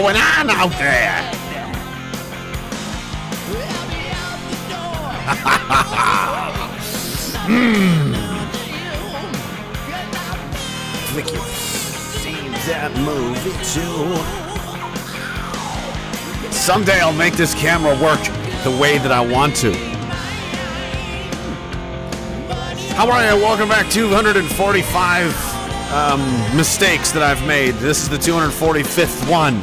going on out there? Flick you. Seen that movie too. Someday I'll make this camera work the way that I want to. How are you? Welcome back. 245 um, mistakes that I've made. This is the 245th one.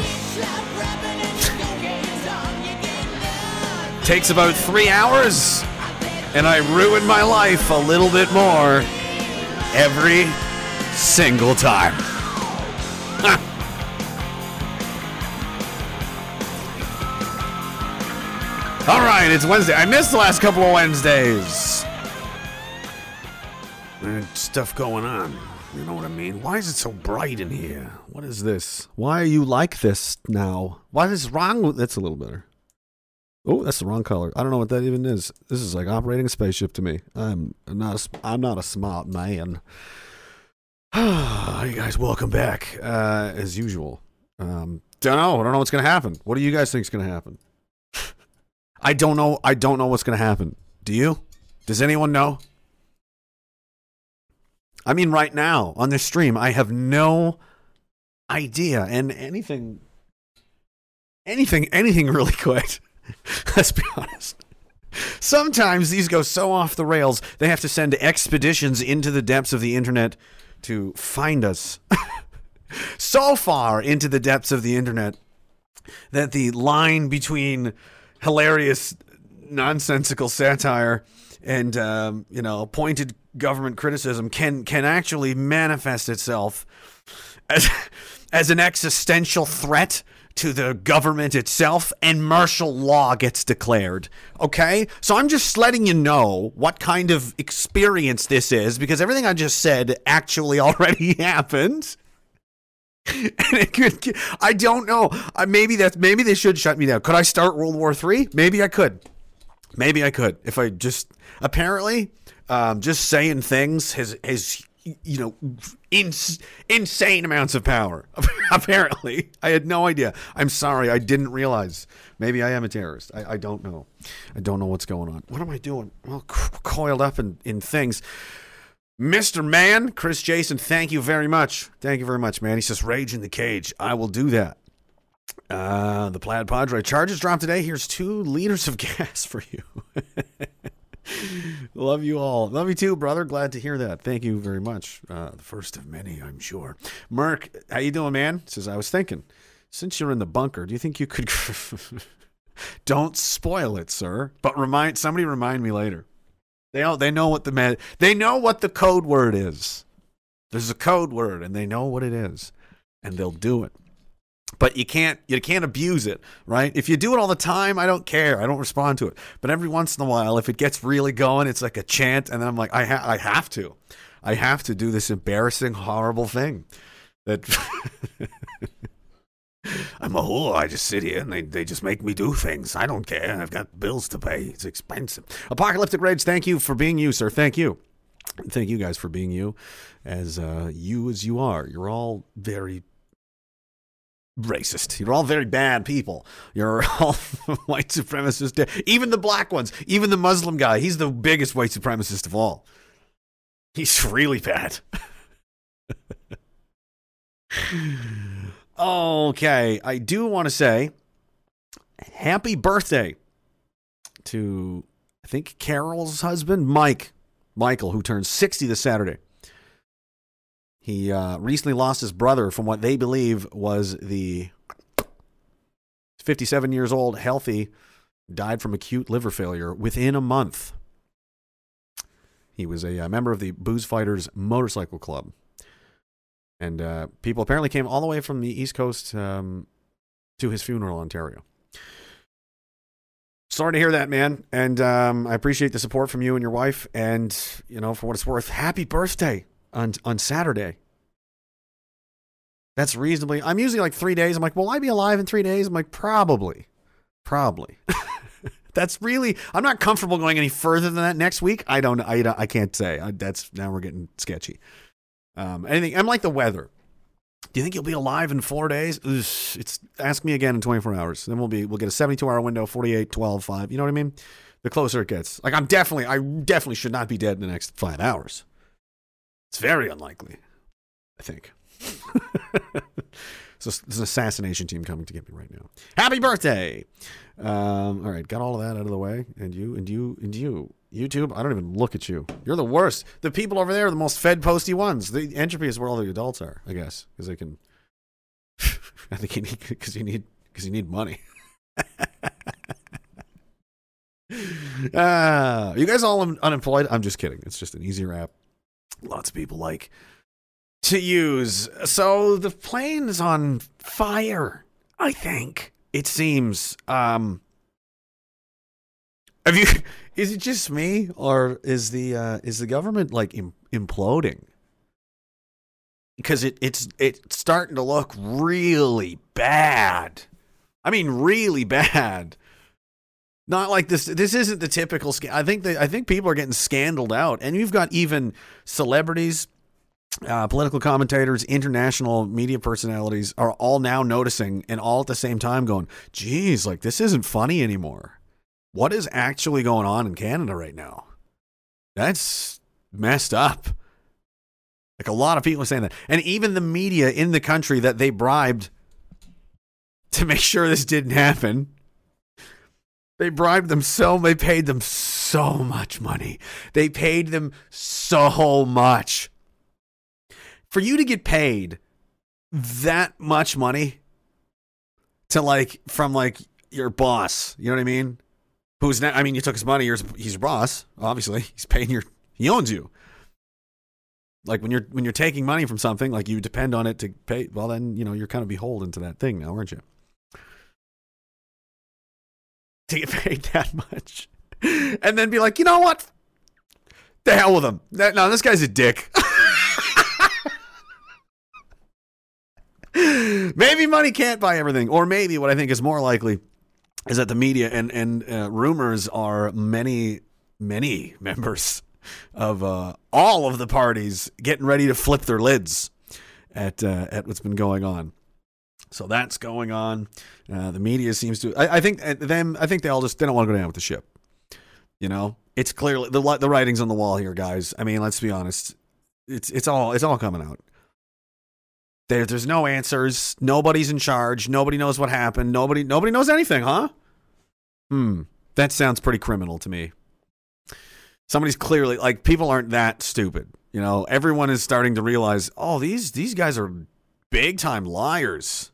Takes about three hours, and I ruin my life a little bit more every single time. All right, it's Wednesday. I missed the last couple of Wednesdays. Stuff going on. You know what I mean? Why is it so bright in here? What is this? Why are you like this now? What is wrong with that's a little better. Oh, that's the wrong color. I don't know what that even is. This is like operating a spaceship to me. I'm not a, I'm not a smart man. you guys, welcome back uh, as usual. Um, don't know. I don't know what's gonna happen. What do you guys think's gonna happen? I don't know. I don't know what's gonna happen. Do you? Does anyone know? I mean, right now on this stream, I have no idea, and anything, anything, anything really quick. Let's be honest. Sometimes these go so off the rails, they have to send expeditions into the depths of the internet to find us. so far into the depths of the internet that the line between hilarious, nonsensical satire and um, you know pointed government criticism can can actually manifest itself as as an existential threat to the government itself and martial law gets declared. Okay? So I'm just letting you know what kind of experience this is because everything I just said actually already happened. And it could, I don't know. Uh, maybe that's maybe they should shut me down. Could I start World War Three? Maybe I could. Maybe I could if I just apparently um, just saying things has has you know ins- insane amounts of power. apparently, I had no idea. I'm sorry, I didn't realize. Maybe I am a terrorist. I, I don't know. I don't know what's going on. What am I doing? Well, c- coiled up in in things. Mr. Man, Chris Jason, thank you very much. Thank you very much, man. He says, Rage in the cage. I will do that. Uh, the Plaid Padre. Charges dropped today. Here's two liters of gas for you. Love you all. Love you too, brother. Glad to hear that. Thank you very much. Uh, the first of many, I'm sure. Merk, how you doing, man? Says, I was thinking, since you're in the bunker, do you think you could... Don't spoil it, sir. But remind somebody remind me later. They know they know what the man they know what the code word is. There's a code word and they know what it is and they'll do it. But you can't you can't abuse it, right? If you do it all the time, I don't care. I don't respond to it. But every once in a while, if it gets really going, it's like a chant, and then I'm like, I ha- I have to, I have to do this embarrassing, horrible thing. That I'm a whore. I just sit here and they, they just make me do things. I don't care. I've got bills to pay. It's expensive. Apocalyptic Rage, thank you for being you, sir. Thank you. Thank you guys for being you, as uh, you as you are. You're all very racist. You're all very bad people. You're all white supremacists. Even the black ones, even the Muslim guy, he's the biggest white supremacist of all. He's really bad. okay, I do want to say happy birthday to I think Carol's husband, Mike. Michael, who turns 60 this Saturday. He uh, recently lost his brother from what they believe was the 57 years old, healthy, died from acute liver failure within a month. He was a, uh member of the Booze Fighters Motorcycle Club. And uh, people apparently came all the way from the East Coast um, to his funeral in Ontario. Sorry to hear that, man. And um, I appreciate the support from you and your wife. And, you know, for what it's worth, happy birthday on, on Saturday. That's reasonably, I'm usually like three days. I'm like, will I be alive in three days? I'm like, probably. Probably. that's really, I'm not comfortable going any further than that next week. I don't, I, I can't say. I, that's, now we're getting sketchy. Um, anything, I'm like the weather. Do you think you'll be alive in four days? Ugh, it's ask me again in 24 hours. Then we'll be we'll get a 72 hour window, 48, 12, 5. You know what I mean? The closer it gets. Like I'm definitely I definitely should not be dead in the next five hours. It's very unlikely. I think. so there's an assassination team coming to get me right now. Happy birthday! Um, all right, got all of that out of the way, and you, and you, and you. YouTube, I don't even look at you. You're the worst. The people over there are the most fed posty ones. The entropy is where all the adults are, I guess, because they can. I think you need because you need because you need money. Ah, you guys all un- unemployed? I'm just kidding. It's just an easier app. Lots of people like to use. So the plane is on fire. I think it seems. Um, have you? Is it just me, or is the uh, is the government like Im- imploding? Because it it's it's starting to look really bad. I mean, really bad. Not like this. This isn't the typical. Sca- I think that I think people are getting scandaled out, and you've got even celebrities, uh, political commentators, international media personalities are all now noticing, and all at the same time going, "Geez, like this isn't funny anymore." what is actually going on in Canada right now? That's messed up. Like a lot of people are saying that. And even the media in the country that they bribed to make sure this didn't happen. They bribed them so they paid them so much money. They paid them so much. For you to get paid that much money to like from like your boss, you know what I mean? who's now, I mean, you took his money. He's, he's your boss, obviously. He's paying your, he owns you. Like when you're when you're taking money from something, like you depend on it to pay. Well, then you know you're kind of beholden to that thing now, aren't you? To get paid that much, and then be like, you know what? The hell with him. No, this guy's a dick. maybe money can't buy everything, or maybe what I think is more likely is that the media and and uh, rumors are many many members of uh, all of the parties getting ready to flip their lids at uh, at what's been going on. So that's going on. Uh, the media seems to. I, I think uh, them. I think they all just they don't want to go down with the ship. You know, it's clearly the the writing's on the wall here, guys. I mean, let's be honest. It's it's all it's all coming out. There, there's no answers. Nobody's in charge. Nobody knows what happened. Nobody, nobody knows anything, huh? Hmm. That sounds pretty criminal to me. Somebody's clearly like people aren't that stupid. You know, everyone is starting to realize, oh, these these guys are big time liars.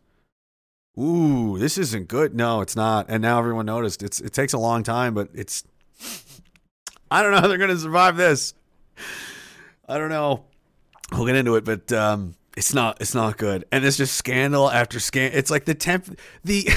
Ooh, this isn't good. No, it's not. And now everyone noticed. It's it takes a long time, but it's I don't know how they're gonna survive this. I don't know. We'll get into it, but um it's not it's not good. And it's just scandal after scandal. It's like the temp the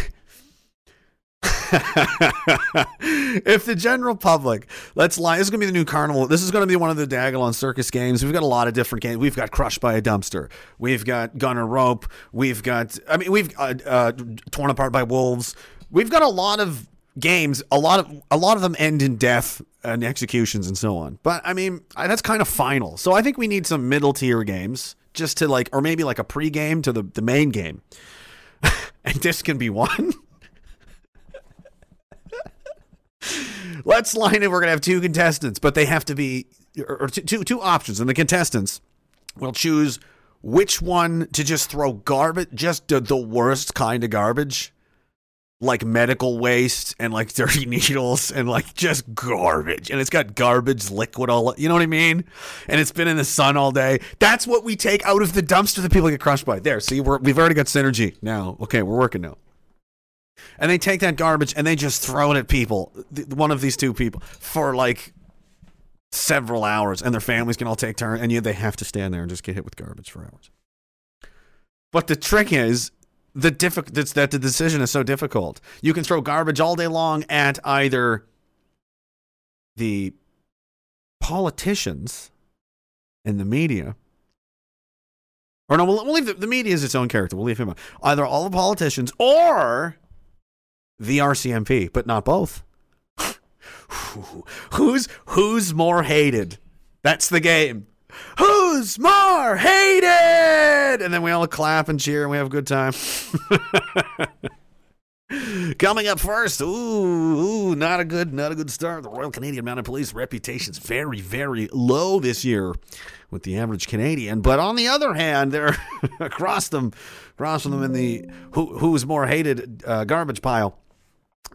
if the general public, let's lie, this is going to be the new carnival. This is going to be one of the Diagolon Circus games. We've got a lot of different games. We've got Crushed by a Dumpster. We've got Gunner Rope. We've got, I mean, we've uh, uh, Torn Apart by Wolves. We've got a lot of games. A lot of a lot of them end in death and executions and so on. But I mean, that's kind of final. So I think we need some middle tier games just to like, or maybe like a pre-game to the the main game. and this can be one. Let's line it. We're gonna have two contestants, but they have to be or, two, two options, and the contestants will choose which one to just throw garbage, just the, the worst kind of garbage. like medical waste and like dirty needles and like just garbage. And it's got garbage liquid all, you know what I mean? And it's been in the sun all day. That's what we take out of the dumpster that people get crushed by. There, see, we're, we've already got synergy now. Okay, we're working now. And they take that garbage and they just throw it at people, one of these two people, for like several hours. And their families can all take turns, and they have to stand there and just get hit with garbage for hours. But the trick is the diffi- that the decision is so difficult. You can throw garbage all day long at either the politicians and the media. Or no, we'll, we'll leave the, the media is its own character. We'll leave him out. Either all the politicians or the RCMP, but not both. who's who's more hated? That's the game. Who's more hated? And then we all clap and cheer and we have a good time. Coming up first, ooh, ooh, not a good, not a good start. The Royal Canadian Mounted Police reputation's very, very low this year with the average Canadian. But on the other hand, they're across them, across from them in the who, who's more hated uh, garbage pile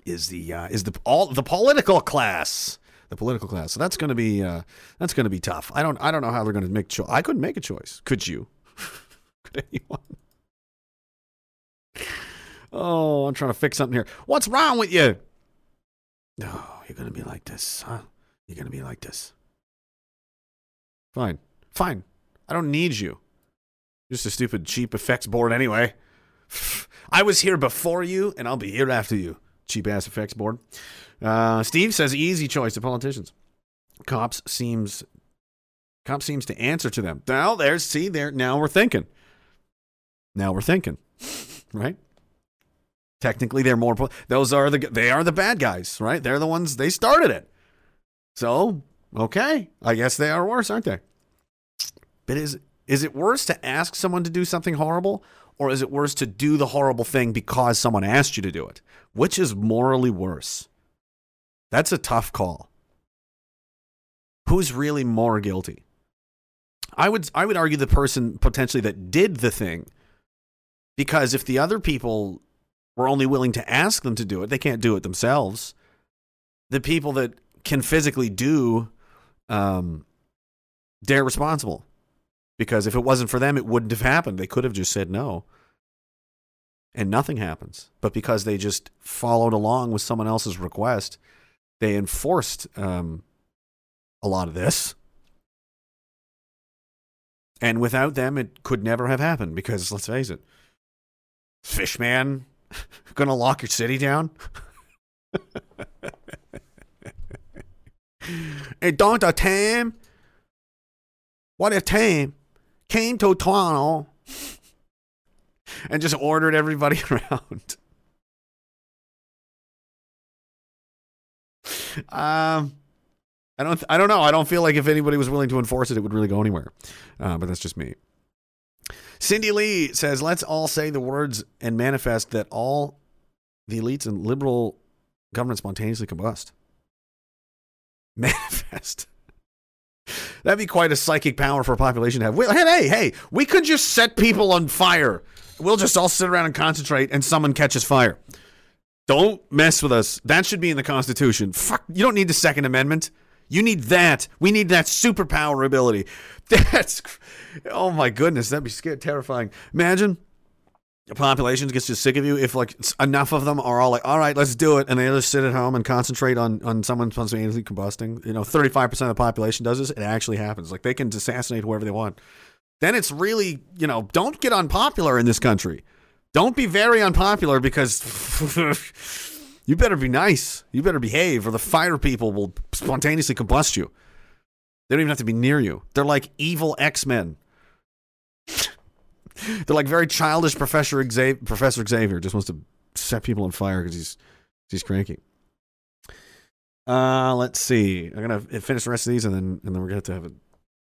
is the uh, is the all the political class the political class. So that's going to be uh, that's going to be tough. I don't I don't know how they're going to make choice. I couldn't make a choice. Could you? Could anyone? Oh, I'm trying to fix something here. What's wrong with you? No, oh, you're going to be like this, huh? You're going to be like this. Fine. Fine. I don't need you. Just a stupid cheap effects board anyway. I was here before you and I'll be here after you. Cheap ass effects board. Uh, Steve says easy choice to politicians. Cops seems cop seems to answer to them. Now there's see there now we're thinking. Now we're thinking, right? Technically, they're more. Those are the they are the bad guys, right? They're the ones they started it. So okay, I guess they are worse, aren't they? But is is it worse to ask someone to do something horrible, or is it worse to do the horrible thing because someone asked you to do it? Which is morally worse? That's a tough call. Who's really more guilty? I would I would argue the person potentially that did the thing. Because if the other people were only willing to ask them to do it, they can't do it themselves. The people that can physically do um they're responsible. Because if it wasn't for them, it wouldn't have happened. They could have just said no. And nothing happens. But because they just followed along with someone else's request, they enforced um, a lot of this. And without them, it could never have happened because let's face it, Fisman gonna lock your city down? and don't a time? What if time came to Toronto and just ordered everybody around? Um, I don't. I don't know. I don't feel like if anybody was willing to enforce it, it would really go anywhere. Uh, but that's just me. Cindy Lee says, "Let's all say the words and manifest that all the elites and liberal government spontaneously combust." Manifest. That'd be quite a psychic power for a population to have. Hey, hey, hey! We could just set people on fire. We'll just all sit around and concentrate, and someone catches fire. Don't mess with us. That should be in the Constitution. Fuck, you don't need the Second Amendment. You need that. We need that superpower ability. That's, oh my goodness, that'd be scary, terrifying. Imagine the population gets just sick of you if like enough of them are all like, all right, let's do it, and they just sit at home and concentrate on on someone spontaneously combusting. You know, thirty five percent of the population does this. It actually happens. Like they can assassinate whoever they want. Then it's really, you know, don't get unpopular in this country. Don't be very unpopular because you better be nice. You better behave, or the fire people will spontaneously combust you. They don't even have to be near you. They're like evil X Men. They're like very childish Professor Xavier. Professor Xavier just wants to set people on fire because he's he's cranky. Uh, let's see. I'm gonna finish the rest of these, and then and then we're gonna have to have it.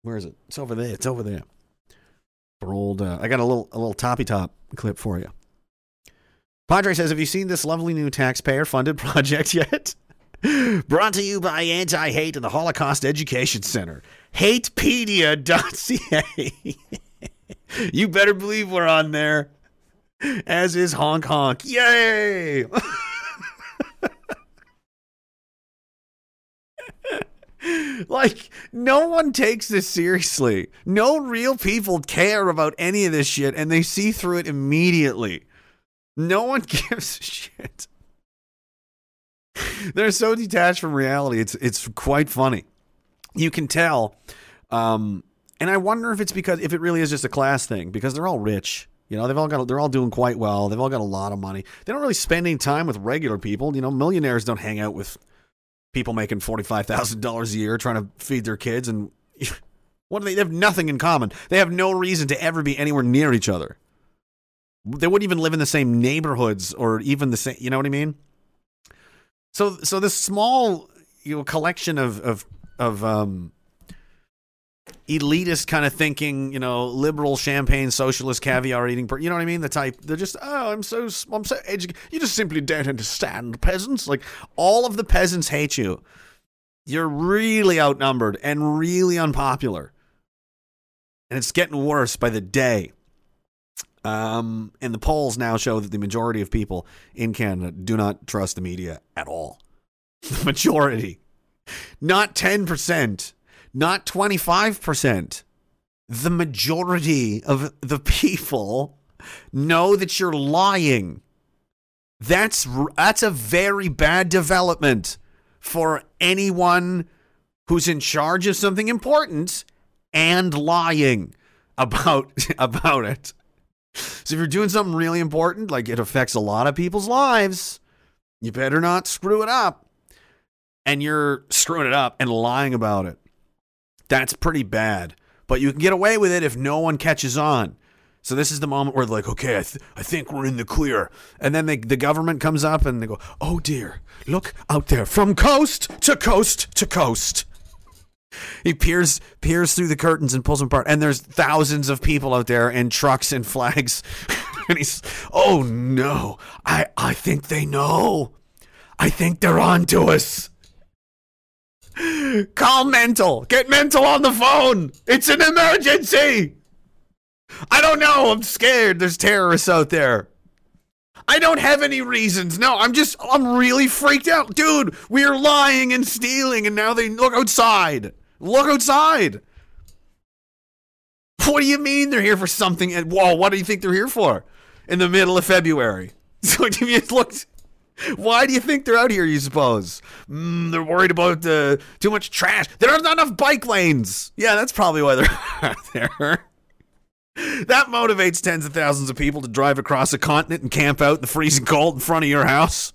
Where is it? It's over there. It's over there. For old, uh, I got a little a little toppy top clip for you. Padre says, Have you seen this lovely new taxpayer funded project yet? Brought to you by Anti Hate and the Holocaust Education Center. Hatepedia.ca. you better believe we're on there. As is Honk Honk. Yay! like, no one takes this seriously. No real people care about any of this shit and they see through it immediately. No one gives a shit. They're so detached from reality. It's it's quite funny. You can tell um, and I wonder if it's because if it really is just a class thing because they're all rich. You know, they've all got they're all doing quite well. They've all got a lot of money. They don't really spend any time with regular people. You know, millionaires don't hang out with people making forty five thousand dollars a year trying to feed their kids and what do they, they have nothing in common. They have no reason to ever be anywhere near each other. They wouldn't even live in the same neighborhoods or even the same. You know what I mean? So so this small you know collection of of of um elitist kind of thinking, you know, liberal champagne socialist caviar eating, per- you know what I mean? The type they're just, oh, I'm so I'm so educated. You just simply don't understand peasants. Like all of the peasants hate you. You're really outnumbered and really unpopular. And it's getting worse by the day. Um, and the polls now show that the majority of people in Canada do not trust the media at all. The majority. Not 10%, not 25%. The majority of the people know that you're lying. That's that's a very bad development for anyone who's in charge of something important and lying about about it. So if you're doing something really important, like it affects a lot of people's lives, you better not screw it up. And you're screwing it up and lying about it. That's pretty bad. But you can get away with it if no one catches on. So this is the moment where they're like, okay, I, th- I think we're in the clear. And then they, the government comes up and they go, oh dear, look out there from coast to coast to coast. He peers peers through the curtains and pulls them apart, and there's thousands of people out there in trucks and flags. and he's, oh no, I I think they know. I think they're on to us. Call mental. Get mental on the phone. It's an emergency. I don't know. I'm scared. There's terrorists out there. I don't have any reasons. No, I'm just, I'm really freaked out. Dude, we're lying and stealing, and now they look outside. Look outside. What do you mean they're here for something? And whoa, what do you think they're here for? In the middle of February. So do you look? Why do you think they're out here? You suppose mm, they're worried about uh, too much trash. There's not enough bike lanes. Yeah, that's probably why they're out there. That motivates tens of thousands of people to drive across a continent and camp out in the freezing cold in front of your house.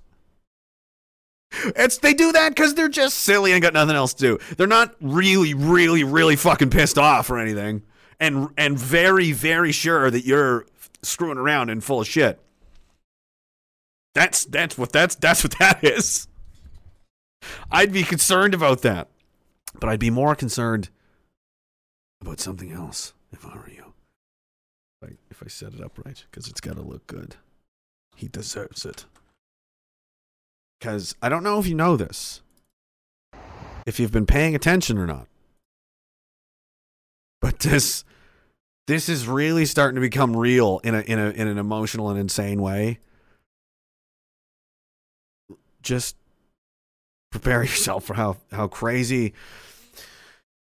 It's they do that because they're just silly and got nothing else to do. They're not really, really, really fucking pissed off or anything, and and very, very sure that you're screwing around and full of shit. That's that's what that's that's what that is. I'd be concerned about that, but I'd be more concerned about something else if I were you. If I, if I set it up right, because it's got to look good. He deserves it. Because I don't know if you know this, if you've been paying attention or not, but this this is really starting to become real in a in a in an emotional and insane way. Just prepare yourself for how how crazy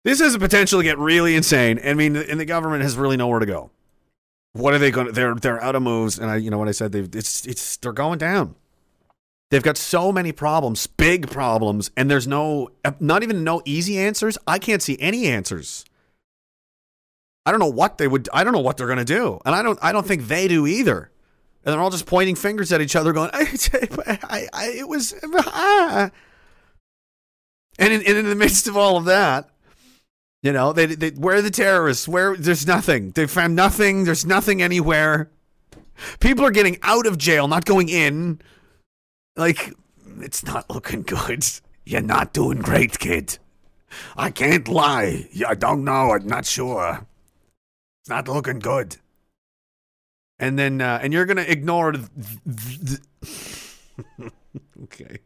this has the potential to get really insane. I mean, and the government has really nowhere to go. What are they going? They're they're out of moves, and I you know what I said. they've it's it's they're going down. They've got so many problems, big problems, and there's no, not even no easy answers. I can't see any answers. I don't know what they would. I don't know what they're going to do, and I don't. I don't think they do either. And they're all just pointing fingers at each other, going, "I, I, I it was." Ah. And in, and in the midst of all of that, you know, they, they where are the terrorists? Where there's nothing. They found nothing. There's nothing anywhere. People are getting out of jail, not going in. Like, it's not looking good. You're not doing great, kid. I can't lie. I don't know. I'm not sure. It's not looking good. And then, uh, and you're gonna ignore. Th- th- th- okay.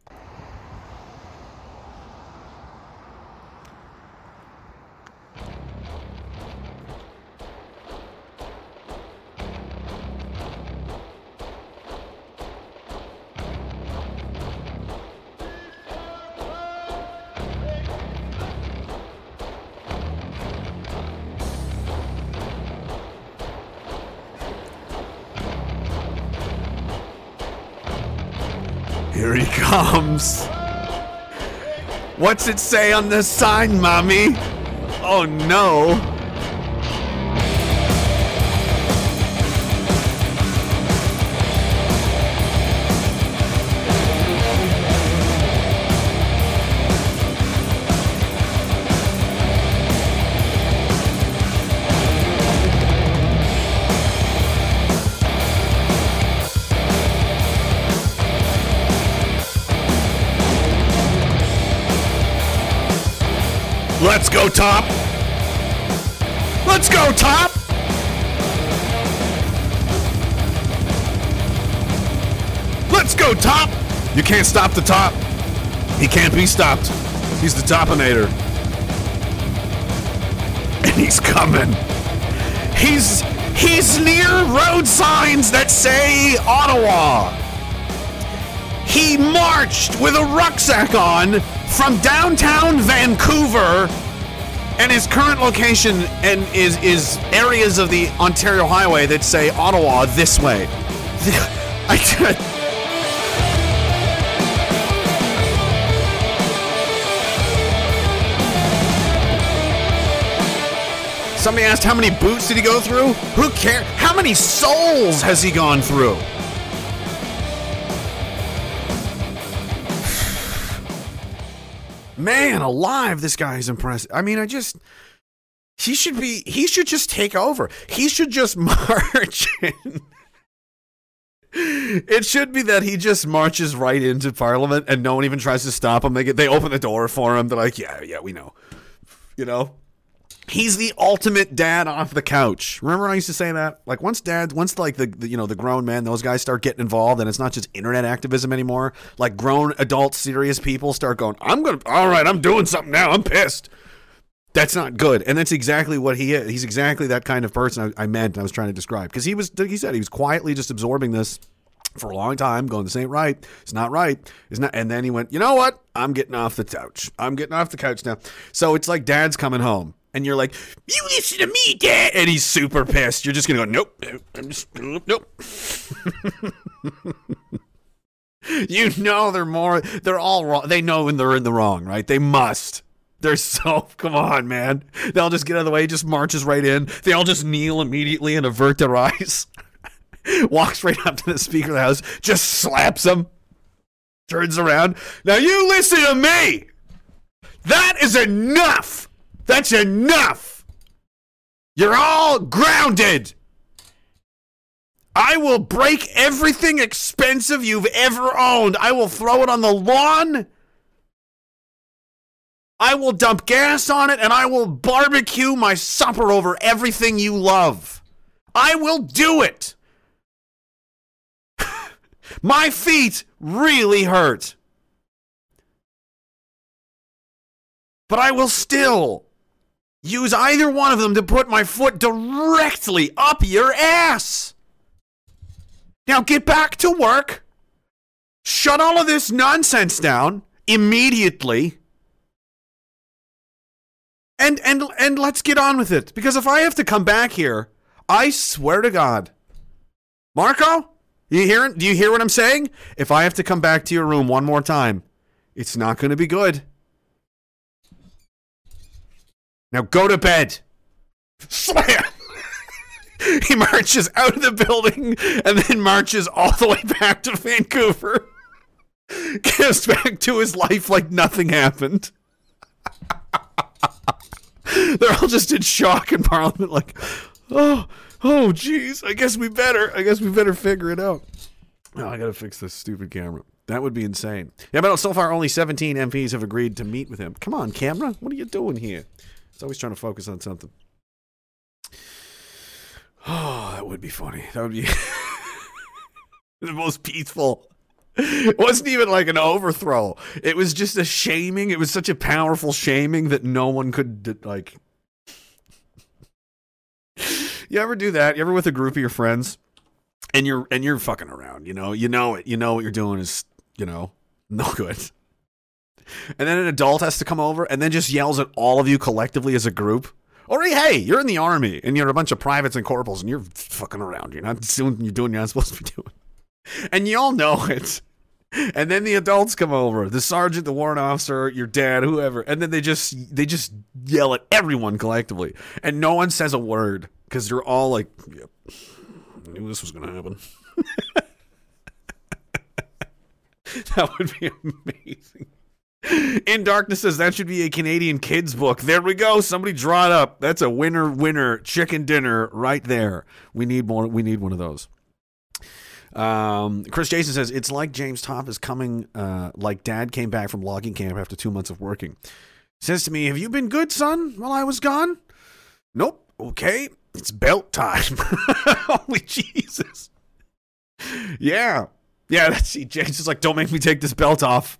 Here he comes. What's it say on the sign, mommy? Oh no. Topp. Let's go, Topp. Let's go, Topp. You can't stop the Topp. He can't be stopped. He's the Topinator. And he's coming. He's he's near road signs that say Ottawa. He marched with a rucksack on from downtown Vancouver and his current location and is is areas of the Ontario Highway that say Ottawa this way. I Somebody asked how many boots did he go through? Who cares? How many souls has he gone through? Man alive, this guy is impressive. I mean, I just he should be he should just take over. He should just march in. It should be that he just marches right into parliament and no one even tries to stop him. They get they open the door for him. They're like, "Yeah, yeah, we know." You know? He's the ultimate dad off the couch. Remember when I used to say that? Like once dads, once like the, the you know the grown men, those guys start getting involved, and it's not just internet activism anymore. Like grown adult, serious people start going, "I'm gonna, all right, I'm doing something now. I'm pissed." That's not good, and that's exactly what he is. He's exactly that kind of person I, I meant. I was trying to describe because he was. He said he was quietly just absorbing this for a long time, going, "This ain't right. It's not right. It's not." And then he went, "You know what? I'm getting off the couch. I'm getting off the couch now." So it's like dad's coming home and you're like, "You listen to me, Dad," and he's super pissed. You're just gonna go, "Nope, I'm just nope." you know they're more. They're all wrong. They know when they're in the wrong, right? They must. They're so come on, man. They'll just get out of the way. Just marches right in. They all just kneel immediately and avert their eyes. Walks right up to the speaker of the house, just slaps him, turns around. Now you listen to me. That is enough. That's enough! You're all grounded! I will break everything expensive you've ever owned. I will throw it on the lawn. I will dump gas on it and I will barbecue my supper over everything you love. I will do it. my feet really hurt. But I will still use either one of them to put my foot directly up your ass. Now get back to work. Shut all of this nonsense down immediately. And and and let's get on with it because if I have to come back here, I swear to God. Marco, you hear do you hear what I'm saying? If I have to come back to your room one more time, it's not going to be good. Now go to bed. Slam! he marches out of the building and then marches all the way back to Vancouver. Gets back to his life like nothing happened. They're all just in shock in Parliament, like, oh, oh, jeez. I guess we better. I guess we better figure it out. Oh, I gotta fix this stupid camera. That would be insane. Yeah, but so far only 17 MPs have agreed to meet with him. Come on, camera. What are you doing here? It's always trying to focus on something. Oh, that would be funny. That would be the most peaceful. It wasn't even like an overthrow. It was just a shaming. It was such a powerful shaming that no one could like. you ever do that? You ever with a group of your friends, and you're and you're fucking around. You know, you know it. You know what you're doing is you know no good and then an adult has to come over and then just yells at all of you collectively as a group. Or hey, you're in the army and you're a bunch of privates and corporals and you're fucking around. You're not doing you're doing you're not supposed to be doing. And you all know it. and then the adults come over, the sergeant, the warrant officer, your dad, whoever, and then they just they just yell at everyone collectively, and no one says a word because they're all like, yep, I knew this was gonna happen. that would be amazing. In Darkness says that should be a Canadian kids book. There we go. Somebody draw it up. That's a winner winner chicken dinner right there. We need more we need one of those. Um, Chris Jason says it's like James Topp is coming uh, like dad came back from logging camp after 2 months of working. Says to me, "Have you been good, son, while I was gone?" Nope. Okay. It's belt time. Holy Jesus. Yeah. Yeah, that's see, James is like, don't make me take this belt off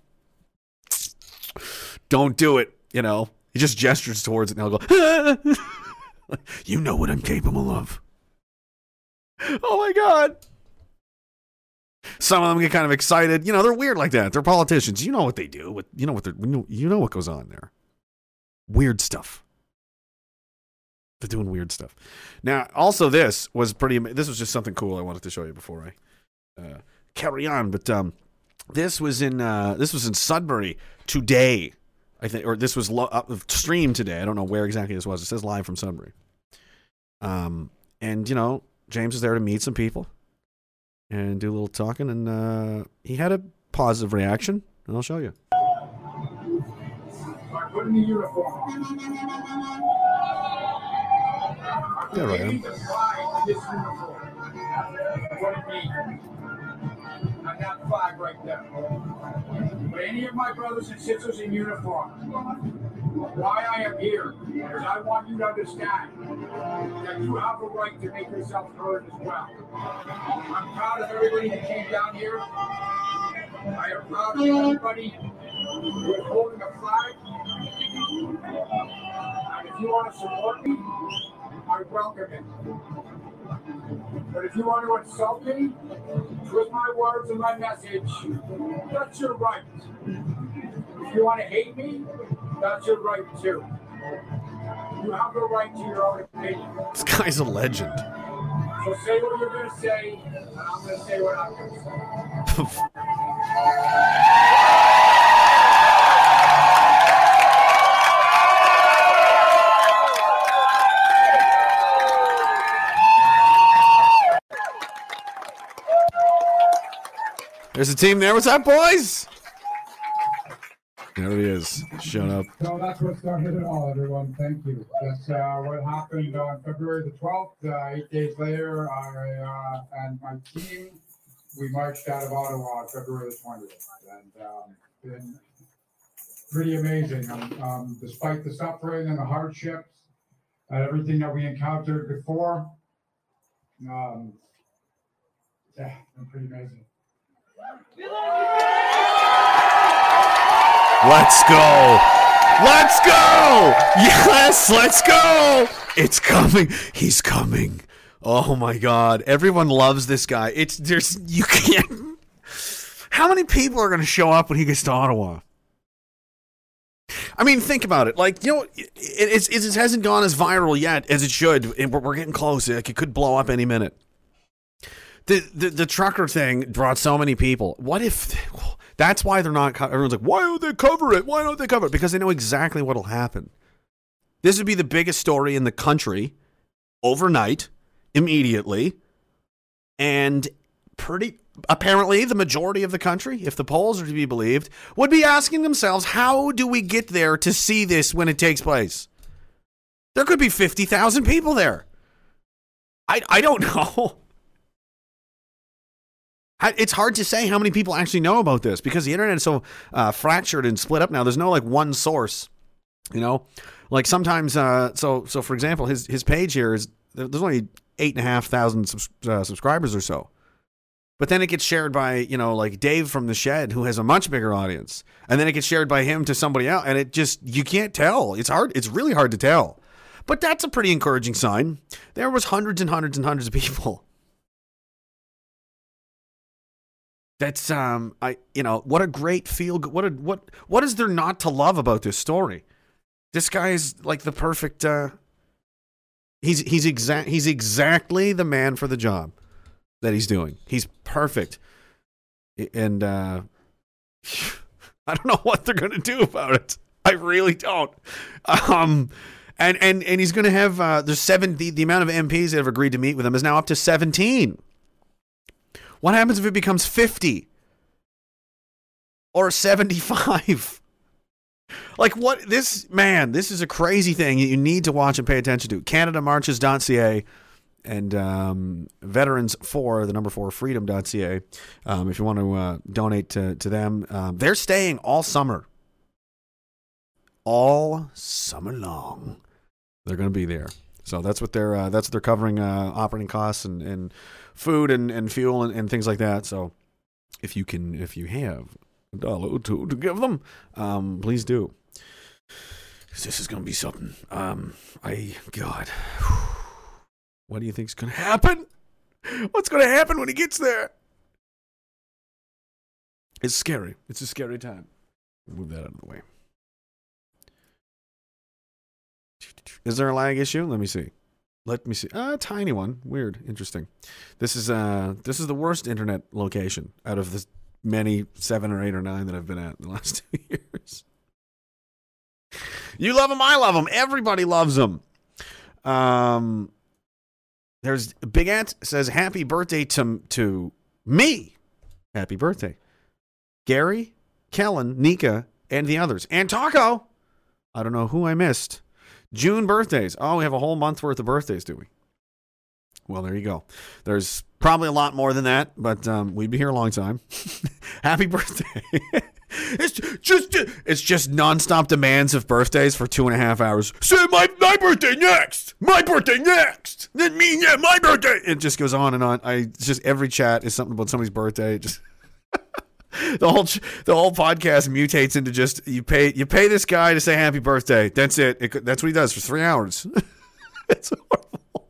don't do it. You know, he just gestures towards it and he'll go, you know what I'm capable of. Oh my God. Some of them get kind of excited. You know, they're weird like that. They're politicians. You know what they do. You know what they're, you know what goes on there. Weird stuff. They're doing weird stuff. Now, also, this was pretty. This was just something cool I wanted to show you before I uh, carry on. But um, this was in uh, this was in Sudbury today. I think, or this was lo- streamed today. I don't know where exactly this was. It says live from Sudbury. Um, and you know, James is there to meet some people and do a little talking, and uh, he had a positive reaction, and I'll show you. Put in the uniform. I got five right there. But any of my brothers and sisters in uniform, why I am here is I want you to understand that you have a right to make yourself heard as well. I'm proud of everybody that came down here. I am proud of everybody who is holding a flag. And if you want to support me, I welcome it. But if you want to insult me, twist my words and my message, that's your right. If you want to hate me, that's your right too. You have the right to your own opinion. This guy's a legend. So say what you're going to say, and I'm going to say what I'm going to say. There's a team there. What's up, boys? There he is. Shut up. So that's what's what started it all, everyone. Thank you. That's uh, what happened on February the 12th. Uh, eight days later, I uh, and my team, we marched out of Ottawa on February the 20th. And um, been pretty amazing. Um, um, despite the suffering and the hardships and everything that we encountered before, um, yeah, been pretty amazing. Let's go. Let's go. Yes, let's go. It's coming. He's coming. Oh my god. Everyone loves this guy. It's there's you can't How many people are going to show up when he gets to Ottawa? I mean, think about it. Like, you know, it, it's, it hasn't gone as viral yet as it should. We're, we're getting close. Like, it could blow up any minute. The, the trucker thing brought so many people. What if that's why they're not? Everyone's like, why don't they cover it? Why don't they cover it? Because they know exactly what'll happen. This would be the biggest story in the country overnight, immediately, and pretty apparently the majority of the country, if the polls are to be believed, would be asking themselves, how do we get there to see this when it takes place? There could be fifty thousand people there. I I don't know. It's hard to say how many people actually know about this because the internet is so uh, fractured and split up now. There's no like one source, you know. Like sometimes, uh, so so for example, his his page here is there's only eight and a half thousand subs- uh, subscribers or so, but then it gets shared by you know like Dave from the Shed who has a much bigger audience, and then it gets shared by him to somebody else, and it just you can't tell. It's hard. It's really hard to tell. But that's a pretty encouraging sign. There was hundreds and hundreds and hundreds of people. That's um I you know what a great feel what a what what is there not to love about this story? This guy is like the perfect uh he's he's exact he's exactly the man for the job that he's doing. He's perfect. And uh I don't know what they're to do about it. I really don't. Um, and and and he's going to have uh, there's seven. The, the amount of MPs that have agreed to meet with him is now up to seventeen. What happens if it becomes fifty or seventy-five? Like what? This man, this is a crazy thing that you need to watch and pay attention to. CanadaMarches.ca and um, veterans for the number four freedom.ca um, if you want to uh, donate to, to them um, they're staying all summer all summer long they're going to be there so that's what they're uh, that's what they're covering uh, operating costs and, and food and, and fuel and, and things like that so if you can if you have a dollar or two to give them um, please do 'Cause this is going to be something um, i god what do you think's going to happen? What's going to happen when he gets there? It's scary. It's a scary time. Move that out of the way. Is there a lag issue? Let me see. Let me see. A tiny one. Weird. Interesting. This is uh this is the worst internet location out of the many seven or eight or nine that I've been at in the last two years. You love them. I love them. Everybody loves them. Um, there's Big Ant says happy birthday to to me. Happy birthday. Gary, Kellen, Nika, and the others. And Taco. I don't know who I missed. June birthdays. Oh, we have a whole month worth of birthdays, do we? Well, there you go. There's probably a lot more than that, but um, we'd be here a long time. Happy birthday. it's just it's just nonstop demands of birthdays for two and a half hours. Say my my birthday next. My birthday next. Then me yeah my birthday. It just goes on and on. I just every chat is something about somebody's birthday. Just the whole the whole podcast mutates into just you pay you pay this guy to say happy birthday. That's it. it that's what he does for three hours. it's horrible.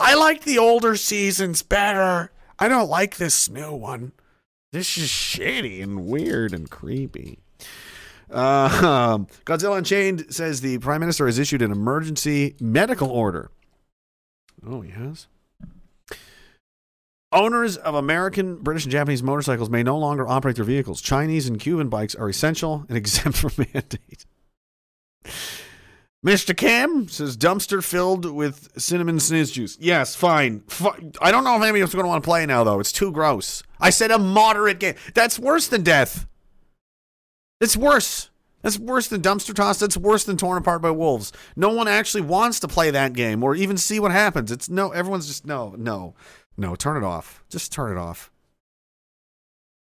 I like the older seasons better. I don't like this new one. This is shitty and weird and creepy. Uh, um, Godzilla Unchained says the Prime Minister has issued an emergency medical order. Oh, he has? Owners of American, British, and Japanese motorcycles may no longer operate their vehicles. Chinese and Cuban bikes are essential and exempt from mandate. Mr. Cam says dumpster filled with cinnamon sniz juice. Yes, fine. Fi- I don't know if anybody's going to want to play now, though. It's too gross. I said a moderate game. That's worse than death. It's worse. That's worse than dumpster toss. That's worse than torn apart by wolves. No one actually wants to play that game or even see what happens. It's no, everyone's just no, no, no. Turn it off. Just turn it off.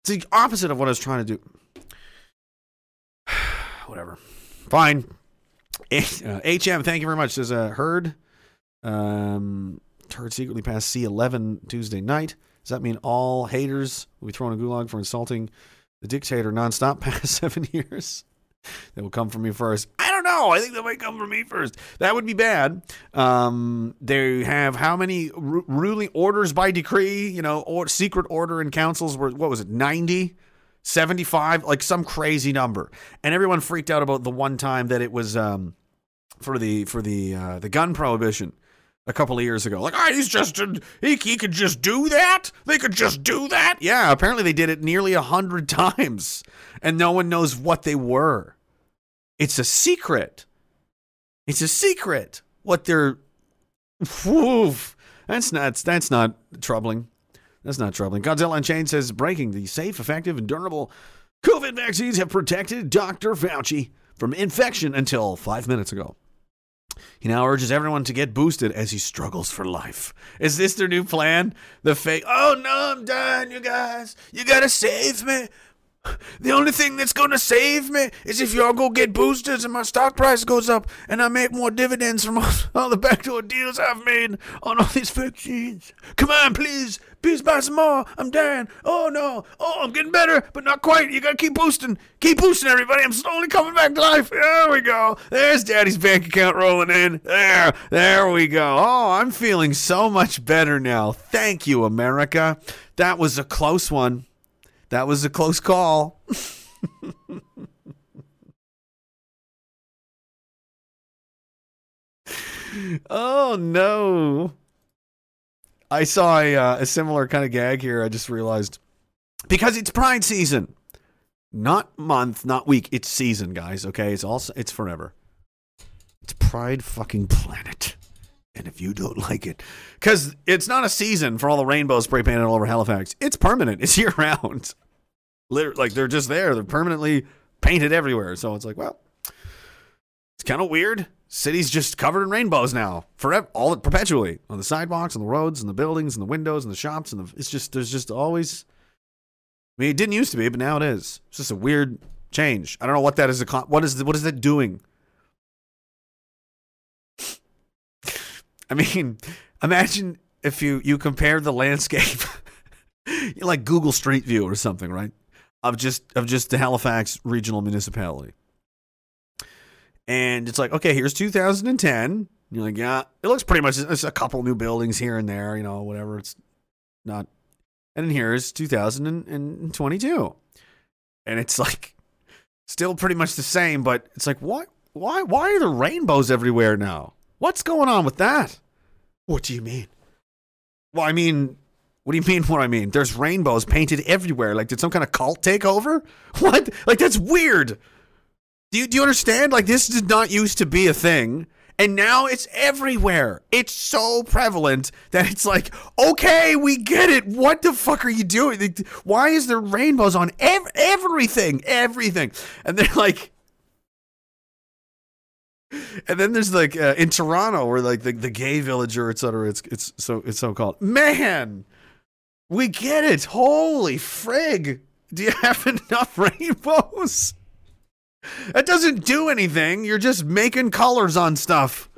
It's the opposite of what I was trying to do. Whatever. Fine. H- uh, HM, thank you very much. Says a Heard. Um, Heard secretly passed C11 Tuesday night. Does that mean all haters will be thrown in gulag for insulting the dictator nonstop past seven years? They will come for me first. I. I think they might come for me first. That would be bad. Um, they have how many ru- ruling orders by decree? You know, or secret order in councils were what was it? Ninety. 75 like some crazy number and everyone freaked out about the one time that it was um for the for the uh the gun prohibition a couple of years ago like oh he's just he, he could just do that they could just do that yeah apparently they did it nearly a hundred times and no one knows what they were it's a secret it's a secret what they're Woof. that's not that's not troubling that's not troubling. Godzilla Unchained says breaking the safe, effective, and durable COVID vaccines have protected Dr. Fauci from infection until five minutes ago. He now urges everyone to get boosted as he struggles for life. Is this their new plan? The fake, oh no, I'm done, you guys. You gotta save me. The only thing that's gonna save me is if y'all go get boosters and my stock price goes up and I make more dividends from all, the backdoor deals I've made on all these vaccines. Come on, please. Please buy some more. I'm dying. Oh no. Oh, I'm getting better, but not quite. You gotta keep boosting. Keep boosting, everybody. I'm slowly coming back to life. There we go. There's Daddy's bank account rolling in. There. There we go. Oh, I'm feeling so much better now. Thank you, America. That was a close one. That was a close call. oh no. I saw a, uh, a similar kind of gag here. I just realized because it's Pride season, not month, not week. It's season, guys. Okay, it's also it's forever. It's Pride fucking planet. And if you don't like it, because it's not a season for all the rainbows spray painted all over Halifax. It's permanent. It's year round. Literally, like they're just there. They're permanently painted everywhere. So it's like, well, it's kind of weird. City's just covered in rainbows now, forever, all perpetually on the sidewalks, on the roads, and the buildings, and the windows, and the shops, and the. It's just there's just always. I mean, it didn't used to be, but now it is. It's just a weird change. I don't know what that is. What is what is that doing? I mean, imagine if you you compare the landscape, like Google Street View or something, right? Of just of just the Halifax regional municipality, and it's like, okay, here's 2010. You're like, yeah, it looks pretty much. It's a couple new buildings here and there, you know, whatever. It's not, and then here's 2022, and it's like still pretty much the same, but it's like, what? Why? Why are there rainbows everywhere now? What's going on with that? What do you mean? Well, I mean, what do you mean? What I mean? There's rainbows painted everywhere. Like, did some kind of cult take over? What? Like, that's weird. Do you do you understand? Like, this did not used to be a thing, and now it's everywhere. It's so prevalent that it's like, okay, we get it. What the fuck are you doing? Why is there rainbows on ev- everything? Everything, and they're like. And then there's like uh, in Toronto, where like the, the gay village or et cetera, it's it's so it's so called. Man, we get it. Holy frig! Do you have enough rainbows? That doesn't do anything. You're just making colors on stuff.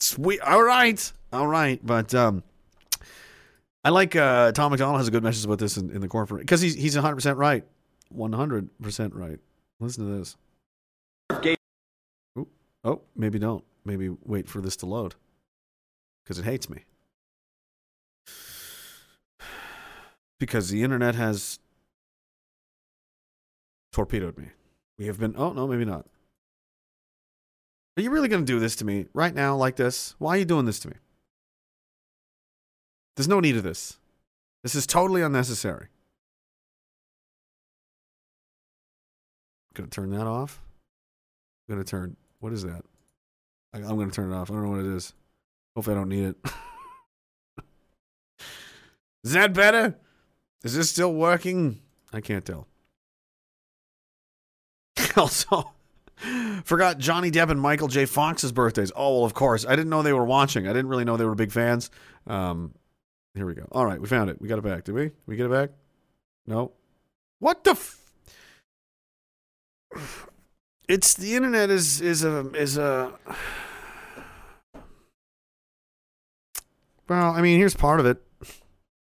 Sweet. All right. All right. But um, I like uh, Tom MacDonald has a good message about this in, in the corporate because he's he's 100 percent right. 100 percent right. Listen to this. Ooh. Oh, maybe don't. Maybe wait for this to load because it hates me. Because the internet has torpedoed me. We have been. Oh, no, maybe not. Are you really going to do this to me right now, like this? Why are you doing this to me? There's no need of this. This is totally unnecessary. Gonna turn that off. gonna turn. What is that? I, I'm gonna turn it off. I don't know what it is. Hopefully, I don't need it. is that better? Is this still working? I can't tell. also, forgot Johnny Depp and Michael J. Fox's birthdays. Oh, well, of course. I didn't know they were watching. I didn't really know they were big fans. Um, here we go. All right, we found it. We got it back. Did we? Did we get it back? No. What the? F- it's the internet is is a is a. Well, I mean, here's part of it.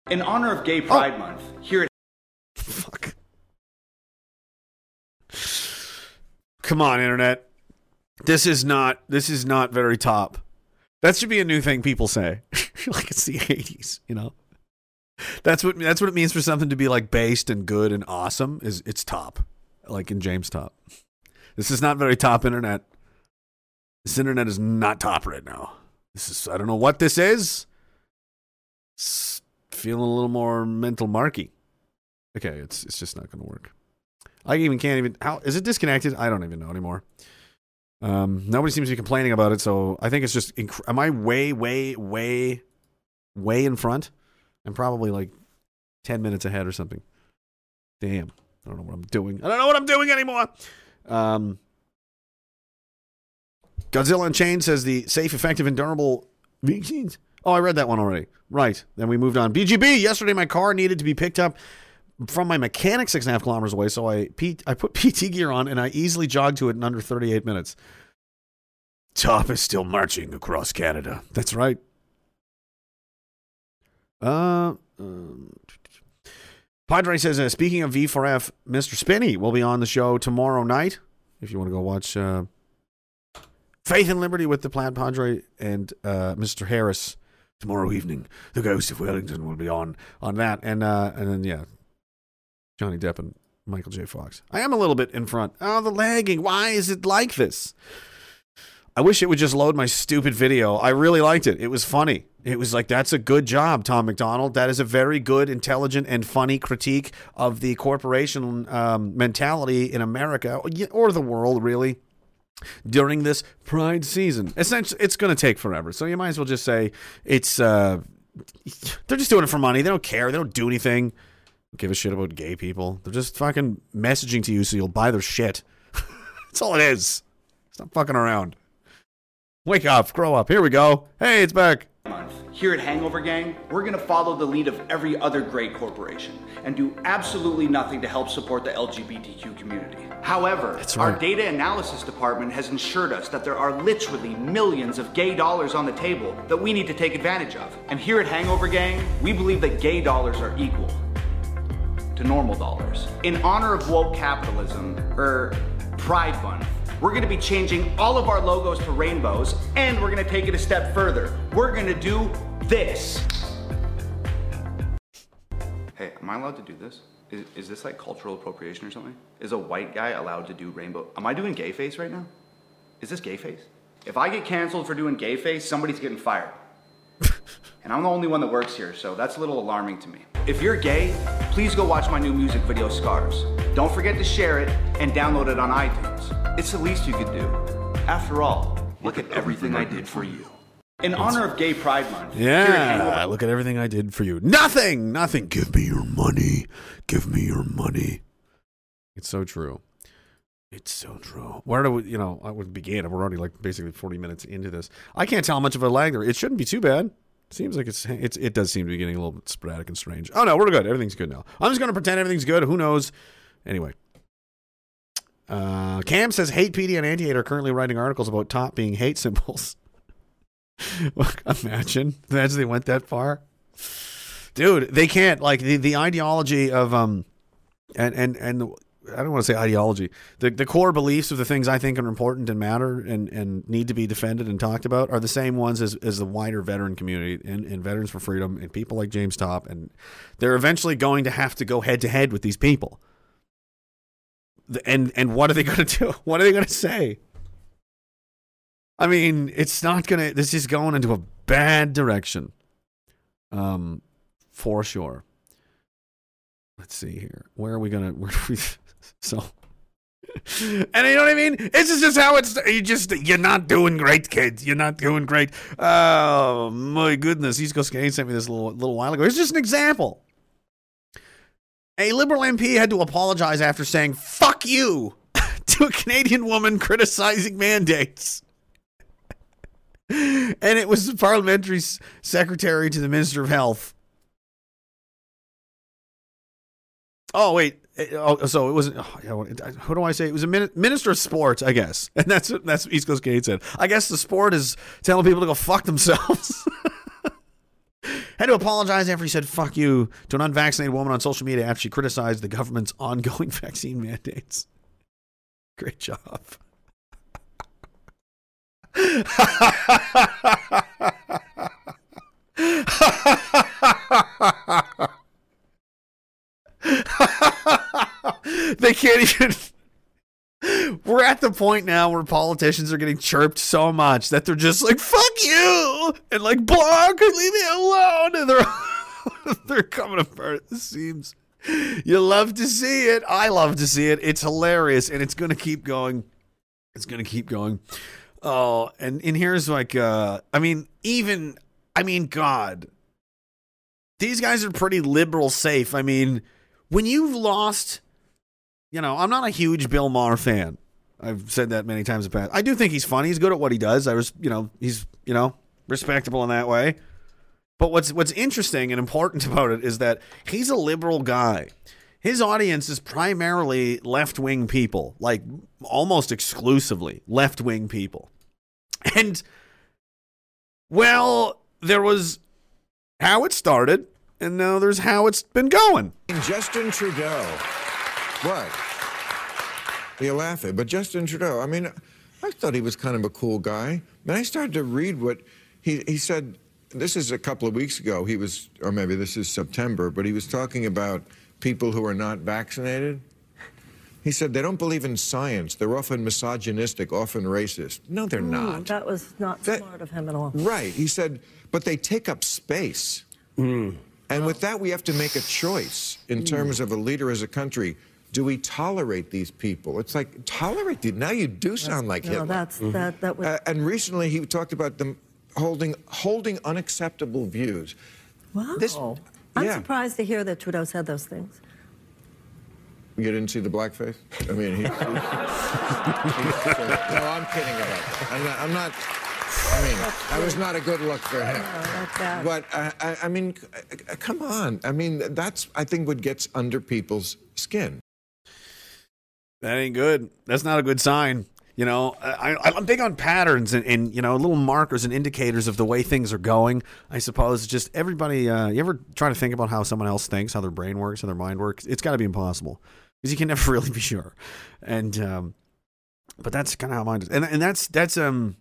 In honor of Gay Pride oh. Month, here at Fuck. Come on, internet. This is not this is not very top. That should be a new thing people say. like it's the eighties, you know. That's what that's what it means for something to be like based and good and awesome is it's top. Like in James Topp. This is not very top internet. This internet is not top right now. This is I don't know what this is. It's feeling a little more mental marky. Okay, it's it's just not going to work. I even can't even how is it disconnected? I don't even know anymore. Um, nobody seems to be complaining about it, so I think it's just. Inc- am I way, way, way, way in front? I'm probably like ten minutes ahead or something. Damn, I don't know what I'm doing. I don't know what I'm doing anymore. Um, Godzilla Unchained says the safe, effective, and durable vaccines. Oh, I read that one already. Right. Then we moved on. BGB. Yesterday, my car needed to be picked up from my mechanic six and a half kilometers away. So I P- I put PT gear on and I easily jogged to it in under 38 minutes. Topp is still marching across Canada. That's right. Uh, um, Padre says, uh, speaking of V4F, Mr. Spinney will be on the show tomorrow night. If you want to go watch uh, Faith and Liberty with the Plaid Padre and uh, Mr. Harris tomorrow evening. The Ghost of Wellington will be on on that, and uh, and then yeah, Johnny Depp and Michael J. Fox. I am a little bit in front. Oh, the lagging. Why is it like this? I wish it would just load my stupid video. I really liked it. It was funny. It was like, that's a good job, Tom MacDonald. That is a very good, intelligent, and funny critique of the corporation um, mentality in America or the world, really, during this Pride season. Essentially, it's going to take forever. So you might as well just say it's. Uh, they're just doing it for money. They don't care. They don't do anything. Don't give a shit about gay people. They're just fucking messaging to you so you'll buy their shit. That's all it is. Stop fucking around. Wake up, grow up. Here we go. Hey, it's back. here at Hangover Gang, we're going to follow the lead of every other great corporation and do absolutely nothing to help support the LGBTQ community. However, That's our data analysis department has ensured us that there are literally millions of gay dollars on the table that we need to take advantage of. And here at Hangover Gang, we believe that gay dollars are equal to normal dollars. In honor of woke capitalism, or Pride Month, we're gonna be changing all of our logos to rainbows, and we're gonna take it a step further. We're gonna do this. Hey, am I allowed to do this? Is, is this like cultural appropriation or something? Is a white guy allowed to do rainbow? Am I doing gay face right now? Is this gay face? If I get canceled for doing gay face, somebody's getting fired. And I'm the only one that works here, so that's a little alarming to me. If you're gay, please go watch my new music video, Scars. Don't forget to share it and download it on iTunes. It's the least you could do. After all, look at everything I did for you. In honor of Gay Pride Month, Yeah, look at everything I did for you. Nothing, nothing. Give me your money. Give me your money. It's so true. It's so true. Where do we, you know, I would begin. We're already like basically 40 minutes into this. I can't tell how much of a lag there. It shouldn't be too bad. Seems like it's, it's it does seem to be getting a little bit sporadic and strange. Oh no, we're good. Everything's good now. I'm just going to pretend everything's good. Who knows? Anyway. Uh, Cam says Hate PD and Anti Hate are currently writing articles about top being hate symbols. Imagine, imagine they went that far, dude. They can't like the, the ideology of um, and and and I don't want to say ideology. The the core beliefs of the things I think are important and matter and and need to be defended and talked about are the same ones as as the wider veteran community and, and veterans for freedom and people like James Topp and they're eventually going to have to go head to head with these people. And and what are they going to do? What are they going to say? I mean, it's not gonna. This is going into a bad direction. Um, for sure. Let's see here. Where are we gonna? So. And you know what I mean? This is just how it's. You just you're not doing great, kids. You're not doing great. Oh my goodness! East Coast Canadian sent me this little little while ago. It's just an example. A liberal MP had to apologize after saying "fuck you" to a Canadian woman criticizing mandates and it was the parliamentary secretary to the minister of health. Oh wait, Oh, so it wasn't. Oh, what- who do I say? It was a min- minister of sports, I guess, and that's that's East Coast Canadian said. I guess the sport is telling people to go fuck themselves. Had to apologize after he said "fuck you" to an unvaccinated woman on social media after she criticized the government's ongoing vaccine mandates. Great job. They can't even. We're at the point now where politicians are getting chirped so much that they're just like "fuck you" and like "block, leave me alone," and they're they're coming apart at the seams. You love to see it. I love to see it. It's hilarious, and it's going to keep going. It's going to keep going. Oh, and and here's like, uh, I mean, even, I mean, God, these guys are pretty liberal safe. I mean, when you've lost, you know, I'm not a huge Bill Maher fan. I've said that many times in the past. I do think he's funny. He's good at what he does. I was, you know, he's, you know, respectable in that way. But what's what's interesting and important about it is that he's a liberal guy. His audience is primarily left wing people, like almost exclusively left wing people. And well, there was how it started, and now there's how it's been going. Justin Trudeau. What? You're laughing, but Justin Trudeau. I mean, I thought he was kind of a cool guy. Then I started to read what he he said. This is a couple of weeks ago. He was, or maybe this is September, but he was talking about people who are not vaccinated. He said they don't believe in science. They're often misogynistic, often racist. No, they're Ooh, not. That was not That- smart of him at all. Right. He said, but they take up space. Mm. And with oh. that, we have to make a choice in mm. terms of a leader as a country. Do we tolerate these people? It's like, tolerate these. Now you do sound like No, Hitler. that's that. That would. Uh, and recently he talked about them holding holding unacceptable views. wow. this- I'm yeah. surprised to hear that Trudeau said those things. You didn't see the blackface? I mean, he. he- no, I'm kidding about that. I'm not. I'm not I mean, that was not a good look for him. that's bad. But uh, I, I mean, c- uh, come on. I mean, that's I think what gets under people's skin. That ain't good. That's not a good sign. You know, I, I'm big on patterns and, and you know little markers and indicators of the way things are going. I suppose just everybody. Uh, you ever try to think about how someone else thinks, how their brain works, how their mind works? It's got to be impossible because you can never really be sure. And um, but that's kind of how mine is. And and that's that's um,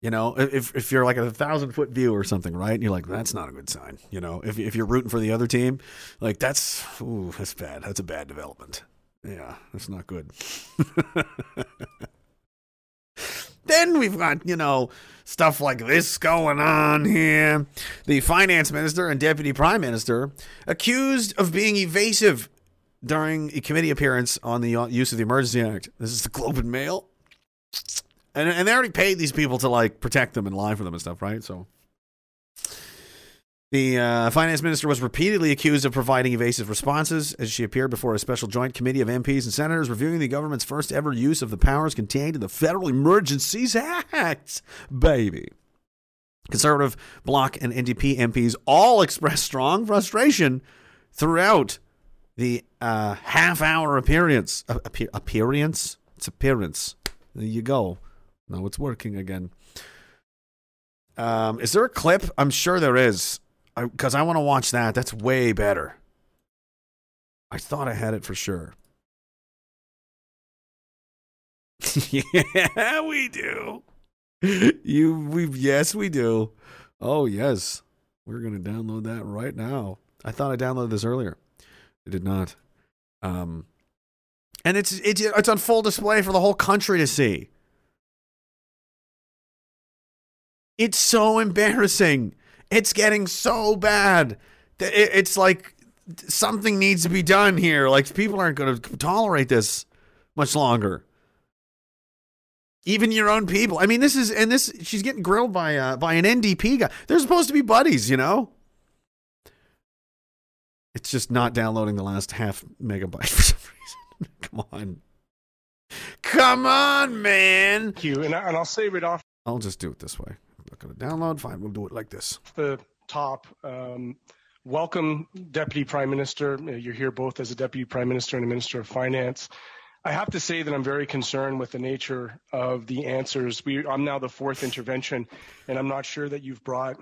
you know, if if you're like a thousand foot view or something, right? And you're like, that's not a good sign. You know, if if you're rooting for the other team, like that's ooh, that's bad. That's a bad development. Yeah, that's not good. then we've got, you know, stuff like this going on here. The finance minister and deputy prime minister accused of being evasive during a committee appearance on the use of the Emergency Act. This is the Globe and Mail. And, and they already paid these people to like protect them and lie for them and stuff, right? So the uh, finance minister was repeatedly accused of providing evasive responses as she appeared before a special joint committee of MPs and senators reviewing the government's first ever use of the powers contained in the Federal Emergencies Act. Baby. Conservative, Bloc, and NDP MPs all expressed strong frustration throughout the uh, half hour appearance. Uh, appear- appearance? It's appearance. There you go. Now it's working again. Um, is there a clip? I'm sure there is, because I, want to watch that. That's way better. I thought I had it for sure. yeah, we do. You, we, yes, we do. Oh, yes, we're gonna download that right now. I thought I downloaded this earlier. I did not. Um, and it's it's it's on full display for the whole country to see. It's so embarrassing. It's getting so bad that it, it's like something needs to be done here. Like people aren't going to tolerate this much longer. Even your own people. I mean, this is and this. She's getting grilled by uh, by an NDP guy. They're supposed to be buddies, you know. It's just not downloading the last half megabyte for some reason. Come on. Come on, man. Thank you. And, I, and I'll save it off I'll just do it this way. Going to download. Fine, we'll do it like this. the top, um, welcome, Deputy Prime Minister. You're here both as a Deputy Prime Minister and a Minister of Finance. I have to say that I'm very concerned with the nature of the answers. We, I'm now the fourth intervention, and I'm not sure that you've brought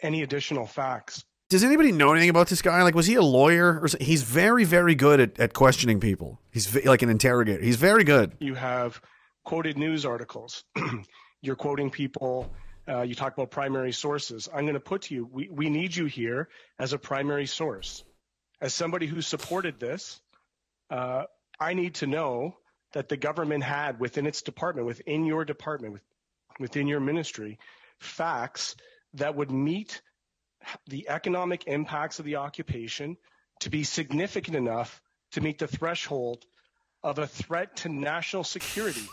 any additional facts. Does anybody know anything about this guy? Like, was he a lawyer? Or he's very, very good at, at questioning people. He's v- like an interrogator. He's very good. You have quoted news articles. You're quoting people. Uh, you talk about primary sources. I'm going to put to you, we, we need you here as a primary source. As somebody who supported this, uh, I need to know that the government had within its department, within your department, with, within your ministry, facts that would meet the economic impacts of the occupation to be significant enough to meet the threshold of a threat to national security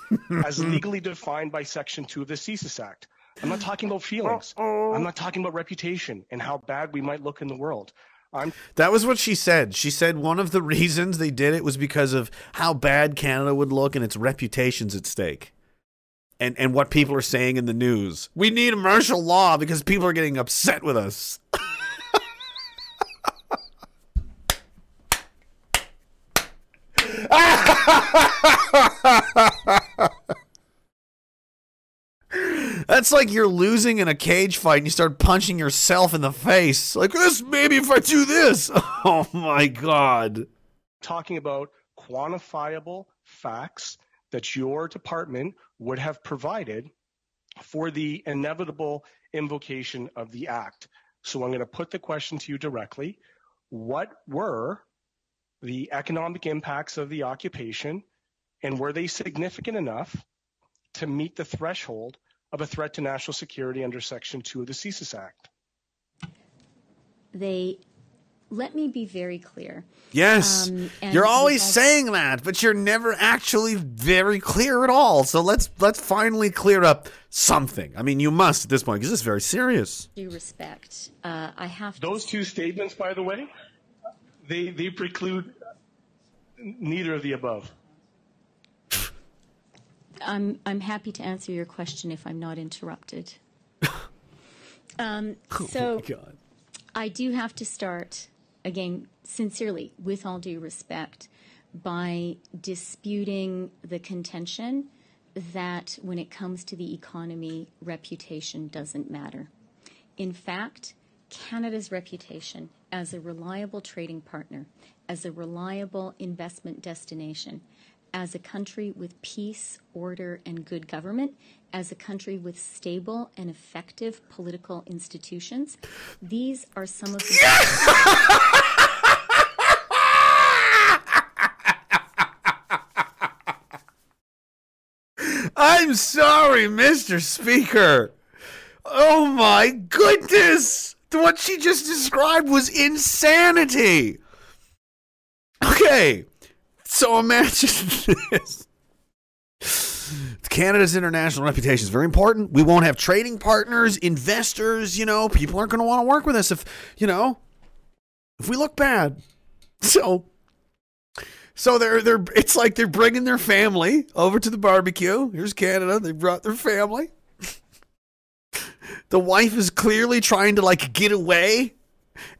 as legally defined by Section 2 of the CSIS Act. I'm not talking about feelings. I'm not talking about reputation and how bad we might look in the world. I'm That was what she said. She said one of the reasons they did it was because of how bad Canada would look and its reputation's at stake. And and what people are saying in the news. We need martial law because people are getting upset with us. That's like you're losing in a cage fight and you start punching yourself in the face. Like this, maybe if I do this. Oh my god. talking about quantifiable facts that your department would have provided for the inevitable invocation of the act. So I'm going to put the question to you directly. What were the economic impacts of the occupation and were they significant enough to meet the threshold of a threat to national security under Section 2 of the CSIS Act? They let me be very clear. Yes. Um, you're always because- saying that, but you're never actually very clear at all. So let's let's finally clear up something. I mean, you must at this point because this is very serious. Due respect, uh, I have to Those two statements, by the way, they, they preclude neither of the above. I'm I'm happy to answer your question if I'm not interrupted. um, so God. I do have to start again, sincerely, with all due respect, by disputing the contention that when it comes to the economy, reputation doesn't matter. In fact, Canada's reputation as a reliable trading partner, as a reliable investment destination, as a country with peace, order, and good government, as a country with stable and effective political institutions, these are some of the. I'm sorry, Mr. Speaker. Oh my goodness. What she just described was insanity. Okay. So imagine this. Canada's international reputation is very important. We won't have trading partners, investors, you know, people aren't going to want to work with us if, you know, if we look bad. So so they're they're it's like they're bringing their family over to the barbecue. Here's Canada. They brought their family. the wife is clearly trying to like get away.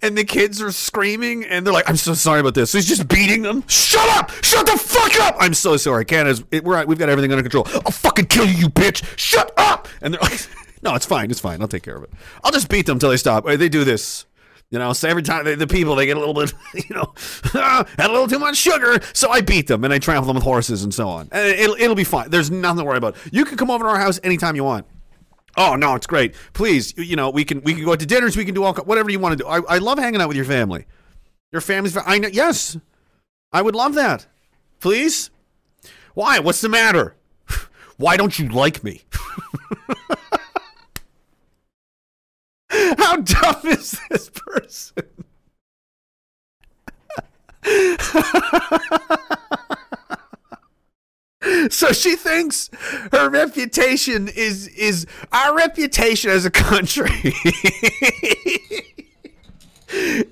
And the kids are screaming, and they're like, "I'm so sorry about this." So he's just beating them. Shut up! Shut the fuck up! I'm so sorry. Canada's, it, we're we've got everything under control. I'll fucking kill you, you bitch! Shut up! And they're like, "No, it's fine. It's fine. I'll take care of it. I'll just beat them until they stop." They do this. You know, so every time they, the people they get a little bit, you know, had a little too much sugar, so I beat them and I trample them with horses and so on. And it'll it'll be fine. There's nothing to worry about. You can come over to our house anytime you want. Oh no, it's great. Please, you know, we can we can go out to dinners. We can do all whatever you want to do. I, I love hanging out with your family. Your family's. I know. Yes, I would love that. Please. Why? What's the matter? Why don't you like me? How dumb is this person? so she thinks her reputation is is our reputation as a country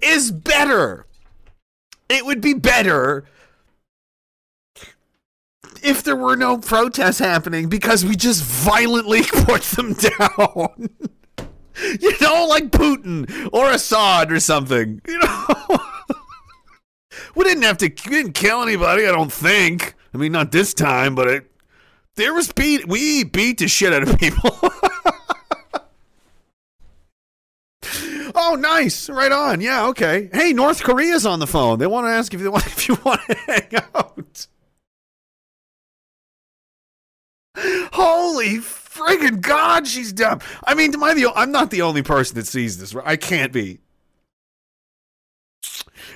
is better. It would be better if there were no protests happening because we just violently put them down. you know, like Putin or Assad or something. You know, we didn't have to. We didn't kill anybody. I don't think. I mean, not this time, but it. There was beat. We beat the shit out of people. oh, nice. Right on. Yeah. Okay. Hey, North Korea's on the phone. They want to ask if they want if you want to hang out. Holy friggin' God, she's dumb. I mean, am I the? I'm not the only person that sees this. I can't be.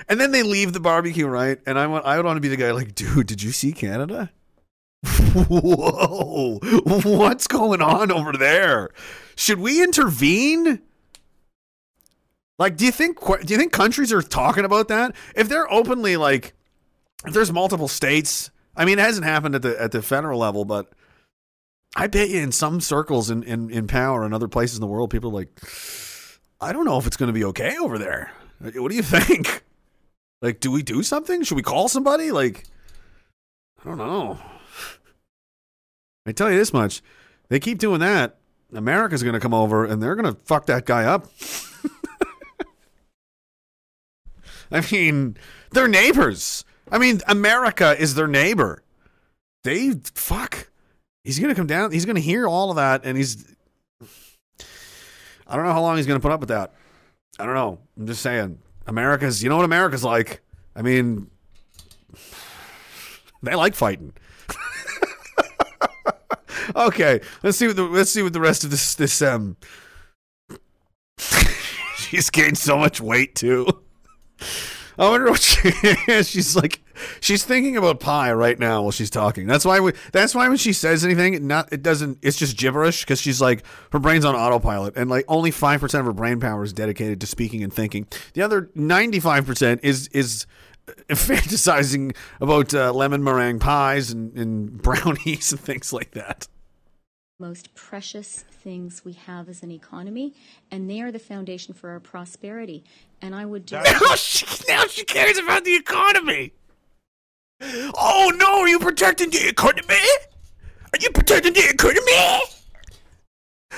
And then they leave the barbecue, right? And I want, I would want to be the guy like, dude, did you see Canada? Whoa, what's going on over there? Should we intervene? Like, do you think do you think countries are talking about that? If they're openly like, if there's multiple states, I mean, it hasn't happened at the at the federal level, but I bet you in some circles in, in, in power and other places in the world, people are like, I don't know if it's going to be okay over there. What do you think? Like, do we do something? Should we call somebody? Like, I don't know. I tell you this much: they keep doing that, America's going to come over and they're going to fuck that guy up. I mean, they're neighbors. I mean, America is their neighbor. They fuck. He's going to come down. He's going to hear all of that, and he's. I don't know how long he's going to put up with that. I don't know. I'm just saying. America's. You know what America's like. I mean, they like fighting. okay, let's see what the let's see what the rest of this this um. She's gained so much weight too. I wonder what she she's like. She's thinking about pie right now while she's talking. That's why we. That's why when she says anything, not it doesn't. It's just gibberish because she's like her brain's on autopilot, and like only five percent of her brain power is dedicated to speaking and thinking. The other ninety five percent is is fantasizing about uh, lemon meringue pies and, and brownies and things like that. most precious things we have as an economy, and they are the foundation for our prosperity. And I would do Now she, now she cares about the economy. Oh no, are you protecting the economy? Are you protecting the economy?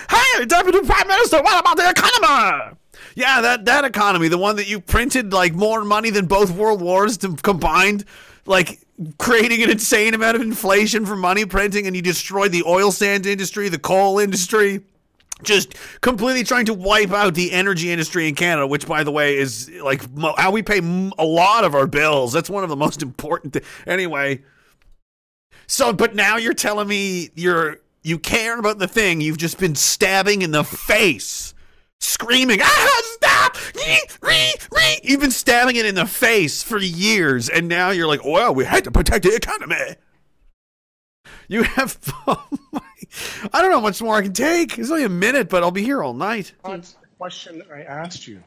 Hey, Deputy Prime Minister, what about the economy? Yeah, that, that economy, the one that you printed like more money than both world wars to, combined, like creating an insane amount of inflation for money printing, and you destroyed the oil sands industry, the coal industry just completely trying to wipe out the energy industry in Canada, which, by the way, is like how we pay a lot of our bills. That's one of the most important. Th- anyway, so but now you're telling me you're you care about the thing you've just been stabbing in the face, screaming, "Ah, stop!" Ree, ree, ree." You've been stabbing it in the face for years, and now you're like, "Well, we had to protect the economy." You have. I don't know how much more I can take. It's only a minute, but I'll be here all night. That's the question I asked you.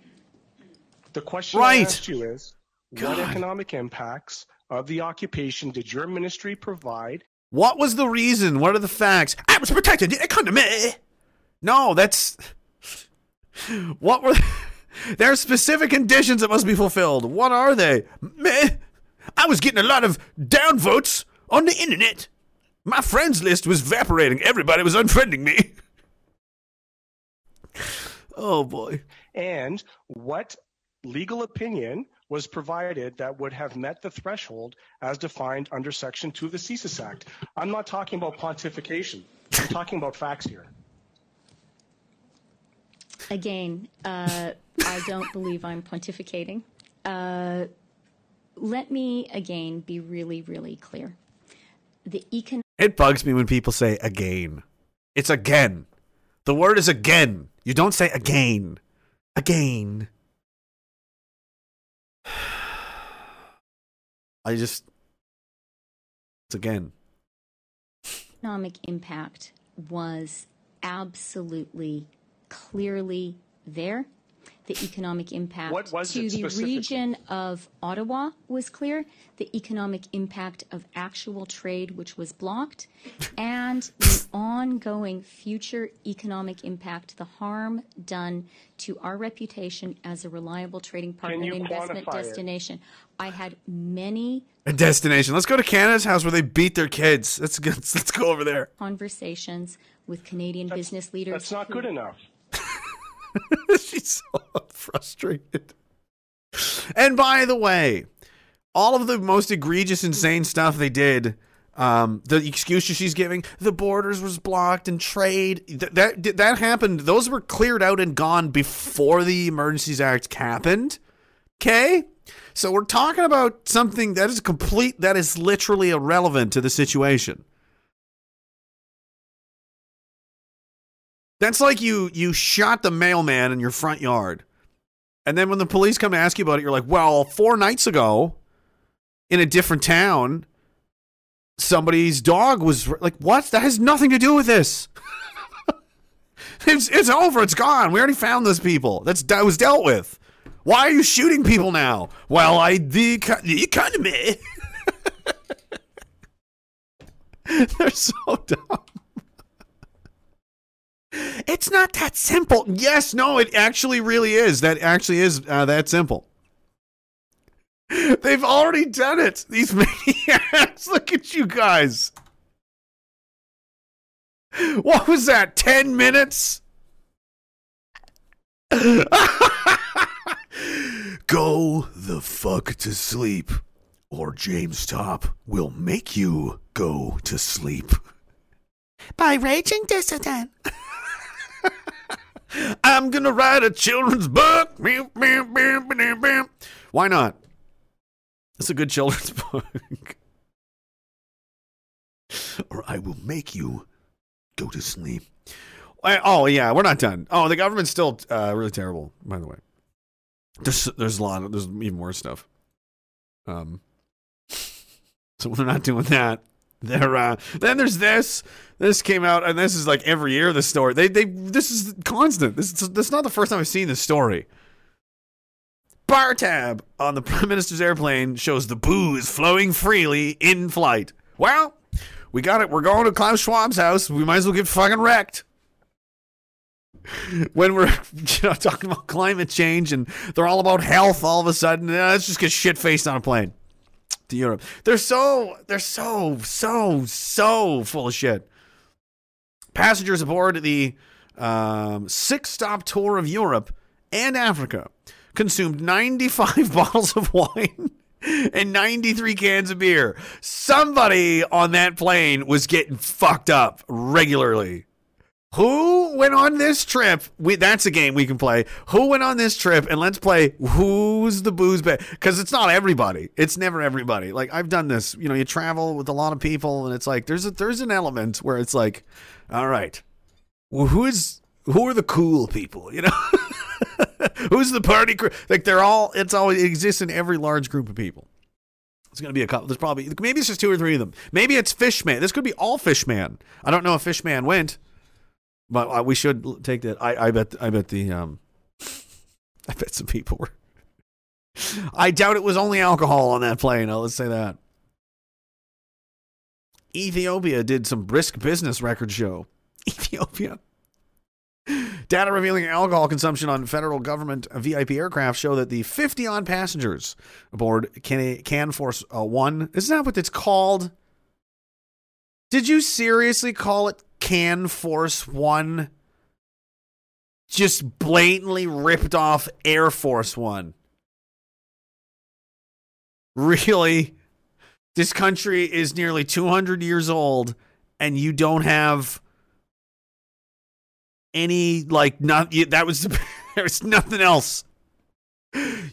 The question I asked you is what economic impacts of the occupation did your ministry provide? What was the reason? What are the facts? I was protecting the economy. No, that's. What were. There are specific conditions that must be fulfilled. What are they? Meh. I was getting a lot of downvotes on the internet. My friends list was evaporating. Everybody was unfriending me. Oh boy. And what legal opinion was provided that would have met the threshold as defined under Section 2 of the CSIS Act? I'm not talking about pontification. I'm talking about facts here. Again, uh, I don't believe I'm pontificating. Uh, let me again be really, really clear. The econ- It bugs me when people say again. It's again. The word is again. You don't say again. Again. I just. It's again. economic impact was absolutely clearly there. The economic impact What was to the region of Ottawa was clear. The economic impact of actual trade, which was blocked, and the ongoing future economic impact, the harm done to our reputation as a reliable trading partner and investment quantify it? destination. I had many A destination. Let's go to Canada's house where they beat their kids. Let's go, let's go over there. conversations with Canadian business leaders. That's not who- good enough. She's so frustrated. And by the way, all of the most egregious, insane stuff they did, um, the excuses she's giving, the borders was blocked and trade, th- that that happened. Those were cleared out and gone before the Emergencies Act happened. Okay, so we're talking about something that is complete, that is literally irrelevant to the situation. That's like you you shot the mailman in your front yard. And then when the police come to ask you about it, you're like, well, four nights ago in a different town, somebody's dog was like, what? That has nothing to do with this. it's, it's over. It's gone. We already found those people. That's that was dealt with. Why are you shooting people now? Well, I the, the economy. They're so dumb. It's not that simple. Yes, no, it actually really is. That actually is uh, that simple. They've already done it. These maniacs. Look at you guys. What was that? 10 minutes? Go the fuck to sleep, or James Topp will make you go to sleep. By Raging Dissident. I'm gonna write a children's book. Why not? It's a good children's book. or I will make you go to sleep. Oh yeah, we're not done. Oh, the government's still uh, really terrible. By the way, there's there's a lot. Of, there's even worse stuff. Um, so they're not doing that, they're uh, then there's this. This came out, and this is like every year. The story they they this is constant. This is this is not the first time I've seen this story. Bar tab on the prime minister's airplane shows the booze flowing freely in flight. Well, we got it. We're going to Klaus Schwab's house. We might as well get fucking wrecked. When we're you know talking about climate change and they're all about health, all of a sudden, uh, let's just get shit faced on a plane to Europe. They're so they're so so so full of shit. Passengers aboard the um, six stop tour of Europe and Africa consumed 95 bottles of wine and 93 cans of beer. Somebody on that plane was getting fucked up regularly. Who went on this trip? We, that's a game we can play. Who went on this trip? And let's play who's the booze bag? Because it's not everybody. It's never everybody. Like I've done this. You know, you travel with a lot of people, and it's like there's a, there's an element where it's like, all right, well, who's who are the cool people? You know, who's the party crew? Like they're all. It's always it exists in every large group of people. It's going to be a couple. There's probably maybe it's just two or three of them. Maybe it's Fishman. This could be all Fishman. I don't know if Fishman went. But we should take that. I, I bet. I bet the. Um, I bet some people were. I doubt it was only alcohol on that plane. Let's say that. Ethiopia did some brisk business record show. Ethiopia. Data revealing alcohol consumption on federal government VIP aircraft show that the 50 on passengers aboard Can, Can Force uh, One. Isn't that what it's called? Did you seriously call it Can Force One? Just blatantly ripped off Air Force One. Really? This country is nearly 200 years old, and you don't have any, like, not, that was, there's nothing else.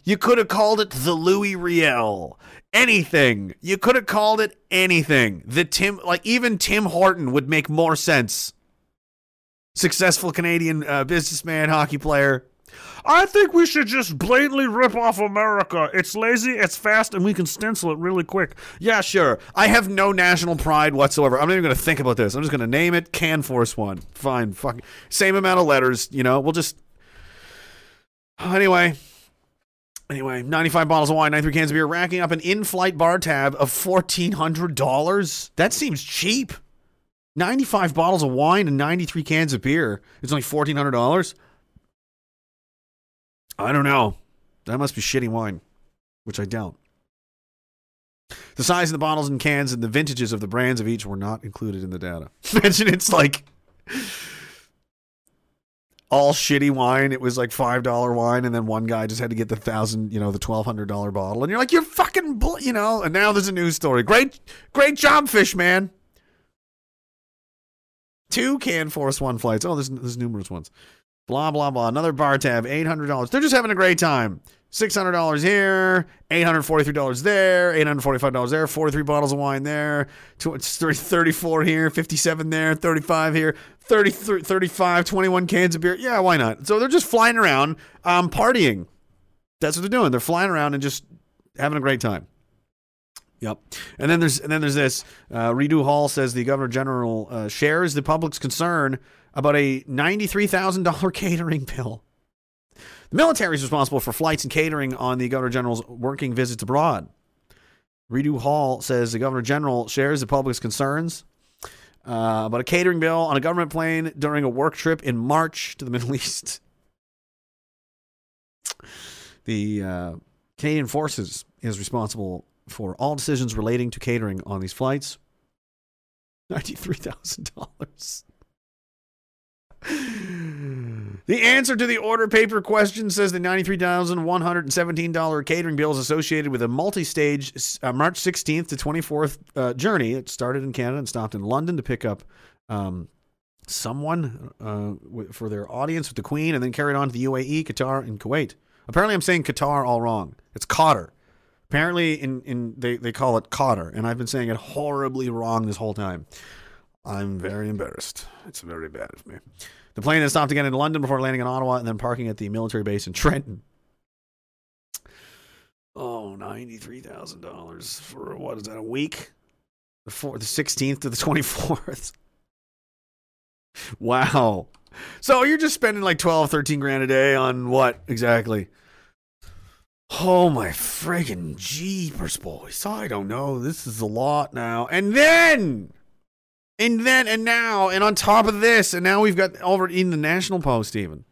You could have called it the Louis Riel. Anything. You could have called it anything. The Tim, like even Tim Horton would make more sense. Successful Canadian uh, businessman, hockey player. I think we should just blatantly rip off America. It's lazy, it's fast, and we can stencil it really quick. Yeah, sure. I have no national pride whatsoever. I'm not even going to think about this. I'm just going to name it Can Force One. Fine. Fucking same amount of letters. You know, we'll just. Anyway, Anyway, 95 bottles of wine, 93 cans of beer, racking up an in flight bar tab of $1,400. That seems cheap. 95 bottles of wine and 93 cans of beer. It's only $1,400. I don't know. That must be shitty wine, which I doubt. The size of the bottles and cans and the vintages of the brands of each were not included in the data. Imagine it's like all shitty wine. It was like five dollar wine, and then one guy just had to get the thousand, you know, the twelve hundred dollar bottle, and you're like, you're fucking, bull-, you know. And now there's a news story. Great, great job, fish man. Two can force one flights. Oh, there's there's numerous ones. Blah blah blah. Another bar tab, eight hundred dollars. They're just having a great time. Six hundred dollars here, eight hundred forty-three dollars there, eight hundred forty-five dollars there, forty-three bottles of wine there, Tw- it's 30 34 here, fifty-seven there, thirty-five here, 30, 35, 21 cans of beer. Yeah, why not? So they're just flying around, um, partying. That's what they're doing. They're flying around and just having a great time. Yep. And then there's and then there's this. Uh, Rideau Hall says the Governor General uh, shares the public's concern about a ninety-three thousand dollar catering bill. The military is responsible for flights and catering on the Governor General's working visits abroad. Rideau Hall says the Governor General shares the public's concerns uh, a catering bill on a government plane during a work trip in March to the Middle East. The uh, Canadian Forces is responsible for all decisions relating to catering on these flights. $93,000. The answer to the order paper question says the $93,117 catering bill is associated with a multi stage uh, March 16th to 24th uh, journey. It started in Canada and stopped in London to pick up um, someone uh, for their audience with the Queen and then carried on to the UAE, Qatar, and Kuwait. Apparently, I'm saying Qatar all wrong. It's Qatar. Apparently, in, in they, they call it Qatar, and I've been saying it horribly wrong this whole time. I'm very embarrassed. It's very bad of me. The plane then stopped again in London before landing in Ottawa and then parking at the military base in Trenton. Oh, $93,000 for what is that, a week? The, four, the 16th to the 24th. Wow. So you're just spending like 12, 13 grand a day on what exactly? Oh my friggin' jeepers, boys. I don't know. This is a lot now. And then, and then, and now, and on top of this, and now we've got over in the National Post even.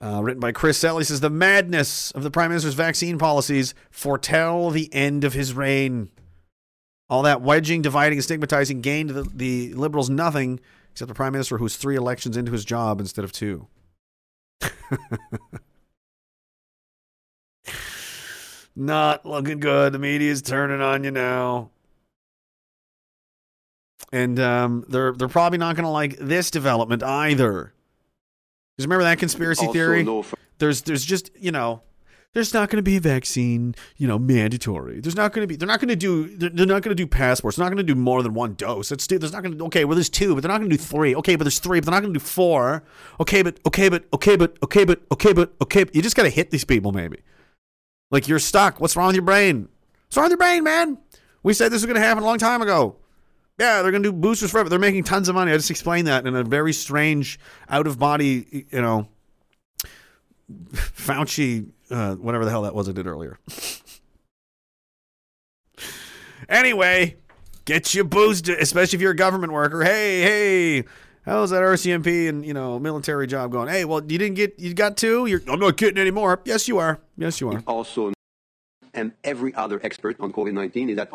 Uh, written by Chris Selley, he says the madness of the prime minister's vaccine policies foretell the end of his reign. All that wedging, dividing, and stigmatizing gained the, the liberals nothing except the prime minister who's three elections into his job instead of two. Not looking good. The media's turning on you now. And um, they're they're probably not going to like this development either. Because remember that conspiracy Also theory? no f- there's there's just you know there's not going to be a vaccine you know mandatory. There's not going to be they're not going to do they're, they're not going to do passports. They're not going to do more than one dose. It's there's not going to okay well there's two but they're not going to do three. Okay but there's three but they're not going to do four. Okay but okay but okay but okay but okay but okay but you just got to hit these people maybe. Like you're stuck. What's wrong with your brain? What's wrong with your brain man? We said this was going to happen a long time ago yeah, they're going to do boosters forever. They're making tons of money. I just explained that in a very strange, out of body, you know, Fauci, uh, whatever the hell that was I did earlier. anyway, get your booster, especially if you're a government worker. Hey, hey, how's that RCMP and you know military job going? Hey, well, you didn't get, you got two. You're, I'm not getting any more. Yes, you are. Yes, you are. also and every other expert on COVID-19 is that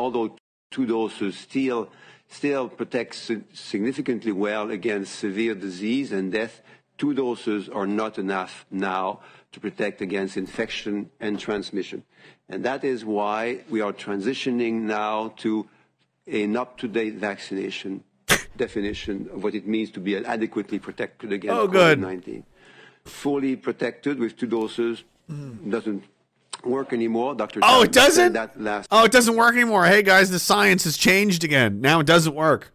although two doses still still protects significantly well against severe disease and death, two doses are not enough now to protect against infection and transmission. And that is why we are transitioning now to an up-to-date vaccination definition of what it means to be adequately protected against Oh, good. COVID-19. Fully protected with two doses mm. doesn't work anymore. Dr. Oh, it doesn't? that last Oh, it doesn't work anymore. Hey guys, the science has changed again. Now it doesn't work.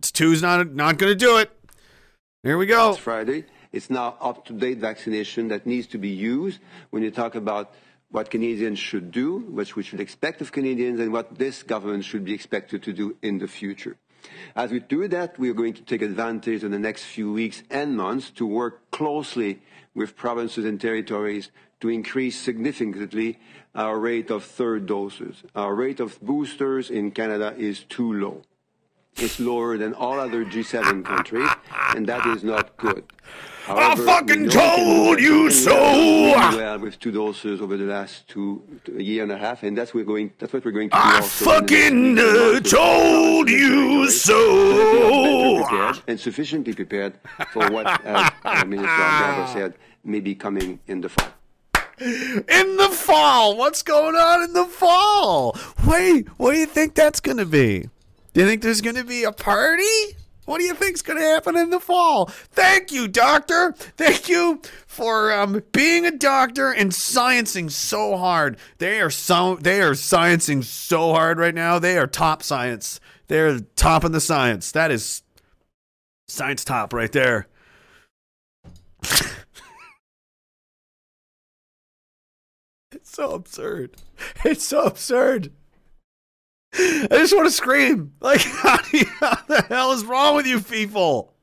Two's not not going to do it. Here we go. Friday. It's now up-to-date vaccination that needs to be used when you talk about what Canadians should do, what we should expect of Canadians, and what this government should be expected to do in the future. As we do that, we are going to take advantage in the next few weeks and months to work closely with provinces and territories to increase significantly our rate of third doses. Our rate of boosters in Canada is too low. It's lower than all other G7 countries, and that is not good. I fucking told you so. well with two doses over the last two year and a half, and that's we're going. That's what we're going to do. I also in the next fucking uh, told you so that we are better so. prepared and sufficiently prepared for what, as uh, Minister Alghabra said, may be coming in the fall. In the fall, what's going on in the fall? Wait, what do you think that's going to be? Do you think there's going to be a party? What do you think's going to happen in the fall? Thank you, doctor. Thank you for um, being a doctor and sciencing so hard. They are so they are sciencing so hard right now. They are top science. They're top in the science. That is science top right there. so absurd. It's so absurd. I just want to scream. Like, how, you, how the hell is wrong with you people?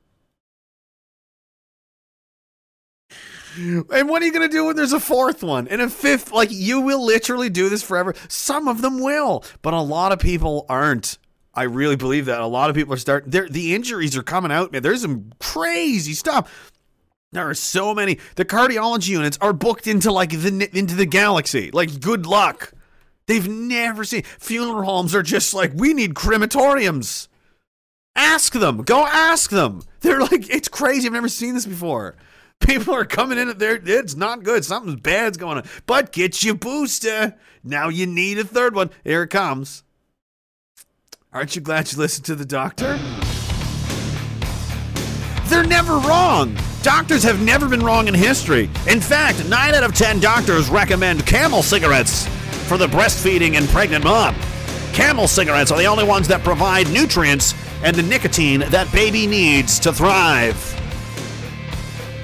And what are you going to do when there's a fourth one and a fifth? Like, you will literally do this forever. Some of them will, but a lot of people aren't. I really believe that. A lot of people are starting, the injuries are coming out, man. There's some crazy stuff. There are so many. The cardiology units are booked into like the into the galaxy. Like good luck. They've never seen funeral homes are just like we need crematoriums. Ask them. Go ask them. They're like it's crazy. I've never seen this before. People are coming in there. It's not good. Something bad's going on. But get your booster. Now you need a third one. Here it comes. Aren't you glad you listened to the doctor? They're never wrong. Doctors have never been wrong in history. In fact, 9 out of 10 doctors recommend camel cigarettes for the breastfeeding and pregnant mom. Camel cigarettes are the only ones that provide nutrients and the nicotine that baby needs to thrive.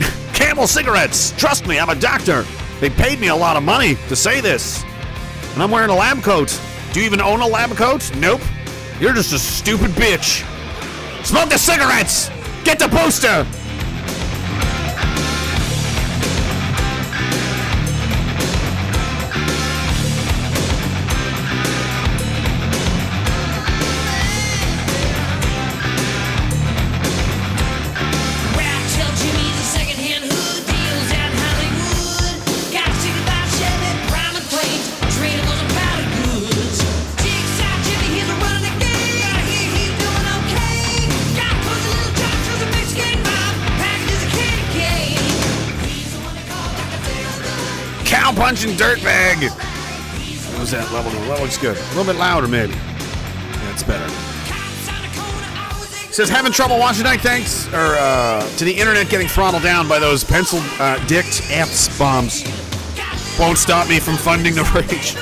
Camel cigarettes. Trust me, I'm a doctor. They paid me a lot of money to say this. And I'm wearing a lab coat. Do you even own a lab coat? Nope. You're just a stupid bitch. Smoke the cigarettes! Get the booster! Punching dirtbag. What was that level? That looks good. A little bit louder, maybe. That's better. Says having trouble watching tonight. Thanks, or uh, to the internet getting throttled down by those pencil uh, dicked ants bombs. Won't stop me from funding the rage.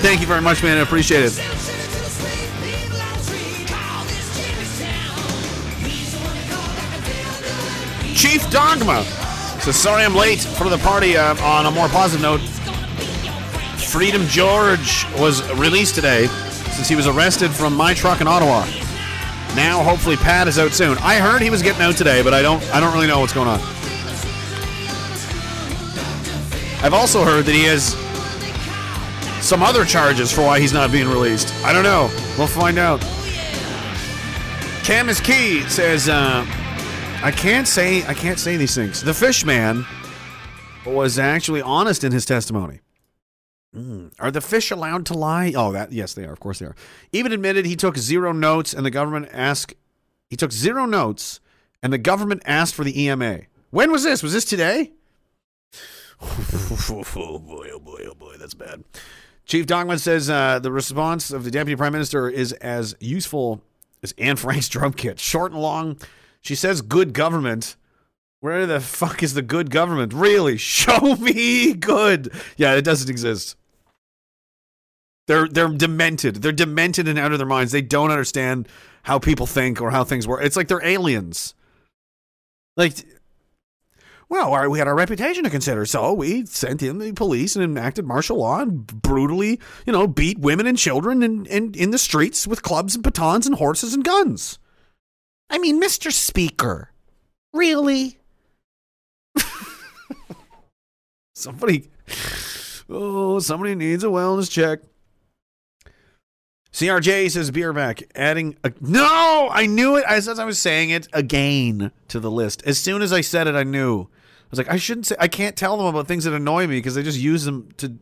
Thank you very much, man. I appreciate it. Chief Dogma says, sorry I'm late for the party. Uh, on a more positive note, Freedom George was released today since he was arrested from my truck in Ottawa. Now, hopefully, Pat is out soon. I heard he was getting out today, but I don't. I don't really know what's going on. I've also heard that he has some other charges for why he's not being released. I don't know. We'll find out. Cam is key says, uh, I can't say I can't say these things. The fish man was actually honest in his testimony. Mm. Are the fish allowed to lie? Oh, that yes, they are. Of course, they are. Even admitted he took zero notes, and the government asked. He took zero notes, and the government asked for the EMA. When was this? Was this today? oh boy! Oh boy! Oh boy! That's bad. Chief Dogman says uh, the response of the deputy prime minister is as useful as Anne Frank's drum kit, short and long. She says, "Good government." Where the fuck is the good government? Really? Show me good. Yeah, it doesn't exist. They're they're demented. They're demented and out of their minds. They don't understand how people think or how things work. It's like they're aliens. Like well, we had our reputation to consider, so we sent in the police and enacted martial law and brutally, you know, beat women and children in, in, in the streets with clubs and batons and horses and guns. I mean, Mr. Speaker, really? somebody, oh, somebody needs a wellness check. CRJ says beer back, adding a, no, I knew it as, as I was saying it again to the list. As soon as I said it, I knew. I was like, I shouldn't say. I can't tell them about things that annoy me because they just use them to.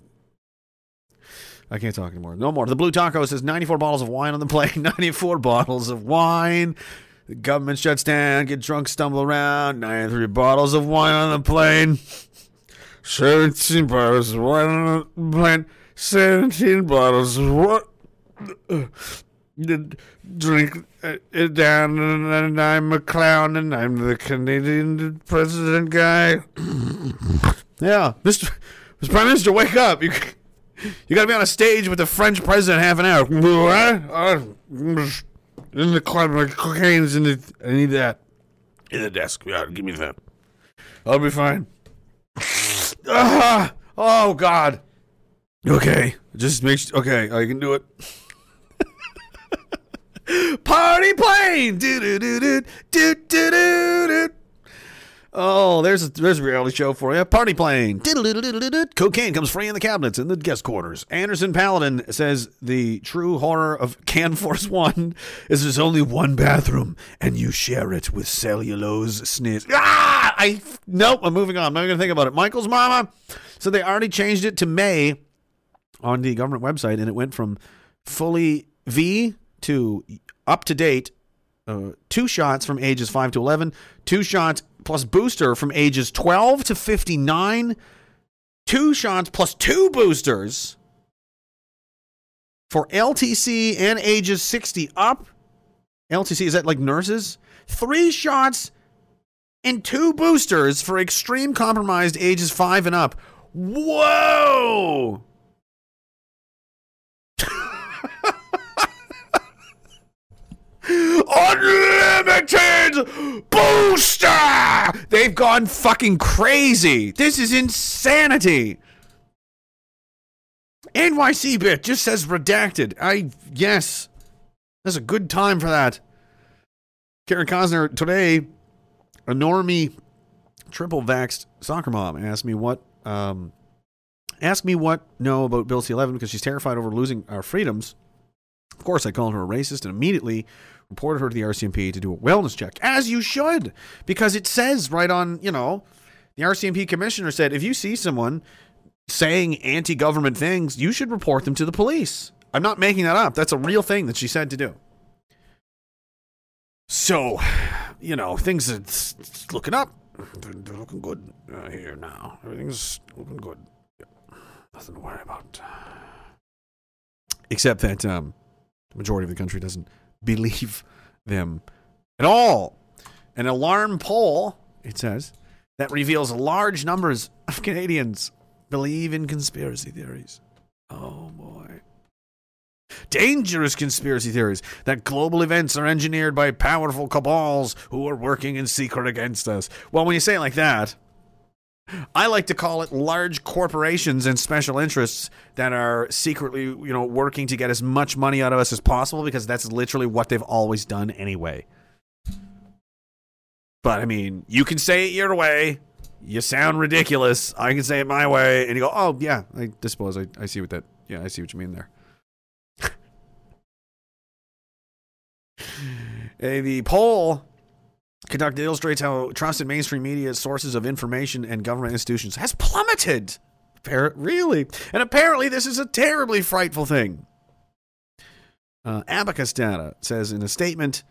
I can't talk anymore. No more. The Blue Taco says 94 bottles of wine on the plane. 94 bottles of wine. The government shuts down. Get drunk, stumble around. 93 bottles of wine on the plane. 17 bottles of wine on the plane. 17 bottles of what? Drink uh, it down, and I'm a clown, and I'm the Canadian president guy. yeah, Mr. Mr. Prime Minister, wake up! You, you got to be on a stage with the French president half an hour. In the club, my cocaine's in the. I need that in the desk. Yeah, give me that. I'll be fine. ah, oh God. Okay, just make sure. Okay, I can do it. Party plane. Do do do do do do do do. Oh, there's a there's a reality show for you. Party plane. Cocaine comes free in the cabinets in the guest quarters. Anderson Paladin says the true horror of Can Force One is there's only one bathroom and you share it with cellulose sniz. Ah! I nope. I'm moving on. I'm not to think about it. Michael's mama. So they already changed it to May on the government website, and it went from fully V to up to date uh, two shots from ages 5 to 11, two shots plus booster from ages 12 to 59, two shots plus two boosters for LTC and ages 60 up. LTC, is that like nurses? Three shots and two boosters for extreme compromised ages 5 and up. Whoa! Unlimited booster! they've gone fucking crazy. This is insanity. NYC bit just says redacted. I yes, that's a good time for that. Karen Cosner today, a normie, triple vaxxed soccer mom asked me what um, asked me what know about Bill C11 because she's terrified over losing our freedoms. Of course, I called her a racist and immediately reported her to the RCMP to do a wellness check, as you should, because it says right on, you know, the RCMP commissioner said if you see someone saying anti government things, you should report them to the police. I'm not making that up. That's a real thing that she said to do. So, you know, things are looking up. They're, they're looking good uh, here now. Everything's looking good. Yeah. Nothing to worry about. Except that um, the majority of the country doesn't believe them at all. An alarm poll, it says, that reveals large numbers of Canadians believe in conspiracy theories. Oh boy. Dangerous conspiracy theories that global events are engineered by powerful cabals who are working in secret against us. Well, when you say it like that, I like to call it large corporations and special interests that are secretly, you know, working to get as much money out of us as possible because that's literally what they've always done anyway. But I mean, you can say it your way. You sound ridiculous. I can say it my way, and you go, "Oh yeah, I suppose I, I see what that. Yeah, I see what you mean there." The poll conducted illustrates how trust in mainstream media sources of information and government institutions has plummeted. Appar- Really? And apparently, this is a terribly frightful thing. Uh, Abacus data says in a statement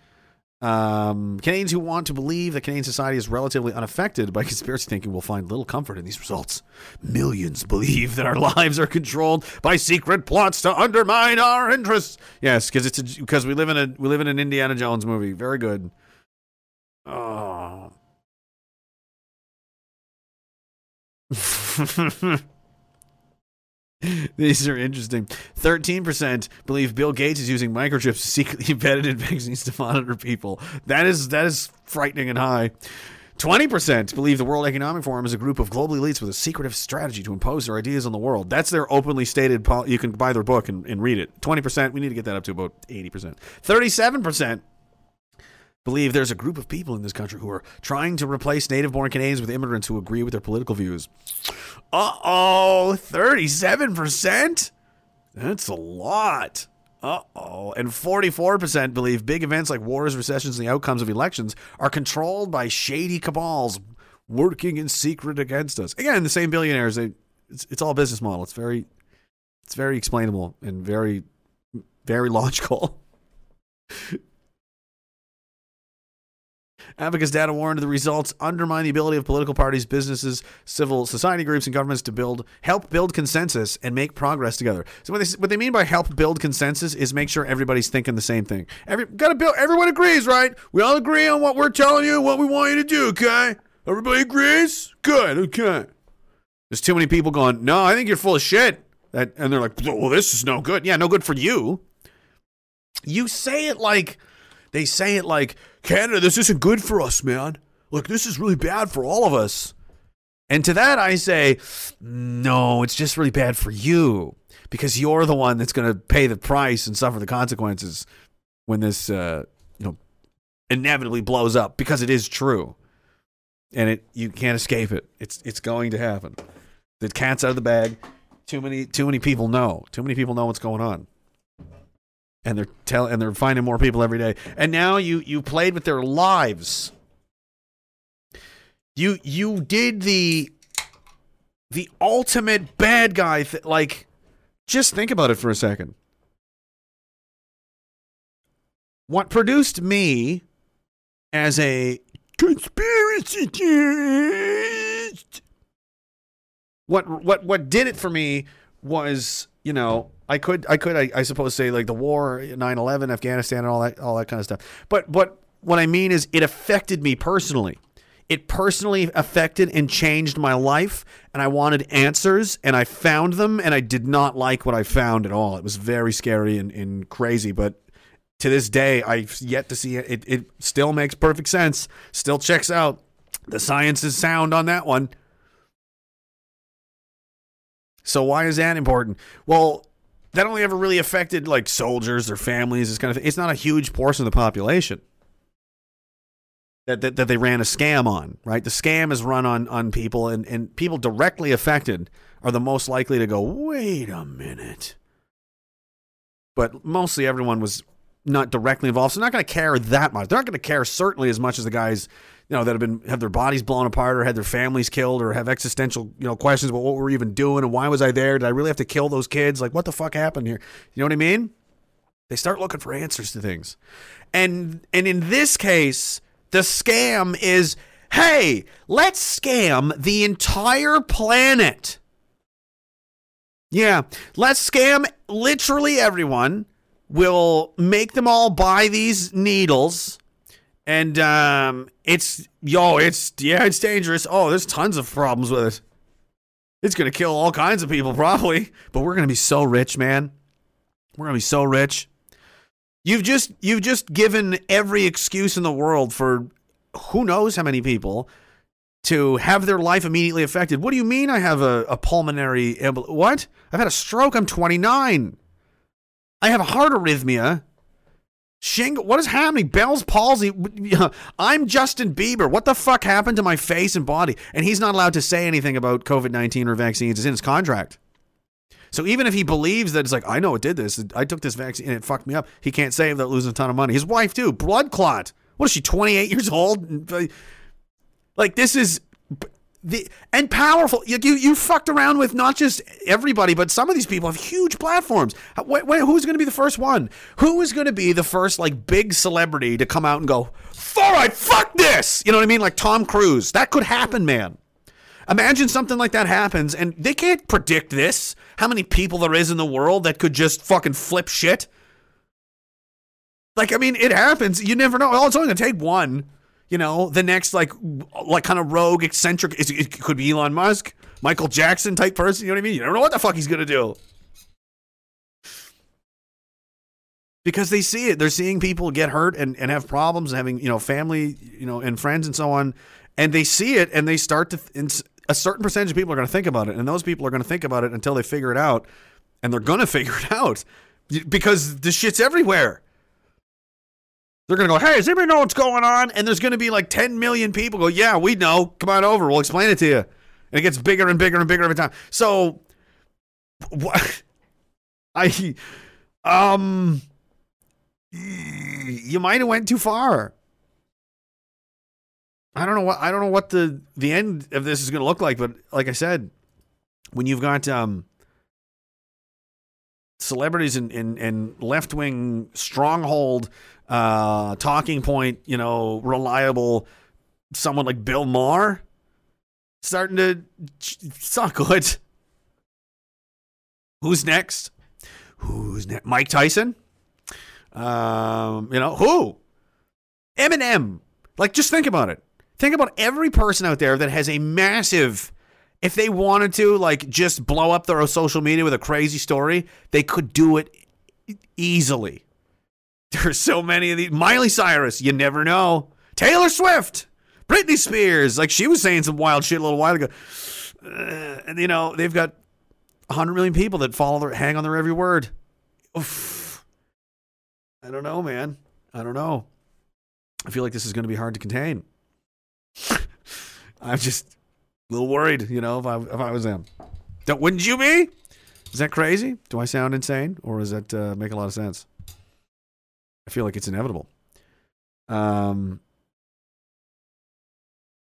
um, Canadians who want to believe that Canadian society is relatively unaffected by conspiracy thinking will find little comfort in these results. Millions believe that our lives are controlled by secret plots to undermine our interests. Yes, because it's because we live in a we live in an Indiana Jones movie. Very good. Oh. These are interesting. 13% believe Bill Gates is using microchips secretly embedded in vaccines to monitor people. That is that is frightening and high. 20% believe the World Economic Forum is a group of global elites with a secretive strategy to impose their ideas on the world. That's their openly stated pol- you can buy their book and, and read it. 20%, we need to get that up to about 80%. 37% believe there's a group of people in this country who are trying to replace native born Canadians with immigrants who agree with their political views. Uh oh, 37%? That's a lot. Uh oh. And 44% believe big events like wars, recessions, and the outcomes of elections are controlled by shady cabals working in secret against us. Again, the same billionaires. They, it's, it's all business model. It's very, it's very explainable and very, very logical. Abacus data warned the results undermine the ability of political parties, businesses, civil society groups, and governments to build, help build consensus and make progress together. So what they, what they mean by help build consensus is make sure everybody's thinking the same thing. Every got to build. Everyone agrees, right? We all agree on what we're telling you, what we want you to do. Okay, everybody agrees. Good. Okay. There's too many people going. No, I think you're full of shit. That and they're like, well, this is no good. Yeah, no good for you. You say it like they say it like Canada, this isn't good for us, man. Look, this is really bad for all of us. And to that, I say, no, it's just really bad for you because you're the one that's going to pay the price and suffer the consequences when this, uh, you know, inevitably blows up because it is true, and it you can't escape it. It's it's going to happen. The cat's out of the bag. Too many too many people know. Too many people know what's going on and they're tell and they're finding more people every day. And now you you played with their lives. You you did the the ultimate bad guy th- like just think about it for a second. What produced me as a conspiracy theorist what what what did it for me was you know I could I could I, I suppose say like the war 9/11 Afghanistan and all that all that kind of stuff but but what I mean is it affected me personally it personally affected and changed my life and I wanted answers and I found them and I did not like what I found at all it was very scary and, and crazy but to this day I've yet to see it. it it still makes perfect sense still checks out The science is sound on that one. So why is that important? Well, that only ever really affected like soldiers or families, this kind of thing. It's not a huge portion of the population that, that, that they ran a scam on, right? The scam is run on on people and, and people directly affected are the most likely to go, wait a minute. But mostly everyone was not directly involved, so they're not going to care that much. They're not going to care certainly as much as the guys, you know, that have been have their bodies blown apart or had their families killed or have existential, you know, questions about what we're even doing and why was I there? Did I really have to kill those kids? Like, what the fuck happened here? You know what I mean? They start looking for answers to things, and and in this case, the scam is, hey, let's scam the entire planet. Yeah, let's scam literally everyone. We'll make them all buy these needles. And um, it's yo, it's yeah, it's dangerous. Oh, there's tons of problems with it. It's gonna kill all kinds of people probably, but we're gonna be so rich, man. We're gonna be so rich. You've just you've just given every excuse in the world for who knows how many people to have their life immediately affected. What do you mean I have a, a pulmonary what? I've had a stroke. I'm 29. I have a heart arrhythmia. Shingle. What is happening? Bell's palsy. I'm Justin Bieber. What the fuck happened to my face and body? And he's not allowed to say anything about COVID 19 or vaccines. It's in his contract. So even if he believes that it's like, I know it did this, I took this vaccine and it fucked me up, he can't say it without losing a ton of money. His wife, too, blood clot. What is she, 28 years old? Like, this is the and powerful. You, you you fucked around with not just everybody, but some of these people have huge platforms. Wait, wait, who's going to be the first one? Who is going to be the first like big celebrity to come out and go, "All right, fuck this"? You know what I mean? Like Tom Cruise. That could happen, man. Imagine something like that happens, and they can't predict this. How many people there is in the world that could just fucking flip shit? Like, I mean, it happens. You never know. Oh, it's only gonna take one you know, the next like like kind of rogue, eccentric. It could be Elon Musk, Michael Jackson type person. You know what I mean? You never know what the fuck he's gonna do. Because they see it, they're seeing people get hurt and, and have problems, and having you know family, you know, and friends and so on, and they see it, and they start to. A certain percentage of people are going to think about it, and those people are going to think about it until they figure it out, and they're going to figure it out because the shit's everywhere. They're going to go, hey, does anybody know what's going on? And there's going to be like 10 million people go, yeah, we know. Come on over. We'll explain it to you. And it gets bigger and bigger and bigger every time. So, what? I, um, you might have went too far. I don't know what I don't know what the the end of this is going to look like, but like I said, when you've got um celebrities and and, and left wing stronghold uh, talking point, you know, reliable someone like Bill Maher starting to it's not good. Who's next? Who's next? Mike Tyson? Um, you know, who? Eminem. Like just think about it. Think about every person out there that has a massive if they wanted to like just blow up their social media with a crazy story, they could do it easily. There's so many of these. Miley Cyrus, you never know. Taylor Swift, Britney Spears, like she was saying some wild shit a little while ago. Uh, and you know they've got 100 million people that follow their, hang on their every word. Oof. I don't know, man. I don't know. I feel like this is going to be hard to contain. I'm just a little worried, you know, if I if I was them. Don't wouldn't you be? Is that crazy? Do I sound insane, or does that uh, make a lot of sense? I feel like it's inevitable. Um,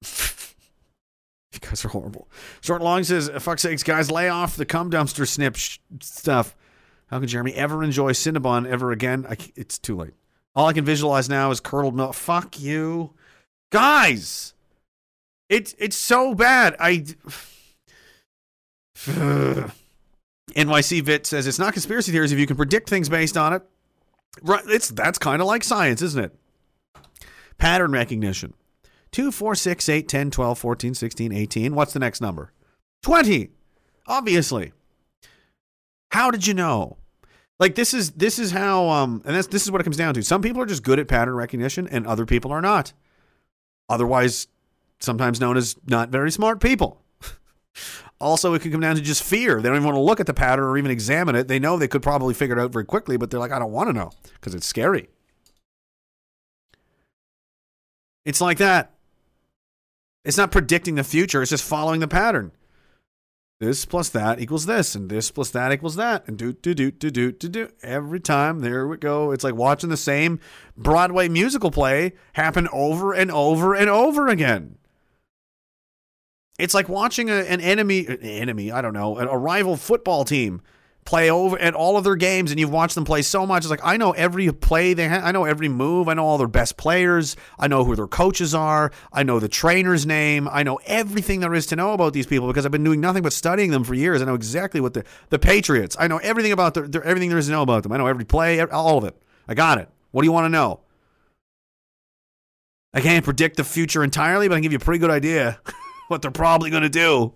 you guys are horrible. Short Long says, "Fuck sakes, guys, lay off the cum dumpster snip sh- stuff." How can Jeremy ever enjoy Cinnabon ever again? I, it's too late. All I can visualize now is curdled milk. Fuck you, guys. It's it's so bad. I. NYC Vit says it's not conspiracy theories if you can predict things based on it. Right, it's that's kind of like science, isn't it? Pattern recognition. 2, 4, 6, 8, 10, 12, 14, 16, 18. What's the next number? 20. Obviously. How did you know? Like this is this is how um and that's this is what it comes down to. Some people are just good at pattern recognition and other people are not. Otherwise, sometimes known as not very smart people. Also, it could come down to just fear. They don't even want to look at the pattern or even examine it. They know they could probably figure it out very quickly, but they're like, I don't want to know because it's scary. It's like that. It's not predicting the future, it's just following the pattern. This plus that equals this, and this plus that equals that, and do do do do do do do. Every time, there we go. It's like watching the same Broadway musical play happen over and over and over again. It's like watching a, an enemy, an enemy, I don't know, a, rival football team play over at all of their games, and you've watched them play so much. It's like I know every play they have, I know every move, I know all their best players, I know who their coaches are, I know the trainer's name, I know everything there is to know about these people because I've been doing nothing but studying them for years. I know exactly what the the Patriots. I know everything about their, their everything there is to know about them. I know every play, all of it. I got it. What do you want to know? I can't predict the future entirely, but I can give you a pretty good idea what they're probably going to do.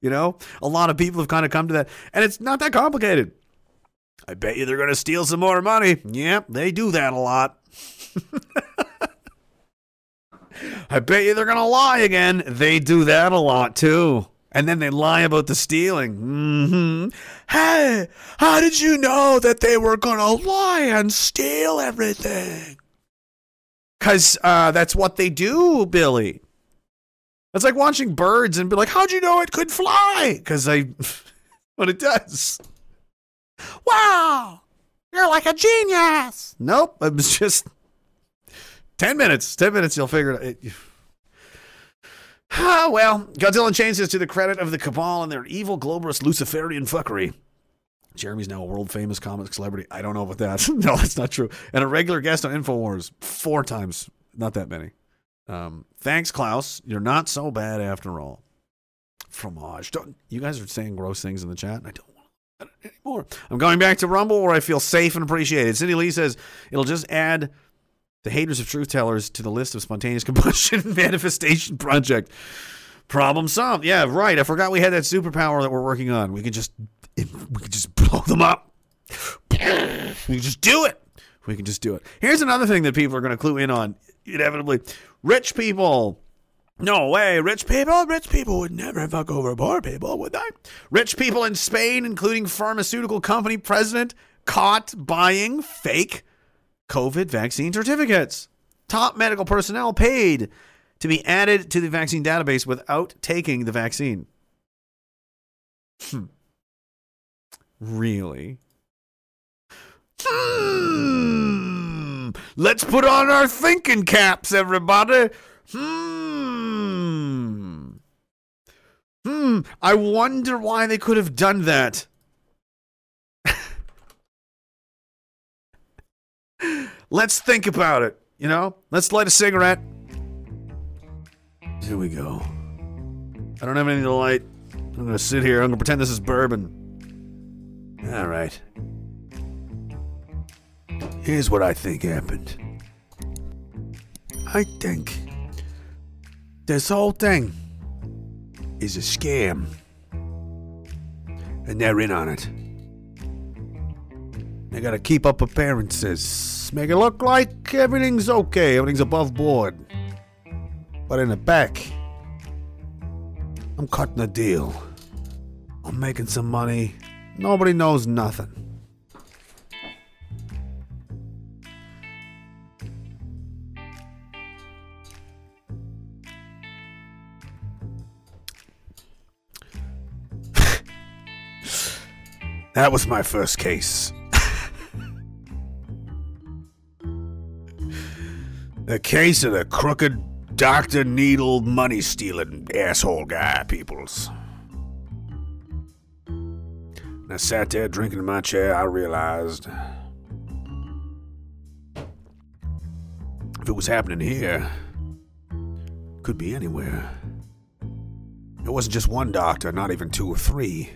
You know, a lot of people have kind of come to that, and it's not that complicated. I bet you they're going to steal some more money. Yep, they do that a lot. I bet you they're going to lie again. They do that a lot too. And then they lie about the stealing. hmm Hey, how did you know that they were going to lie and steal everything? Because uh, that's what they do, Billy. It's like watching birds and be like, how'd you know it could fly? Because I, what it does. Wow, you're like a genius. Nope, it was just 10 minutes. 10 minutes, you'll figure it out. Ah, well, Godzilla Unchained says to the credit of the Cabal and their evil globalist Luciferian fuckery. Jeremy's now a world famous comic celebrity. I don't know about that. no, that's not true. And a regular guest on InfoWars four times. Not that many. Um, thanks, Klaus. You're not so bad after all. Fromage. Don't, you guys are saying gross things in the chat, and I don't want to anymore. I'm going back to Rumble where I feel safe and appreciated. Cindy Lee says it'll just add the haters of truth tellers to the list of spontaneous combustion manifestation project. Problem solved. Yeah, right. I forgot we had that superpower that we're working on. We could just we could just blow them up. We can just do it. We can just do it. Here's another thing that people are going to clue in on inevitably. Rich people. No way. Rich people? Rich people would never fuck over poor people, would they? Rich people in Spain, including pharmaceutical company president, caught buying fake COVID vaccine certificates. Top medical personnel paid to be added to the vaccine database without taking the vaccine. Hmm. Really? Hmm. Let's put on our thinking caps, everybody. Hmm. Hmm. I wonder why they could have done that. Let's think about it. You know, let's light a cigarette. Here we go. I don't have anything to light. I'm to sit here. I'm to pretend this is bourbon. All right. Here's what I think happened. I think this whole thing is a scam. And they're in on it. They gotta keep up appearances. Make it look like everything's okay, everything's above board. But in the back, I'm cutting a deal. I'm making some money. Nobody knows nothing. That was my first case. the case of the crooked Dr. Needle money stealing asshole guy, peoples. And I sat there drinking in my chair, I realized if it was happening here, could be anywhere. It wasn't just one doctor, not even two or three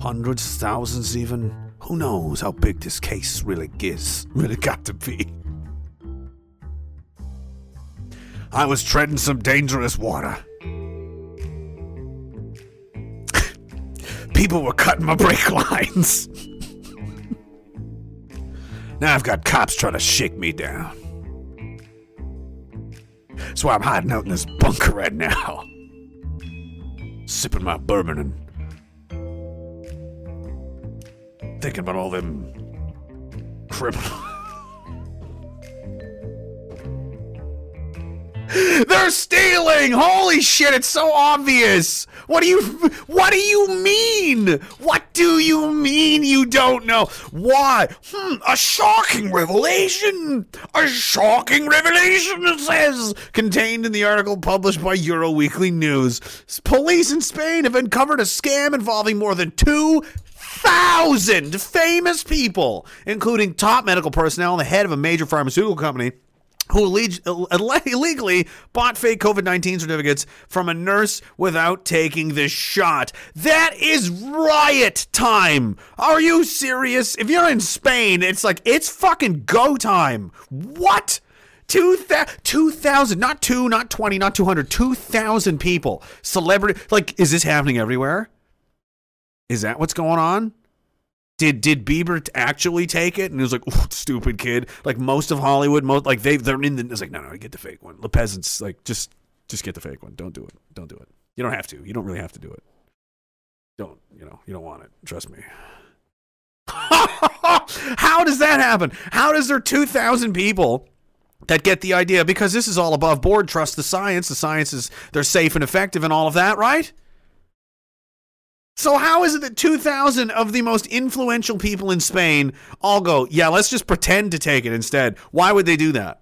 hundreds, thousands, even. Who knows how big this case really is, really got to be. I was treading some dangerous water. People were cutting my brake lines. now I've got cops trying to shake me down. That's why I'm hiding out in this bunker right now. Sipping my bourbon and thinking about all them criminals. They're stealing! Holy shit, it's so obvious! What do you what do you mean? What do you mean you don't know? Why? Hmm, a shocking revelation! A shocking revelation, it says, contained in the article published by Euro Weekly News. Police in Spain have uncovered a scam involving more than two thousand famous people, including top medical personnel and the head of a major pharmaceutical company who illegally bought fake COVID 19 certificates from a nurse without taking the shot. That is riot time. Are you serious? If you're in Spain, it's like, it's fucking go time. What? 2,000, not two, not 20, not 200, 2,000 people. Celebrity. Like, is this happening everywhere? Is that what's going on? Did did Bieber actually take it? And he was like, "Ooh, stupid kid. Like most of Hollywood, most like they they're in the. It's like, no, no, get the fake one. The peasants, like, just just get the fake one. Don't do it. Don't do it. You don't have to. You don't really have to do it. Don't you know? You don't want it. Trust me. How does that happen? How does there two thousand people? that get the idea because this is all above board. Trust the science. The science is they're safe and effective and all of that, right? So how is it that 2,000 of the most influential people in Spain all go, yeah, let's just pretend to take it instead? Why would they do that?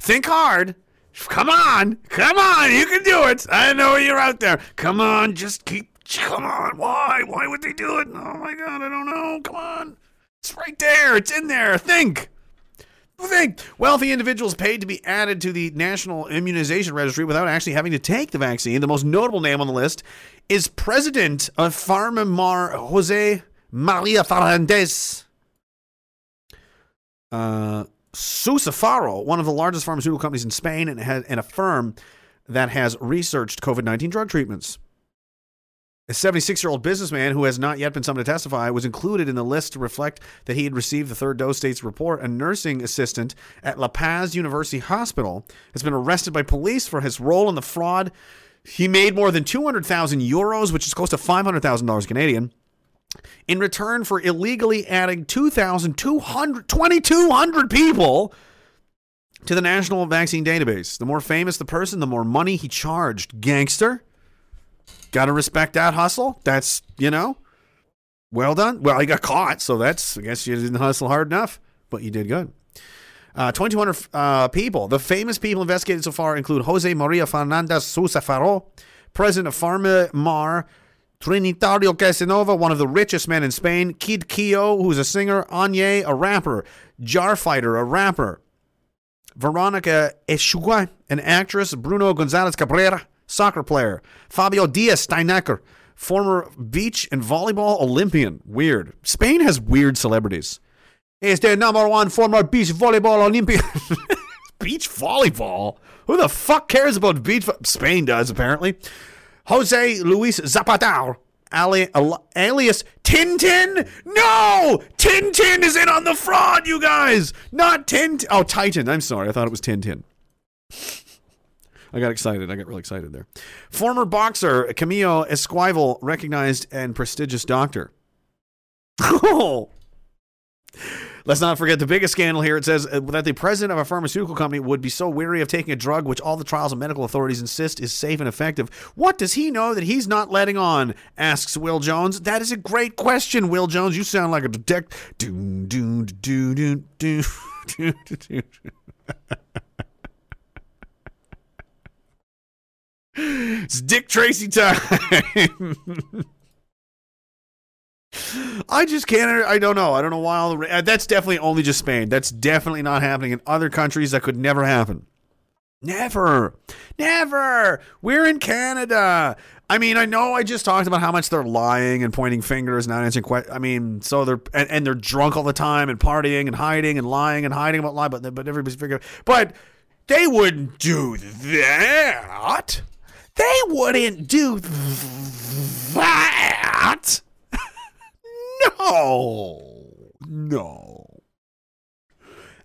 Think hard. Come on. Come on. You can do it. I know you're out there. Come on. Just keep. Come on. Why? Why would they do it? Oh my God. I don't know. Come on. It's right there. It's in there. Think. Think. Wealthy individuals paid to be added to the National Immunization Registry without actually having to take the vaccine. The most notable name on the list is President of Pharma Mar Jose Maria Fernandez. Uh, Sousa-Faro, one of the largest pharmaceutical companies in Spain, and, has, and a firm that has researched COVID 19 drug treatments. A 76 year old businessman who has not yet been summoned to testify was included in the list to reflect that he had received the third dose state's report. A nursing assistant at La Paz University Hospital has been arrested by police for his role in the fraud. He made more than 200,000 euros, which is close to $500,000 Canadian, in return for illegally adding 2,200, 2,200 people to the national vaccine database. The more famous the person, the more money he charged. Gangster. Got to respect that hustle. That's, you know, well done. Well, he got caught, so that's, I guess you didn't hustle hard enough, but you did good. Uh, 2,200 uh, people. The famous people investigated so far include Jose Maria Fernandez Sousa-Faro, president of Pharma Mar, Trinitario Casanova, one of the richest men in Spain, Kid Kio, who's a singer, Anye, a rapper, Jar Fighter, a rapper, Veronica Echegui, an actress, Bruno Gonzalez Cabrera, soccer player, Fabio Diaz Steinecker, former beach and volleyball Olympian. Weird. Spain has weird celebrities. Is the number one former beach volleyball Olympian. beach volleyball? Who the fuck cares about beach? Vo- Spain does, apparently. Jose Luis Zapata, ali- al- alias Tintin. No! Tintin is in on the fraud, you guys! Not Tintin. Oh, Titan. I'm sorry. I thought it was Tintin. I got excited. I got really excited there. Former boxer Camilo Esquivel, recognized and prestigious doctor. Oh. Let's not forget the biggest scandal here. It says uh, that the president of a pharmaceutical company would be so weary of taking a drug which all the trials and medical authorities insist is safe and effective. What does he know that he's not letting on? asks Will Jones. That is a great question, Will Jones. You sound like a detective. It's Dick Tracy time. I just can't. I don't know. I don't know why. All the, uh, that's definitely only just Spain. That's definitely not happening in other countries. That could never happen. Never, never. We're in Canada. I mean, I know I just talked about how much they're lying and pointing fingers and not answering questions. I mean, so they're and, and they're drunk all the time and partying and hiding and lying and hiding about lie, but but everybody's figuring. But they wouldn't do that. They wouldn't do that. no, no.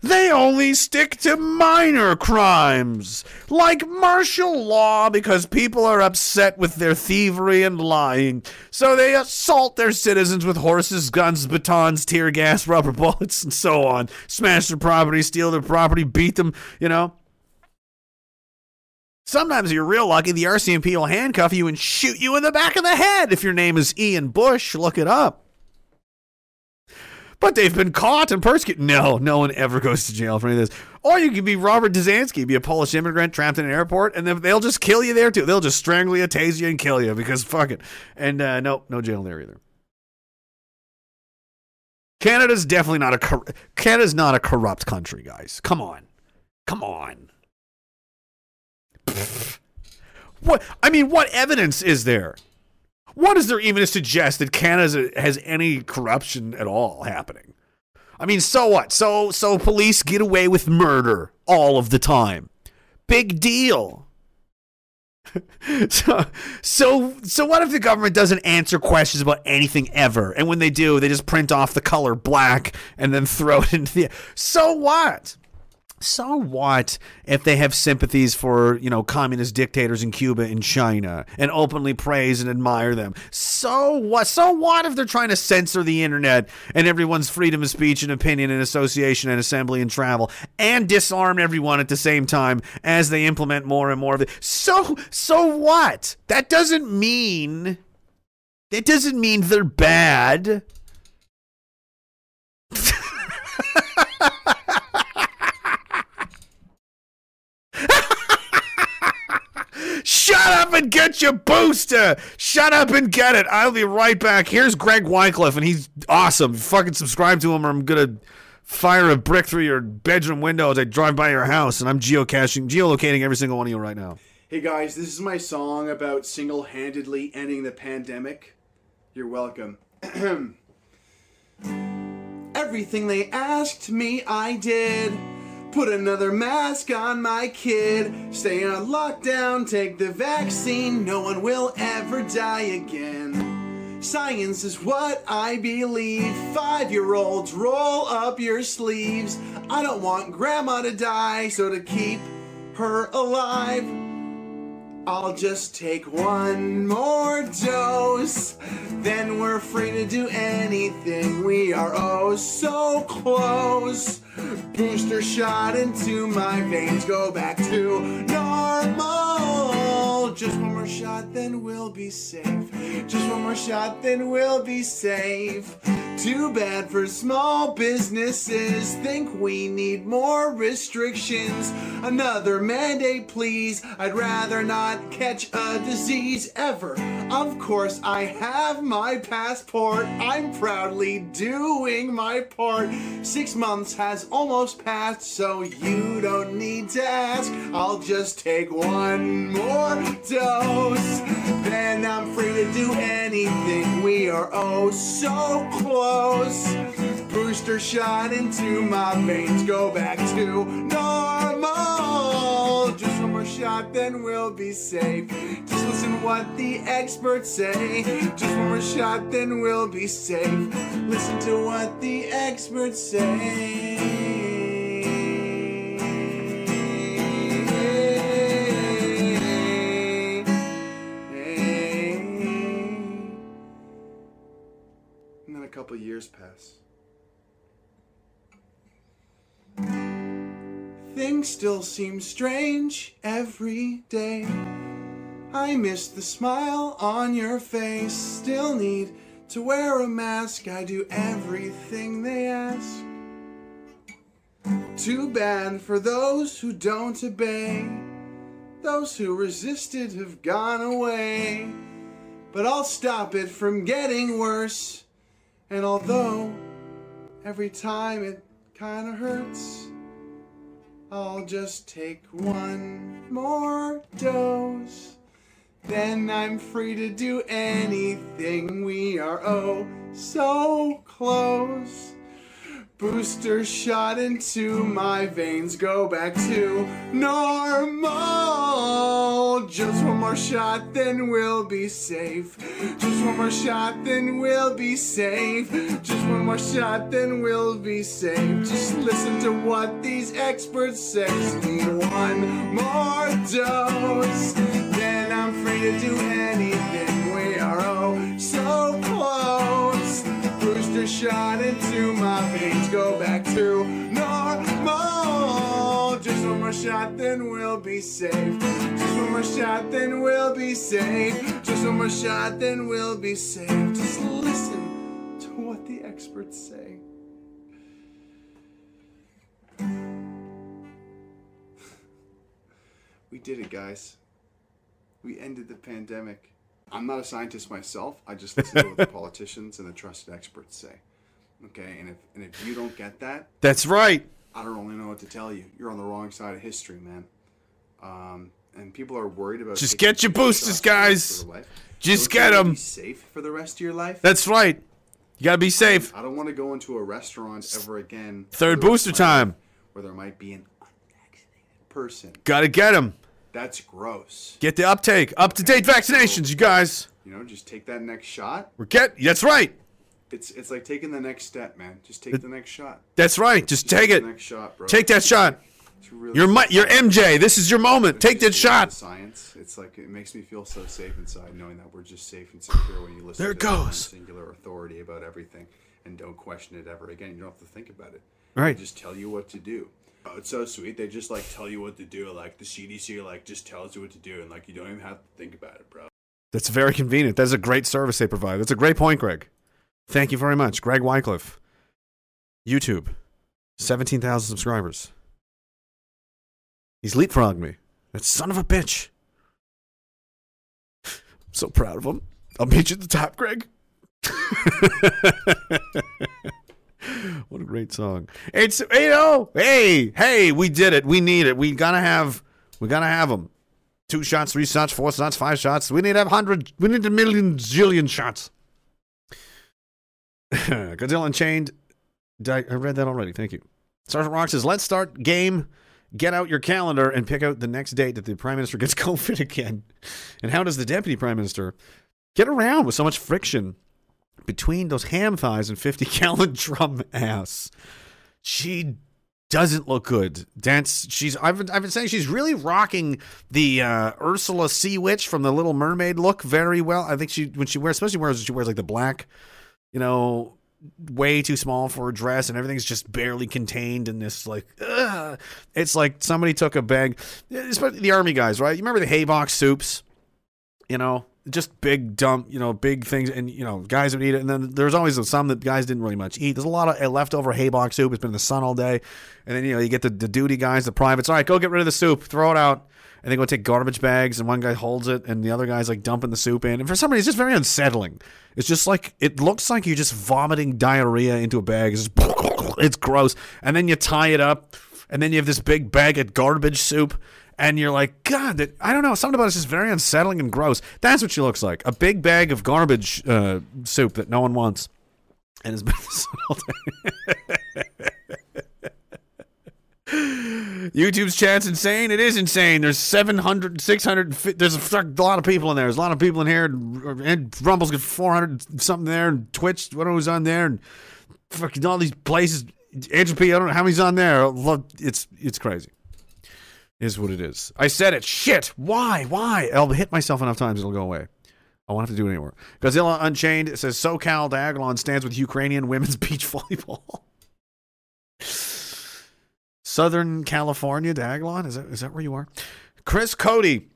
They only stick to minor crimes, like martial law, because people are upset with their thievery and lying. So they assault their citizens with horses, guns, batons, tear gas, rubber bullets, and so on. Smash their property, steal their property, beat them, you know. Sometimes you're real lucky, the RCMP will handcuff you and shoot you in the back of the head if your name is Ian Bush. Look it up. But they've been caught and persecuted. No, no one ever goes to jail for any of this. Or you could be Robert Dziekanski, be a Polish immigrant trapped in an airport, and then they'll just kill you there too. They'll just strangle you, tase you, and kill you because fuck it. And uh, no, no jail there either. Canada's definitely not a cor- Canada's not a corrupt country, guys. Come on, come on. What I mean, what evidence is there? What is there even to suggest that Canada has any corruption at all happening? I mean, so what? So so police get away with murder all of the time. Big deal. so so so what if the government doesn't answer questions about anything ever and when they do they just print off the color black and then throw it into the so what so what if they have sympathies for you know communist dictators in Cuba and China and openly praise and admire them? So what? So what if they're trying to censor the internet and everyone's freedom of speech and opinion and association and assembly and travel and disarm everyone at the same time as they implement more and more of it? So so what? That doesn't mean that doesn't mean they're bad. Shut up and get your booster. Shut up and get it. I'll be right back. Here's Greg Wycliffe, and he's awesome. Fucking subscribe to him, or I'm gonna fire a brick through your bedroom window as I drive by your house. And I'm geocaching, geolocating every single one of you right now. Hey guys, this is my song about single handedly ending the pandemic. You're welcome. Everything they asked me, I did. Put another mask on my kid. Stay on lockdown, take the vaccine. No one will ever die again. Science is what I believe. Five year olds, roll up your sleeves. I don't want grandma to die, so to keep her alive. I'll just take one more dose. Then we're free to do anything. We are oh so close. Booster shot into my veins. Go back to normal. Just one more shot, then we'll be safe. Just one more shot, then we'll be safe. Too bad for small businesses. Think we need more restrictions. Another mandate, please. I'd rather not catch a disease ever. Of course, I have my passport. I'm proudly doing my part. Six months has almost passed, so you don't need to ask. I'll just take one more dose. Then I'm free to do anything. We are oh so close. Booster shot into my veins. Go back to normal. Shot, then we'll be safe. Just listen what the experts say. Just one more shot, then we'll be safe. Listen to what the experts say. And then a couple years pass. Things still seem strange every day. I miss the smile on your face. Still need to wear a mask. I do everything they ask. Too bad for those who don't obey. Those who resisted have gone away. But I'll stop it from getting worse. And although every time it kinda hurts, I'll just take one more dose. Then I'm free to do anything. We are oh so close. Booster shot into my veins go back to normal. Just one more shot, then we'll be safe. Just one more shot, then we'll be safe. Just one more shot, then we'll be safe. Just listen to what these experts say. One more dose, then I'm free to do anything. Shot into my veins, go back to normal. Just one more shot, then we'll be safe. Just one more shot, then we'll be safe. Just one more shot, then we'll be safe. Just listen to what the experts say. We did it, guys. We ended the pandemic. I'm not a scientist myself. I just listen to what the politicians and the trusted experts say. Okay, and if and if you don't get that, That's right. I don't really know what to tell you. You're on the wrong side of history, man. Um, and people are worried about Just get your boosters, shots for the rest guys. of their life. Just get wanna 'em. Be safe for the rest of your life. That's right. You gotta be safe. I don't want to go into a restaurant ever again. Third booster of my life time. Where there might be an unvaccinated person. Gotta get them. That's gross. Get the uptake. Up to date vaccinations, you guys. You know, just take that next shot. We're get. That's right. It's it's like taking the next step, man. Just take the next shot. That's right. Just take the it. next shot, bro. Take that shot. It's really You're my, you're MJ. This is your moment. Take that Just shot. Science. It's like it makes me feel so safe inside knowing that we're just safe and secure when you listen There it to goes. singular authority about everything and don't question it ever again. You don't have to think about it. Right. They just tell you what to do. Oh, it's so sweet. They just like tell you what to do. Like the CDC like just tells you what to do and like you don't even have to think about it, bro. That's very convenient. That's a great service they provide. That's a great point, Greg. Thank you very much, Greg Wycliffe. YouTube, seventeen thousand subscribers. He's leapfrogged me. That son of a bitch. I'm so proud of him. I'll meet you at the top, Greg. what a great song. It's you know, hey, hey, we did it. We need it. We gotta have we gotta have them. Two shots, three shots, four shots, five shots. We need to have hundred we need a million zillion shots. Godzilla Unchained. I read that already. Thank you. Sergeant Rock says, let's start game. Get out your calendar and pick out the next date that the Prime Minister gets COVID again. And how does the Deputy Prime Minister get around with so much friction between those ham thighs and 50 gallon drum ass? She doesn't look good. Dance. She's. I've been. I've been saying she's really rocking the uh, Ursula Sea Witch from the Little Mermaid look very well. I think she when she wears, especially wears she wears like the black, you know, way too small for a dress, and everything's just barely contained in this like. Ugh. It's like somebody took a bag, especially the army guys, right? You remember the hay box soups? You know, just big dump, you know, big things, and you know, guys would eat it. And then there's always some that guys didn't really much eat. There's a lot of uh, leftover hay box soup. It's been in the sun all day, and then you know you get the, the duty guys, the privates. All right, go get rid of the soup, throw it out, and they go take garbage bags, and one guy holds it, and the other guy's like dumping the soup in. And for some reason, it's just very unsettling. It's just like it looks like you're just vomiting diarrhea into a bag. It's, just, it's gross, and then you tie it up, and then you have this big bag of garbage soup and you're like, God, that, I don't know. Something about it's just very unsettling and gross. That's what she looks like. A big bag of garbage uh, soup that no one wants. And has been. YouTube's chat's insane. It is insane. There's 700, 600, there's a, a lot of people in there. There's a lot of people in here. And, and Rumble's got 400 something there. And Twitch, what was on there. And fucking all these places. Entropy, I don't know how many's on there. It's, it's crazy is what it is. I said it. Shit. Why? Why? I'll hit myself enough times it'll go away. I won't have to do it anymore. Godzilla Unchained it says SoCal Diagolon stands with Ukrainian women's beach volleyball. Southern California Diagolon is that is that where you are? Chris Cody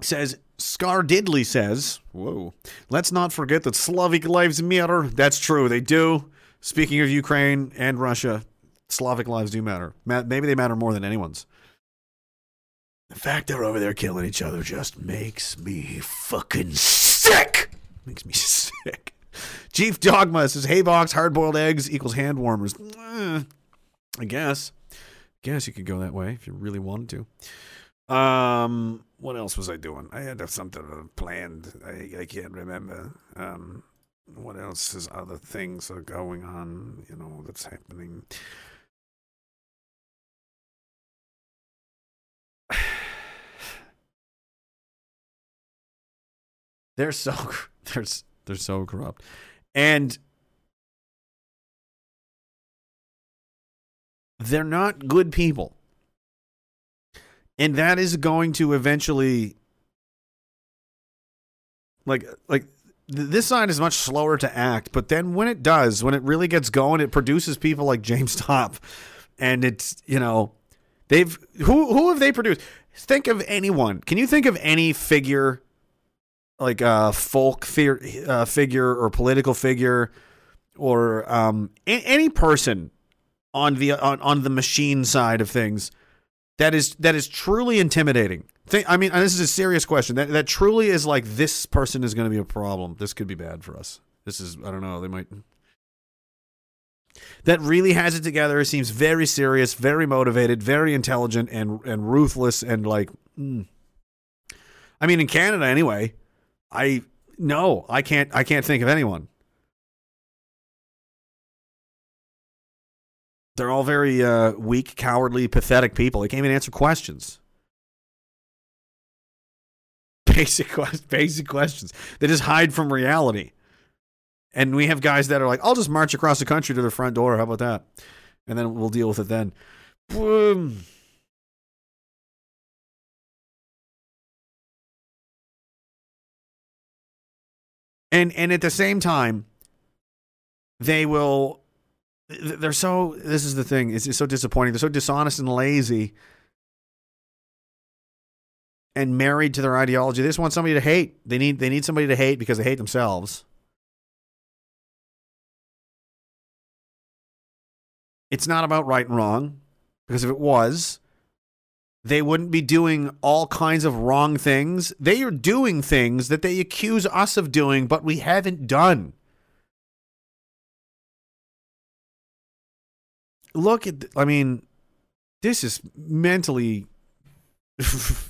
says Scar Diddley says, "Whoa, let's not forget that Slavic lives matter. That's true, they do. Speaking of Ukraine and Russia, Slavic lives do matter. Maybe they matter more than anyone's." The fact they're over there killing each other just makes me fucking sick. Makes me sick. Chief Dogma says haybox, hard boiled eggs equals hand warmers. I guess. Guess you could go that way if you really wanted to. Um, what else was I doing? I had something planned. I, I can't remember. Um, what else is other things are going on? You know that's happening. They're so they're they're so corrupt, and they're not good people, and that is going to eventually like like this side is much slower to act, but then when it does, when it really gets going, it produces people like James Topp, and it's you know they've who who have they produced? Think of anyone. Can you think of any figure? Like a folk theory, uh, figure or political figure or um, a- any person on the on, on the machine side of things that is that is truly intimidating. Think, I mean, this is a serious question. That that truly is like this person is going to be a problem. This could be bad for us. This is I don't know. They might that really has it together. Seems very serious, very motivated, very intelligent, and and ruthless, and like. mm. I mean, in Canada anyway. I no, I can't. I can't think of anyone. They're all very uh, weak, cowardly, pathetic people. They can't even answer questions. Basic, basic questions. They just hide from reality. And we have guys that are like, "I'll just march across the country to the front door. How about that?" And then we'll deal with it then. Boom. And and at the same time they will they're so this is the thing it's, it's so disappointing. They're so dishonest and lazy and married to their ideology. They just want somebody to hate. They need they need somebody to hate because they hate themselves. It's not about right and wrong because if it was they wouldn't be doing all kinds of wrong things. They are doing things that they accuse us of doing, but we haven't done. Look at, I mean, this is mentally. so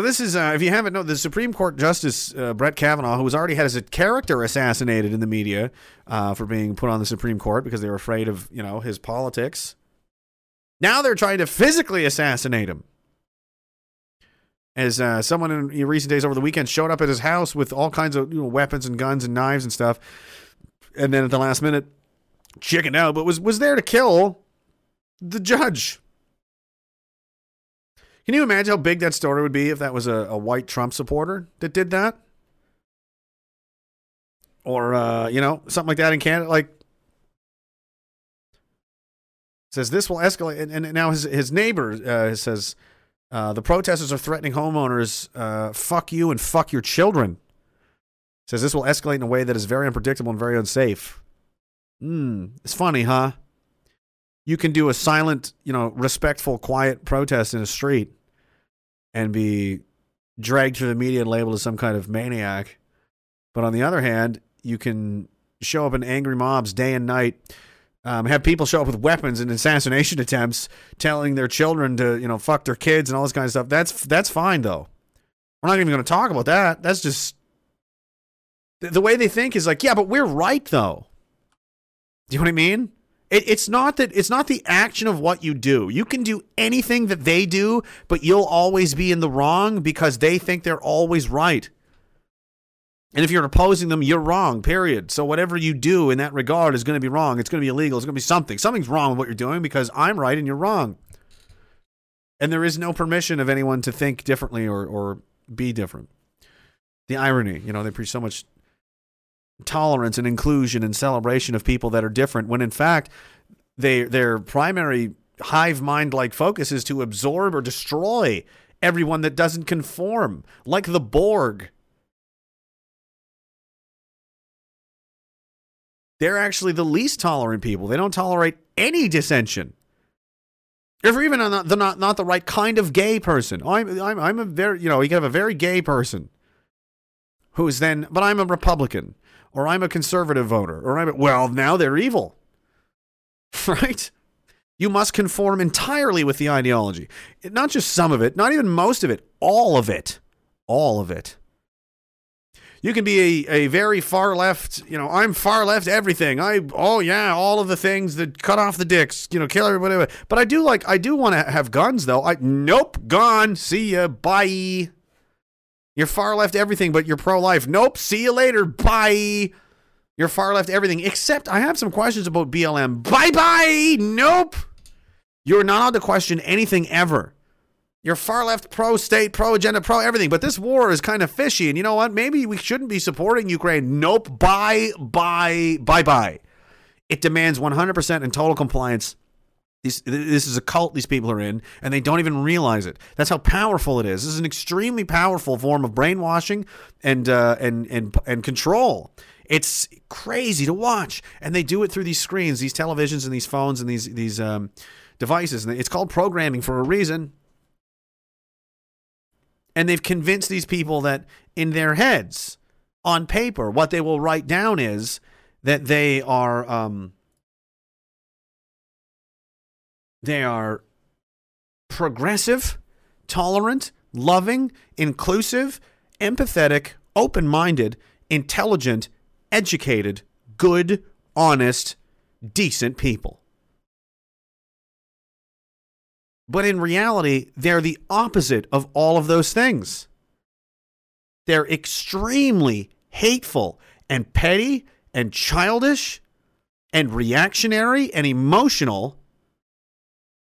this is, uh, if you haven't known, the Supreme Court Justice uh, Brett Kavanaugh, who has already had his character assassinated in the media uh, for being put on the Supreme Court because they were afraid of, you know, his politics. Now they're trying to physically assassinate him. As uh, someone in recent days over the weekend showed up at his house with all kinds of you know, weapons and guns and knives and stuff, and then at the last minute, chickened out, but was was there to kill the judge. Can you imagine how big that story would be if that was a, a white Trump supporter that did that? Or uh, you know, something like that in Canada, like says this will escalate. And, and now his his neighbor uh, says uh, the protesters are threatening homeowners uh, fuck you and fuck your children. Says this will escalate in a way that is very unpredictable and very unsafe. Hmm, it's funny huh? You can do a silent you know respectful quiet protest in a street and be dragged through the media and labeled as some kind of maniac. But on the other hand you can show up in angry mobs day and night um, have people show up with weapons and assassination attempts, telling their children to you know fuck their kids and all this kind of stuff. That's that's fine though. We're not even going to talk about that. That's just the, way they think is like, yeah, but we're right though. Do you know what I mean? It, it's not that it's not the action of what you do. You can do anything that they do, but you'll always be in the wrong because they think they're always right. And if you're opposing them, you're wrong, period. So whatever you do in that regard is going to be wrong. It's going to be illegal. It's going to be something. Something's wrong with what you're doing because I'm right and you're wrong. And there is no permission of anyone to think differently or, or be different. The irony, you know, they preach so much tolerance and inclusion and celebration of people that are different when in fact they their primary hive mind like focus is to absorb or destroy everyone that doesn't conform, like the Borg. They're actually the least tolerant people. They don't tolerate any dissension. If even not the not, not the right kind of gay person, I'm, I'm I'm a very you know you can have a very gay person who's then but I'm a Republican or I'm a conservative voter or I'm a, well now they're evil, right? You must conform entirely with the ideology, not just some of it, not even most of it, all of it, all of it. You can be a, a very far left, you know, I'm far left everything. I oh yeah, all of the things that cut off the dicks, you know, kill everybody. But I do like I do want to have guns though. I nope, gone. See ya. Bye. You're far left everything, but you're pro life. Nope. See you later. Bye. You're far left everything, except I have some questions about BLM. Bye bye. Nope. You're not allowed to question anything ever. You're far left, pro state, pro agenda, pro everything. But this war is kind of fishy. And you know what? Maybe we shouldn't be supporting Ukraine. Nope. Bye, bye, bye, bye. It demands 100% and total compliance. This, this is a cult these people are in, and they don't even realize it. That's how powerful it is. This is an extremely powerful form of brainwashing and uh, and and and control. It's crazy to watch, and they do it through these screens, these televisions, and these phones, and these these um, devices. And it's called programming for a reason. And they've convinced these people that in their heads, on paper, what they will write down is that they are um, they are progressive, tolerant, loving, inclusive, empathetic, open-minded, intelligent, educated, good, honest, decent people. But in reality, they're the opposite of all of those things. They're extremely hateful and petty and childish and reactionary and emotional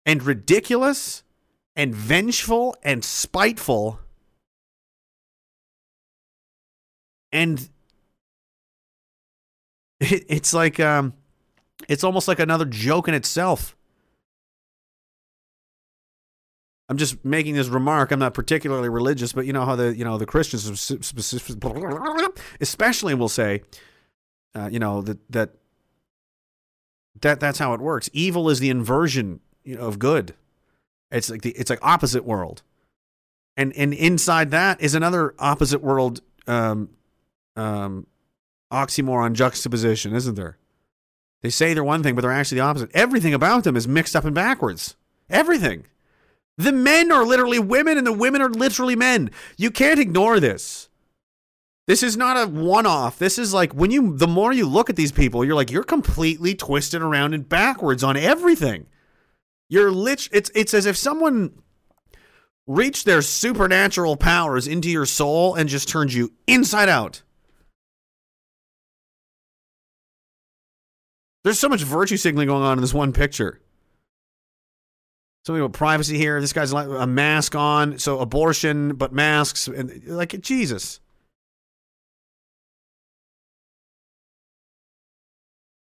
and ridiculous and vengeful and spiteful. And it, it's like um it's almost like another joke in itself. I'm just making this remark. I'm not particularly religious, but you know how the you know the Christians, especially, will say, uh, you know that that that that's how it works. Evil is the inversion you know, of good. It's like the it's like opposite world, and and inside that is another opposite world um, um, oxymoron juxtaposition, isn't there? They say they're one thing, but they're actually the opposite. Everything about them is mixed up and backwards. Everything. The men are literally women and the women are literally men. You can't ignore this. This is not a one off. This is like when you, the more you look at these people, you're like, you're completely twisted around and backwards on everything. You're lit. It's, it's as if someone reached their supernatural powers into your soul and just turned you inside out. There's so much virtue signaling going on in this one picture. Something about privacy here. This guy's like a mask on, so abortion, but masks, and like Jesus.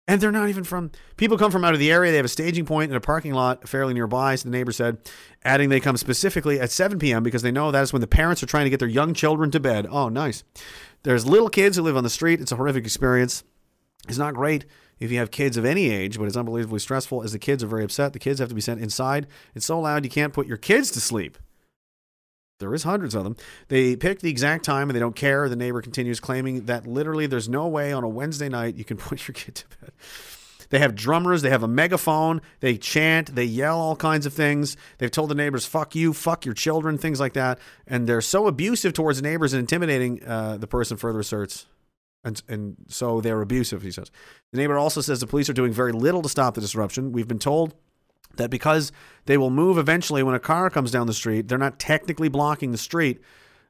And they're not even from. People come from out of the area. They have a staging point in a parking lot fairly nearby, so the neighbor said, adding they come specifically at 7 p.m. because they know that is when the parents are trying to get their young children to bed. Oh, nice. There's little kids who live on the street. It's a horrific experience. It's not great if you have kids of any age, but it's unbelievably stressful as the kids are very upset. The kids have to be sent inside. It's so loud you can't put your kids to sleep. There is hundreds of them. They pick the exact time and they don't care. The neighbor continues claiming that literally there's no way on a Wednesday night you can put your kid to bed. They have drummers, they have a megaphone, they chant, they yell all kinds of things. They've told the neighbors, fuck you, fuck your children, things like that. And they're so abusive towards neighbors and intimidating, uh, the person further asserts. And, and so they're abusive, he says. The neighbor also says the police are doing very little to stop the disruption. We've been told that because they will move eventually when a car comes down the street, they're not technically blocking the street.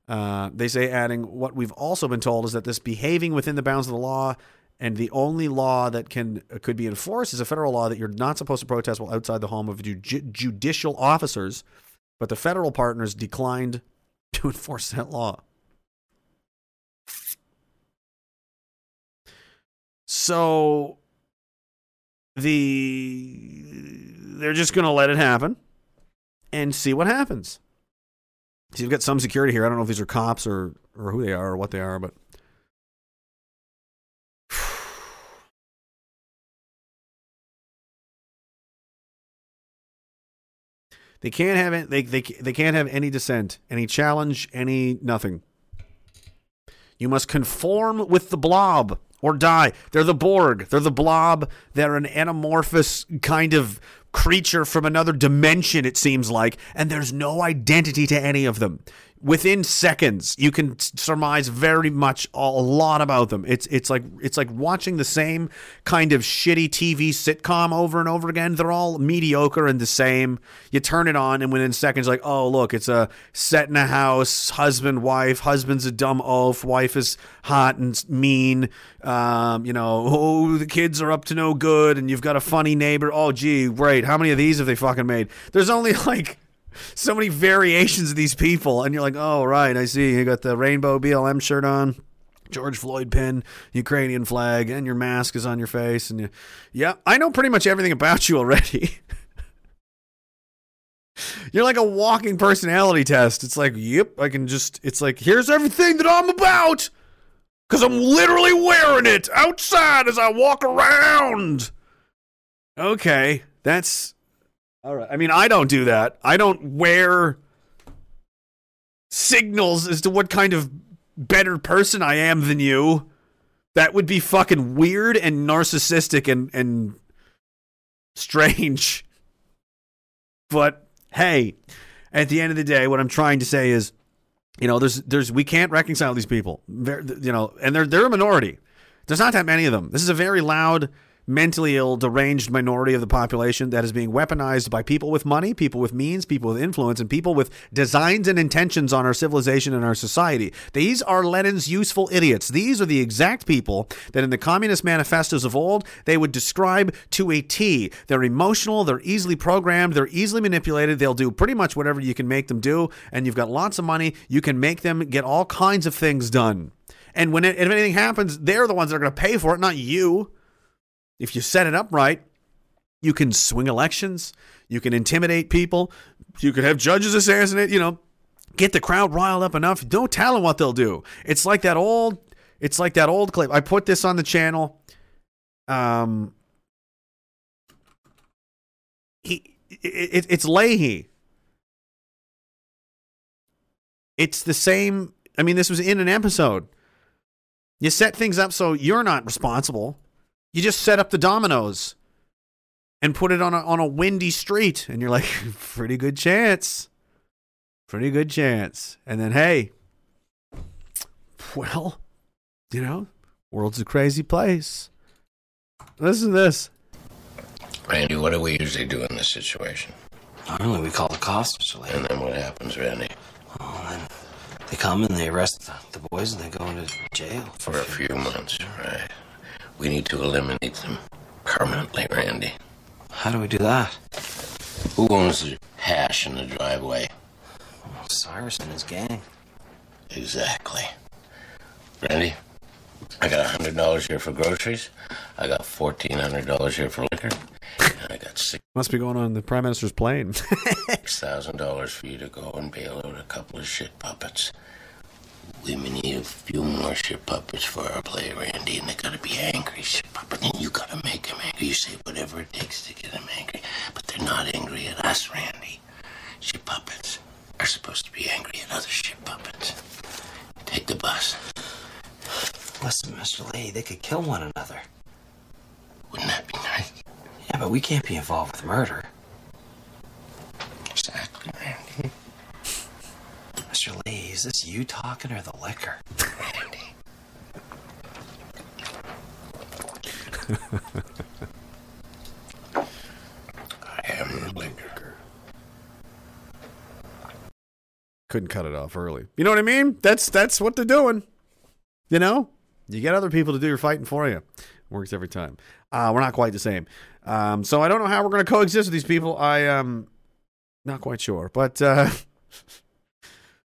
Uh, they say, adding, what we've also been told is that this behaving within the bounds of the law and the only law that can could be enforced is a federal law that you're not supposed to protest while outside the home of ju- judicial officers. But the federal partners declined to enforce that law. So the they're just going to let it happen and see what happens. So you've got some security here. I don't know if these are cops or or who they are or what they are, but they can't have it. They they they can't have any dissent, any challenge, any nothing. You must conform with the blob or die. They're the Borg. They're the blob. They're an anamorphous kind of creature from another dimension, it seems like, and there's no identity to any of them. Within seconds, you can surmise very much a lot about them. It's it's like it's like watching the same kind of shitty TV sitcom over and over again. They're all mediocre and the same. You turn it on, and within seconds, like, oh look, it's a set in a house, husband, wife. Husband's a dumb oaf, wife is hot and mean. Um, you know, oh the kids are up to no good, and you've got a funny neighbor. Oh gee, great. How many of these have they fucking made? There's only like so many variations of these people, and you're like, oh right, I see. You got the rainbow BLM shirt on. George Floyd pin, Ukrainian flag, and your mask is on your face, and you, yeah, I know pretty much everything about you already. You're like a walking personality test. It's like, yep, I can just. It's like, here's everything that I'm about, because I'm literally wearing it outside as I walk around. Okay, that's all right. I mean, I don't do that. I don't wear signals as to what kind of better person I am than you. That would be fucking weird and narcissistic and and strange. But hey, at the end of the day, what I'm trying to say is, you know, there's there's we can't reconcile these people. You know, and they're they're a minority. There's not that many of them. This is a very loud, mentally ill, deranged minority of the population that is being weaponized by people with money, people with means, people with influence, and people with designs and intentions on our civilization and our society. These are Lenin's useful idiots. These are the exact people that in the communist manifestos of old they would describe to a T. They're emotional, they're easily programmed, they're easily manipulated, they'll do pretty much whatever you can make them do, and you've got lots of money, you can make them get all kinds of things done. And when it, if anything happens, they're the ones that are going to pay for it, not you. If you set it up right, you can swing elections, you can intimidate people, you can have judges assassinate, you know, get the crowd riled up enough. Don't tell them what they'll do. It's like that old it's like that old clip. I put this on the channel. Um he it, it's Lahey. It's the same. I mean, this was in an episode. You set things up so you're not responsible. You just set up the dominoes and put it on a on a windy street, and you're like, pretty good chance, pretty good chance. And then, hey, well, you know, world's a crazy place. Listen to this. Randy, what do we usually do in this situation? Normally we call the cops, Mr. And then what happens, Randy? Oh, then they come and they arrest the, the boys and they go into jail. For a few months, right? We need to eliminate them permanently, Randy. How do we do that? Who owns the hash in the driveway? Cyrus and his gang. Exactly. Randy, I got a hundred dollars here for groceries. I got fourteen hundred dollars here for liquor. And I got six Must be going on the prime minister's plane. six thousand dollars for you to go and bail out a couple of shit puppets. We may need a few more shit puppets for our play, Randy, and they gotta be angry shit puppets. And you gotta make them angry. You say whatever it takes to get them angry, but they're not angry at us, Randy. Shit puppets are supposed to be angry at other shit puppets. Take the bus. Listen, Mr. Lahey, they could kill one another. Wouldn't that be nice? Yeah, but we can't be involved with murder. Exactly, Randy. Mr. Lahey, is this you talking or the liquor? I am the liquor. Couldn't cut it off early. You know what I mean? That's that's what they're doing. You know, you get other people to do your fighting for you. Works every time. Uh, we're not quite the same. Um, so I don't know how we're going to coexist with these people. I um, not quite sure, but uh,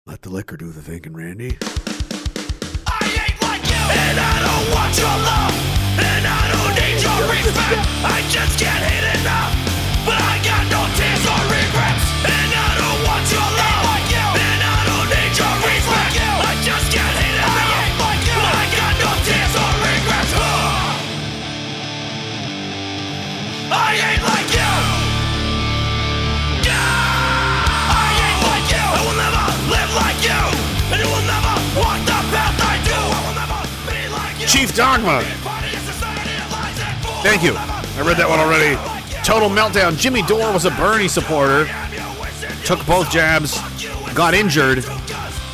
let the liquor do the thinking, Randy. And I don't want your love, and I don't need your respect. I just can't hit enough, Chief Dogma. Thank you. I read that one already. total meltdown. Jimmy Dore was a Bernie supporter, took both jabs, got injured.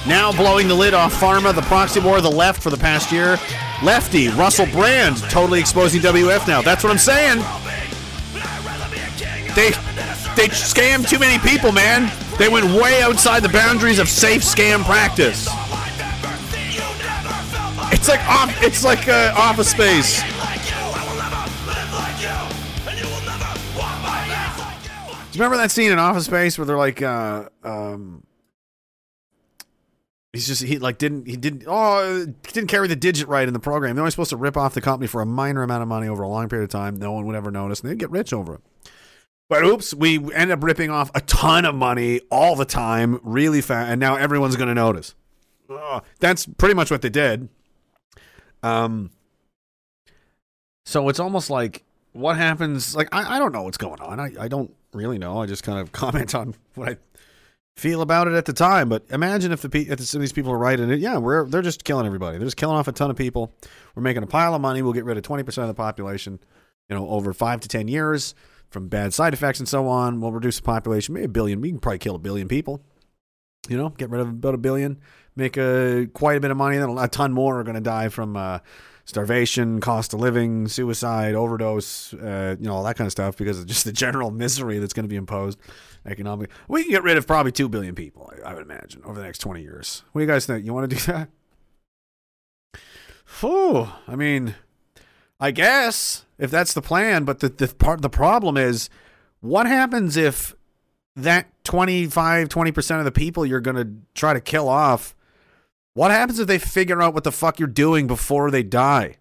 Now blowing the lid off Pharma, the proxy war the left for the past year. Lefty, Russell Brand, totally exposing WF now. That's what I'm saying. They they scammed too many people, man. They went way outside the boundaries of safe scam practice. It's like off. It's like uh, Office Space. Do you remember that scene in Office Space where they're like, uh, um, he's just he like didn't he didn't oh didn't carry the digit right in the program. They're only supposed to rip off the company for a minor amount of money over a long period of time. No one would ever notice, and they'd get rich over it. But oops, we end up ripping off a ton of money all the time, really fast, and now everyone's going to notice. Ugh. that's pretty much what they did. Um, so it's almost like what happens. Like I, I don't know what's going on. I, I don't really know. I just kind of comment on what I feel about it at the time. But imagine if the if some of these people are right in it. Yeah, we're they're just killing everybody. They're just killing off a ton of people. We're making a pile of money. We'll get rid of twenty percent of the population. You know, over five to ten years from bad side effects and so on. We'll reduce the population, maybe a billion. We can probably kill a billion people. You know, get rid of about a billion, make a quite a bit of money. Then a ton more are going to die from uh, starvation, cost of living, suicide, overdose, uh, you know, all that kind of stuff because of just the general misery that's going to be imposed economically. We can get rid of probably two billion people, I, I would imagine, over the next twenty years. What do you guys think? You want to do that? Whew, I mean, I guess if that's the plan, but the, the part the problem is what happens if that 25 20% of the people you're going to try to kill off what happens if they figure out what the fuck you're doing before they die?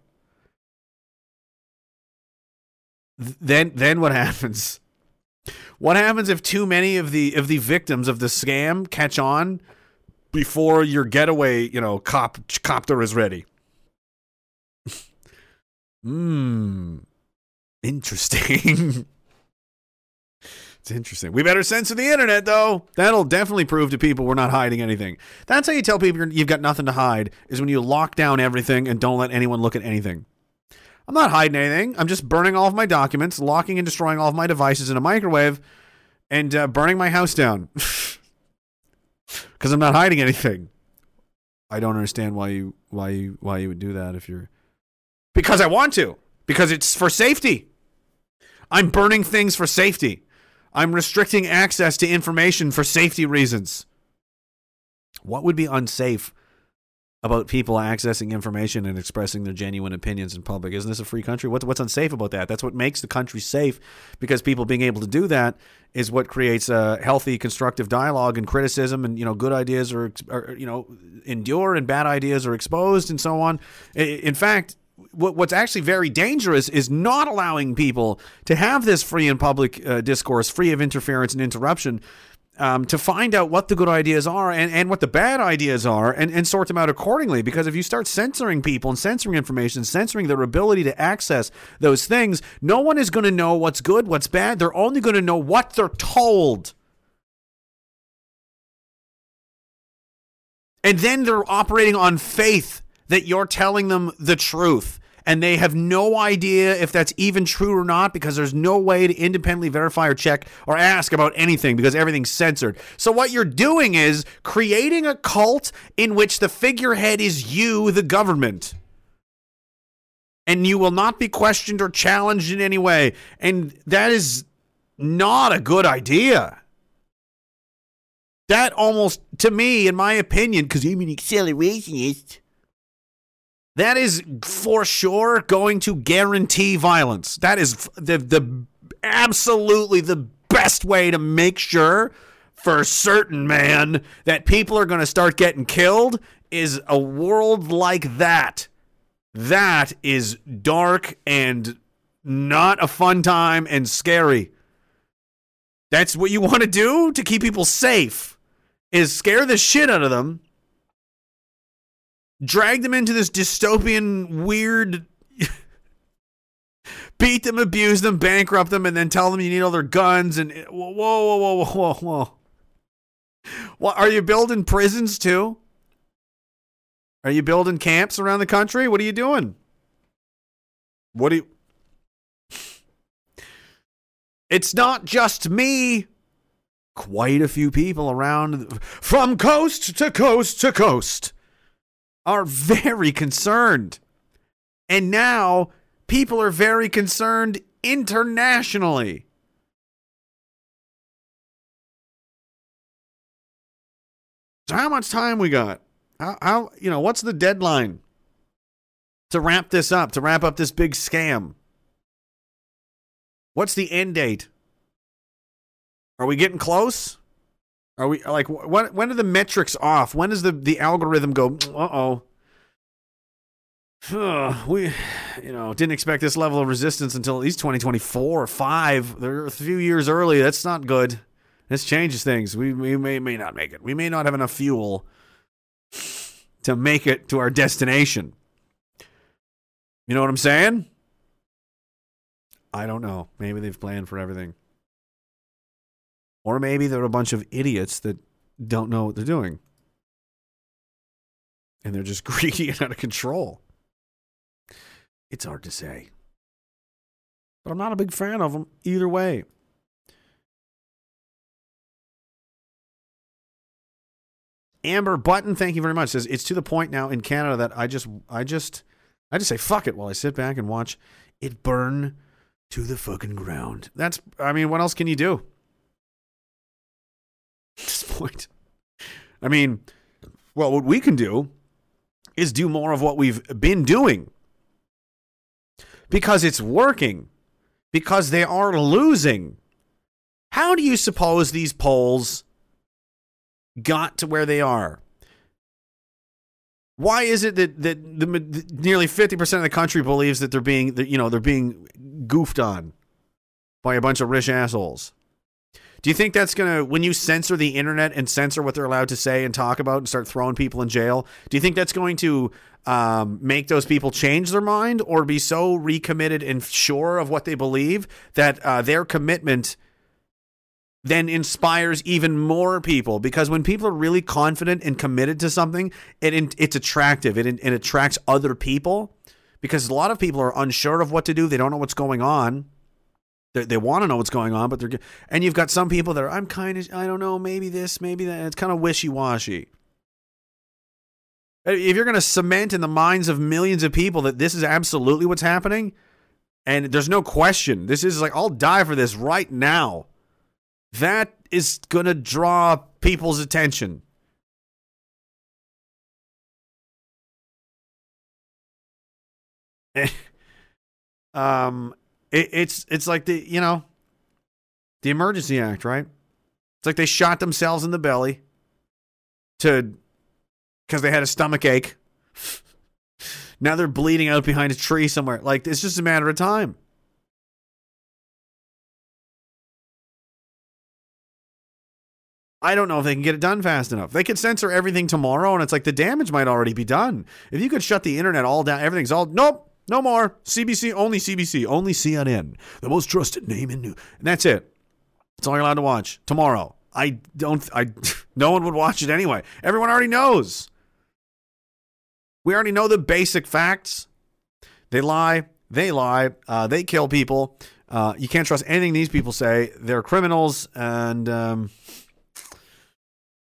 Th- Then then what happens? What happens if too many of the of the victims of the scam catch on before your getaway, you know, cop copter is ready? Hmm. Interesting. it's interesting. We better censor the internet, though. That'll definitely prove to people we're not hiding anything. That's how you tell people you've got nothing to hide, is when you lock down everything and don't let anyone look at anything. I'm not hiding anything. I'm just burning all of my documents, locking and destroying all of my devices in a microwave, and uh, burning my house down. Because I'm not hiding anything. I don't understand why you why you why you would do that if you're because I want to. Because it's for safety. I'm burning things for safety. I'm restricting access to information for safety reasons. What would be unsafe about people accessing information and expressing their genuine opinions in public? Isn't this a free country? What's what's unsafe about that? That's what makes the country safe because people being able to do that is what creates a healthy constructive dialogue and criticism and you know good ideas are, are you know endure and bad ideas are exposed and so on. In fact, what, what's actually very dangerous is not allowing people to have this free and public uh, discourse, free of interference and interruption, um, to find out what the good ideas are and, and what the bad ideas are and, and sort them out accordingly. Because if you start censoring people and censoring information, censoring their ability to access those things, no one is going to know what's good, what's bad. They're only going to know what they're told. And then they're operating on faith that you're telling them the truth. And they have no idea if that's even true or not because there's no way to independently verify or check or ask about anything because everything's censored. So, what you're doing is creating a cult in which the figurehead is you, the government. And you will not be questioned or challenged in any way. And that is not a good idea. That almost, to me, in my opinion, because I'm an accelerationist, that is for sure going to guarantee violence. That is the the absolutely the best way to make sure for certain, man, that people are going to start getting killed is a world like that. That is dark and not a fun time and scary. That's what you want to do to keep people safe is scare the shit out of them drag them into this dystopian weird beat them abuse them bankrupt them and then tell them you need all their guns and whoa whoa whoa whoa whoa whoa what are you building prisons too? Are you building camps around the country? What are you doing? What do you It's not just me. Quite a few people around from coast to coast to coast are very concerned. And now people are very concerned internationally. So how much time we got? How, how you know what's the deadline to wrap this up? To wrap up this big scam? What's the end date? Are we getting close? Are we like when? When are the metrics off? When does the the algorithm go? Uh oh. we, you know, didn't expect this level of resistance until at least 2024 or five. They're a few years early. That's not good. This changes things. We, we may may not make it. We may not have enough fuel to make it to our destination. You know what I'm saying? I don't know. Maybe they've planned for everything. Or maybe they're a bunch of idiots that don't know what they're doing. And they're just greedy and out of control. It's hard to say. But I'm not a big fan of them either way. Amber Button, thank you very much. Says it's to the point now in Canada that I just I just I just say fuck it while I sit back and watch it burn to the fucking ground. That's I mean, what else can you do? At this point. I mean, well, what we can do is do more of what we've been doing. Because it's working. Because they are losing. How do you suppose these polls got to where they are? Why is it that that the, nearly fifty percent of the country believes that they're being that, you know they're being goofed on by a bunch of rich assholes? Do you think that's gonna when you censor the internet and censor what they're allowed to say and talk about and start throwing people in jail? Do you think that's going to um, make those people change their mind or be so recommitted and sure of what they believe that uh, their commitment? then inspires even more people because when people are really confident and committed to something, it it's attractive. It, it attracts other people because a lot of people are unsure of what to do. They don't know what's going on. They, they want to know what's going on, but they're and you've got some people that are I'm kind of I don't know maybe this maybe that. It's kind of wishy washy. If you're going to cement in the minds of millions of people that this is absolutely what's happening, and there's no question, this is like I'll die for this right now that is going to draw people's attention. um, it, it's it's like the you know the Emergency Act, right? It's like they shot themselves in the belly to because they had a stomach ache. now they're bleeding out behind a tree somewhere. Like it's just a matter of time. I don't know if they can get it done fast enough. They could censor everything tomorrow, and it's like the damage might already be done. If you could shut the internet all down, everything's all nope, no more. CBC, only CBC, only CNN, the most trusted name in news, and that's it. That's all you're allowed to watch tomorrow. I don't. I no one would watch it anyway. Everyone already knows. We already know the basic facts. They lie. They lie. Uh, they kill people. Uh, you can't trust anything these people say. They're criminals, and. Um,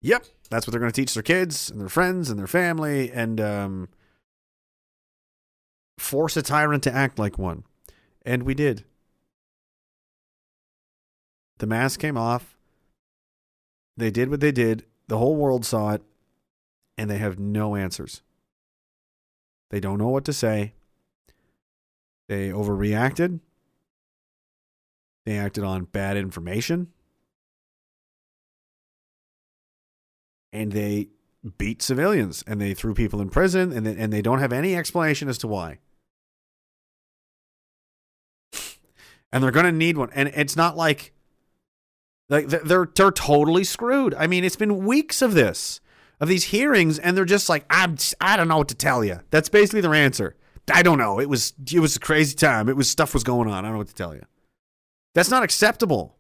Yep, that's what they're going to teach their kids and their friends and their family and um, force a tyrant to act like one. And we did. The mask came off. They did what they did. The whole world saw it. And they have no answers. They don't know what to say. They overreacted. They acted on bad information. and they beat civilians and they threw people in prison and they, and they don't have any explanation as to why. And they're going to need one. And it's not like like they're they're totally screwed. I mean, it's been weeks of this of these hearings and they're just like I'm I don't know what to tell you. That's basically their answer. I don't know. It was it was a crazy time. It was stuff was going on. I don't know what to tell you. That's not acceptable.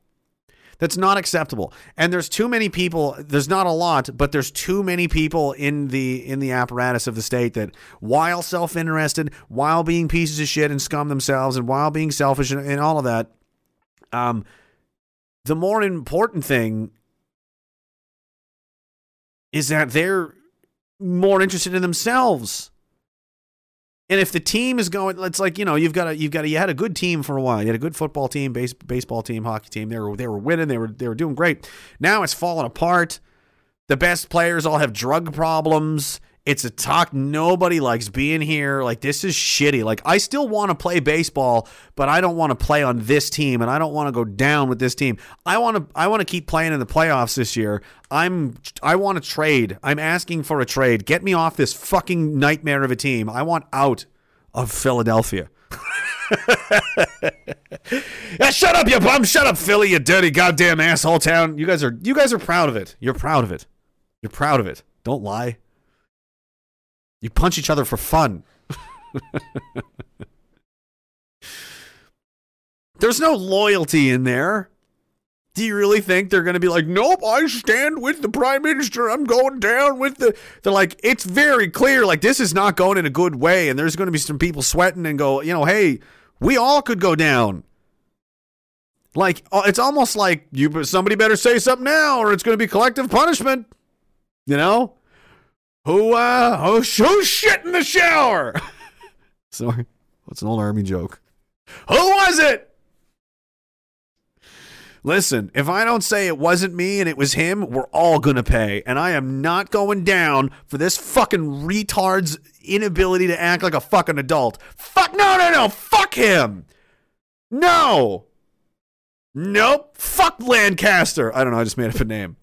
That's not acceptable. And there's too many people, there's not a lot, but there's too many people in the in the apparatus of the state that while self-interested, while being pieces of shit and scum themselves and while being selfish and, and all of that, um the more important thing is that they're more interested in themselves. And if the team is going, it's like you know, you've got a, you've got a, you had a good team for a while. You had a good football team, base, baseball team, hockey team. They were they were winning. They were they were doing great. Now it's falling apart. The best players all have drug problems. It's a talk. Nobody likes being here. Like this is shitty. Like I still want to play baseball, but I don't want to play on this team, and I don't want to go down with this team. I want to. I want to keep playing in the playoffs this year. I'm. I want to trade. I'm asking for a trade. Get me off this fucking nightmare of a team. I want out of Philadelphia. yeah, shut up, you bum! Shut up, Philly, you dirty goddamn asshole town. You guys are. You guys are proud of it. You're proud of it. You're proud of it. Don't lie. You punch each other for fun. There's no loyalty in there. Do you really think they're going to be like, nope, I stand with the prime minister. I'm going down with the. They're like, it's very clear, like, this is not going in a good way. And there's going to be some people sweating and go, you know, hey, we all could go down. Like, uh, it's almost like you somebody better say something now or it's going to be collective punishment. You know? Who, uh, who, who shit in the shower? Sorry. What's an old army joke? Who was it? Listen, if I don't say it wasn't me and it was him, we're all gonna pay. And I am not going down for this fucking retard's inability to act like a fucking adult. Fuck, no, no, no, fuck him. No. Nope. Fuck Lancaster. I don't know, I just made up a name.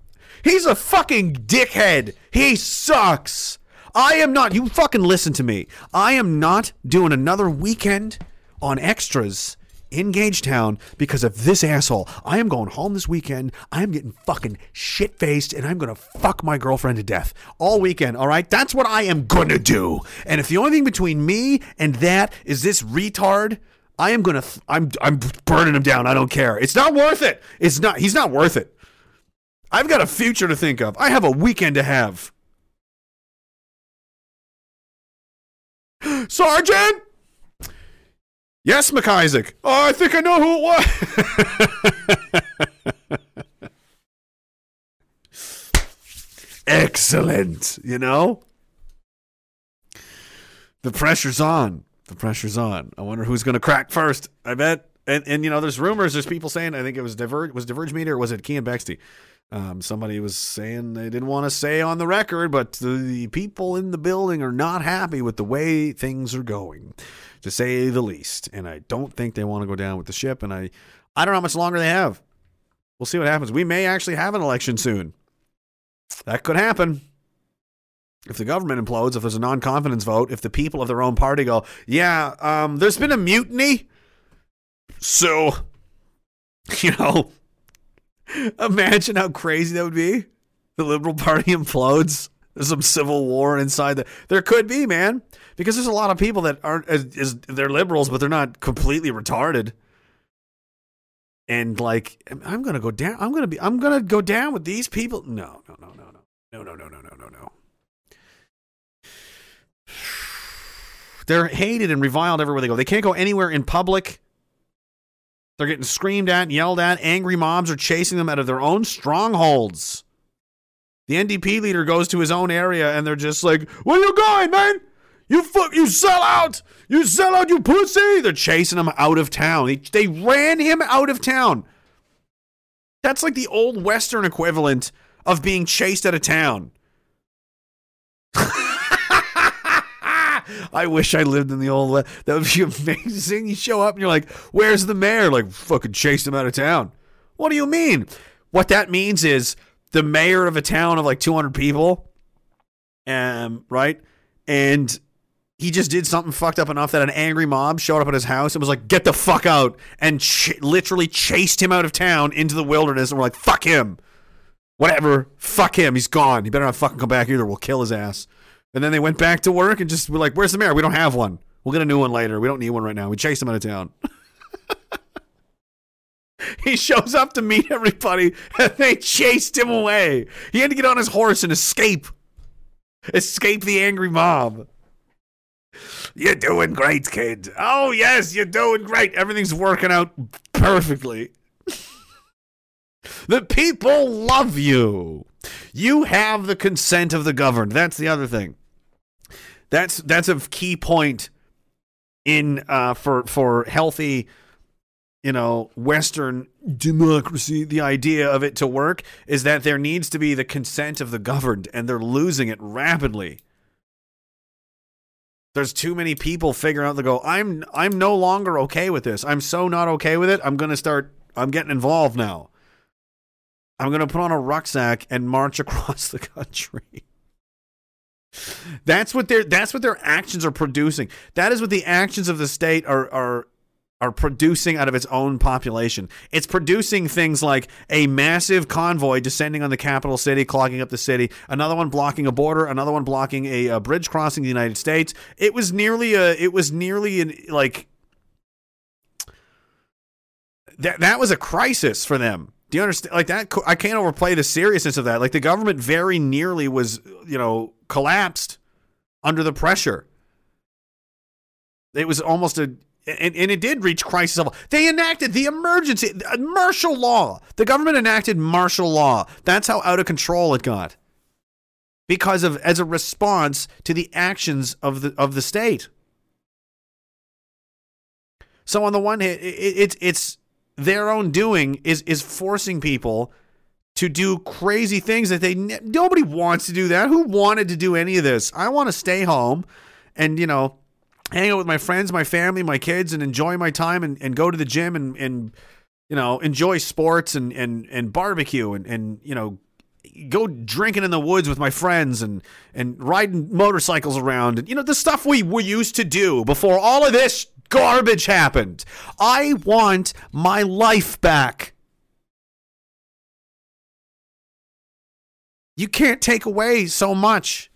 He's a fucking dickhead. He sucks. I am not, you fucking listen to me. I am not doing another weekend on extras in Gagetown because of this asshole. I am going home this weekend. I am getting fucking shit faced and I'm to fuck my girlfriend to death all weekend. All right. That's what I am to do. And if the only thing between me and that is this retard, I am to, th- I'm, I'm burning him down. I don't care. It's not worth it. It's not, he's not worth it. I've got a future to think of. I have a weekend to have. Sergeant! Yes, McIsaac. Oh, I think I know who it was. Excellent. You know? The pressure's on. The pressure's on. I wonder who's going to crack first. I bet. And, and you know, there's rumors. There's people saying. I think it was Diverge. Was Diverge Media or was it Keean Bexte? Um, somebody was saying they didn't want to say on the record, but the people in the building are not happy with the way things are going, to say the least. And I don't think they want to go down with the ship. And I, I don't know how much longer they have. We'll see what happens. We may actually have an election soon. That could happen. If the government implodes, if there's a non confidence vote, if the people of their own party go, yeah, um, there's been a mutiny. So, you know, imagine how crazy that would be. The Liberal Party implodes. There's some civil war inside the. There could be, man, because there's a lot of people that aren't as, as they're liberals, but they're not completely retarded. And like, I'm gonna go down. I'm gonna be. I'm gonna go down with these people. No, no, no, no, no, no, no, no, no, no, no, no. They're hated and reviled everywhere they go. They can't go anywhere in public. They're getting screamed at, and yelled at. Angry mobs are chasing them out of their own strongholds. The NDP leader goes to his own area and they're just like, Where you going, man? You fuck, you sell out. You sell out, you pussy. They're chasing him out of town. They, they ran him out of town. That's like the old Western equivalent of being chased out of town. I wish I lived in the old West. That would be amazing. You show up and you're like, "Where's the mayor?" Like, fucking chased him out of town. What do you mean? What that means is the mayor of a town of like 200 people, um, right? And he just did something fucked up enough that an angry mob showed up at his house and was like, "Get the fuck out!" and ch- literally chased him out of town into the wilderness. And we're like, "Fuck him." Whatever. Fuck him. He's gone. He better not fucking come back either. We'll kill his ass. And then they went back to work and just were like, "Where's the mayor? We don't have one. We'll get a new one later. We don't need one right now. We chased him out of town." he shows up to meet everybody, and they chased him away. He had to get on his horse and escape, escape the angry mob. You're doing great, kid. Oh yes, you're doing great. Everything's working out perfectly. The people love you. You have the consent of the governed. That's the other thing. That's that's a key point in uh, for for healthy, you know, Western democracy. The idea of it to work is that there needs to be the consent of the governed, and they're losing it rapidly. There's too many people figuring out to go. I'm I'm no longer okay with this. I'm so not okay with it. I'm gonna start. I'm getting involved now. I'm gonna put on a rucksack and march across the country. That's what their that's what their actions are producing. That is what the actions of the state are are are producing out of its own population. It's producing things like a massive convoy descending on the capital city, clogging up the city, another one blocking a border, another one blocking a, a bridge crossing the United States. It was nearly a it was nearly an like that that was a crisis for them. Do you understand? Like that, I can't overplay the seriousness of that. Like the government very nearly was, you know, collapsed under the pressure. It was almost a, and, and it did reach crisis level. They enacted the emergency martial law. The government enacted martial law. That's how out of control it got. Because of as a response to the actions of the of the state. So on the one hand, it, it, it's it's their own doing is is forcing people to do crazy things that they nobody wants to do that. Who wanted to do any of this? I want to stay home and you know hang out with my friends, my family, my kids, and enjoy my time and, and go to the gym and and you know enjoy sports and and and barbecue and and you know go drinking in the woods with my friends and and riding motorcycles around and you know the stuff we we used to do before all of this garbage happened. I want my life back. You can't take away so much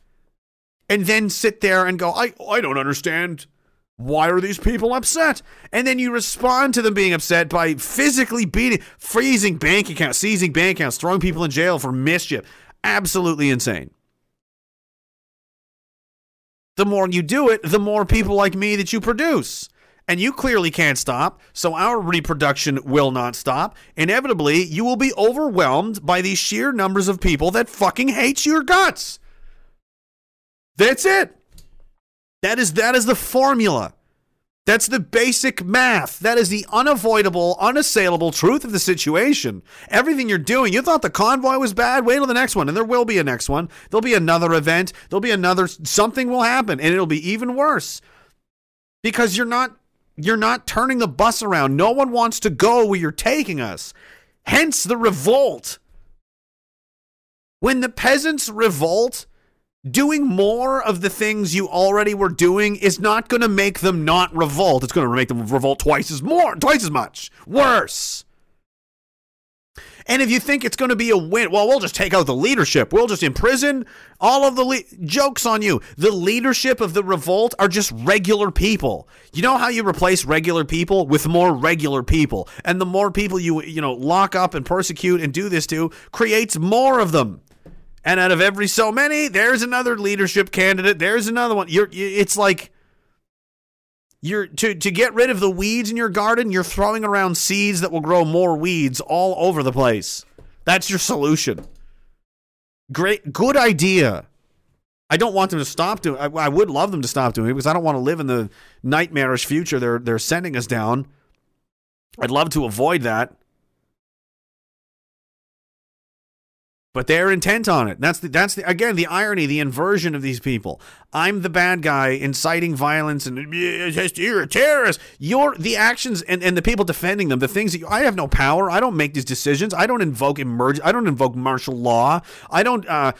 and then sit there and go, I, I don't understand. Why are these people upset? And then you respond to them being upset by physically beating, freezing bank accounts, seizing bank accounts, throwing people in jail for mischief. Absolutely insane. The more you do it, the more people like me that you produce. And you clearly can't stop, so our reproduction will not stop. Inevitably, you will be overwhelmed by the sheer numbers of people that fucking hate your guts. That's it. That is that is the formula. That's the basic math. That is the unavoidable, unassailable truth of the situation. Everything you're doing, you thought the convoy was bad. Wait till the next one, and there will be a next one. There'll be another event. There'll be another something will happen, and it'll be even worse because you're not you're not turning the bus around. No one wants to go where you're taking us. Hence the revolt. When the peasants revolt, doing more of the things you already were doing is not going to make them not revolt. It's going to make them revolt twice as more, twice as much. Worse. And if you think it's going to be a win, well, we'll just take out the leadership. We'll just imprison all of the le- jokes on you. The leadership of the revolt are just regular people. You know how you replace regular people with more regular people, and the more people you you know lock up and persecute and do this to creates more of them. And out of every so many, there's another leadership candidate. There's another one. You're it's like you're to to get rid of the weeds in your garden, you're throwing around seeds that will grow more weeds all over the place. That's your solution. Great good idea. I don't want them to stop doing I, I would love them to stop doing it because I don't want to live in the nightmarish future they're they're sending us down. I'd love to avoid that. But they're intent on it. That's the that's the again the irony, the inversion of these people. I'm the bad guy inciting violence and you're a terrorist. You're the actions and, and the people defending them, the things that you, I have no power. I don't make these decisions. I don't invoke emerge. I don't invoke martial law. I don't. Uh,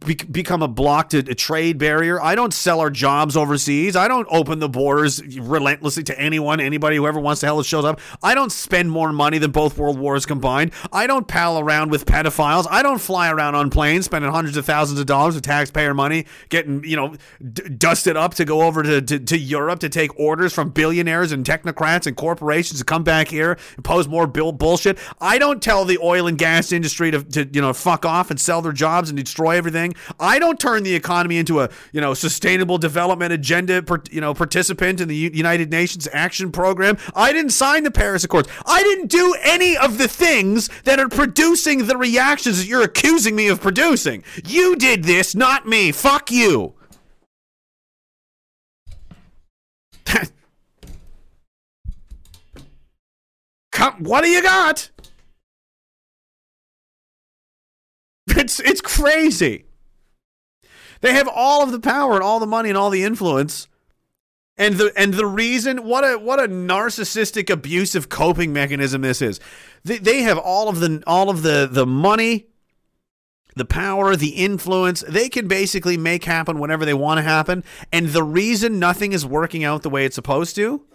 be- become a block to a trade barrier. I don't sell our jobs overseas. I don't open the borders relentlessly to anyone, anybody, whoever wants to hell shows up. I don't spend more money than both world wars combined. I don't pal around with pedophiles. I don't fly around on planes spending hundreds of thousands of dollars of taxpayer money, getting you know d- dusted up to go over to, to, to Europe to take orders from billionaires and technocrats and corporations to come back here and pose more bill bullshit. I don't tell the oil and gas industry to, to you know fuck off and sell their jobs and destroy everything everything. I don't turn the economy into a you know sustainable development agenda, you know, participant in the United Nations Action Program. I didn't sign the Paris Accords. I didn't do any of the things that are producing the reactions that you're accusing me of producing. You did this, not me. Fuck you. What do you got? It's it's crazy. They have all of the power and all the money and all the influence. And the and the reason what a what a narcissistic abusive coping mechanism this is. They, they have all of the all of the the money, the power, the influence. They can basically make happen whatever they want to happen. And the reason nothing is working out the way it's supposed to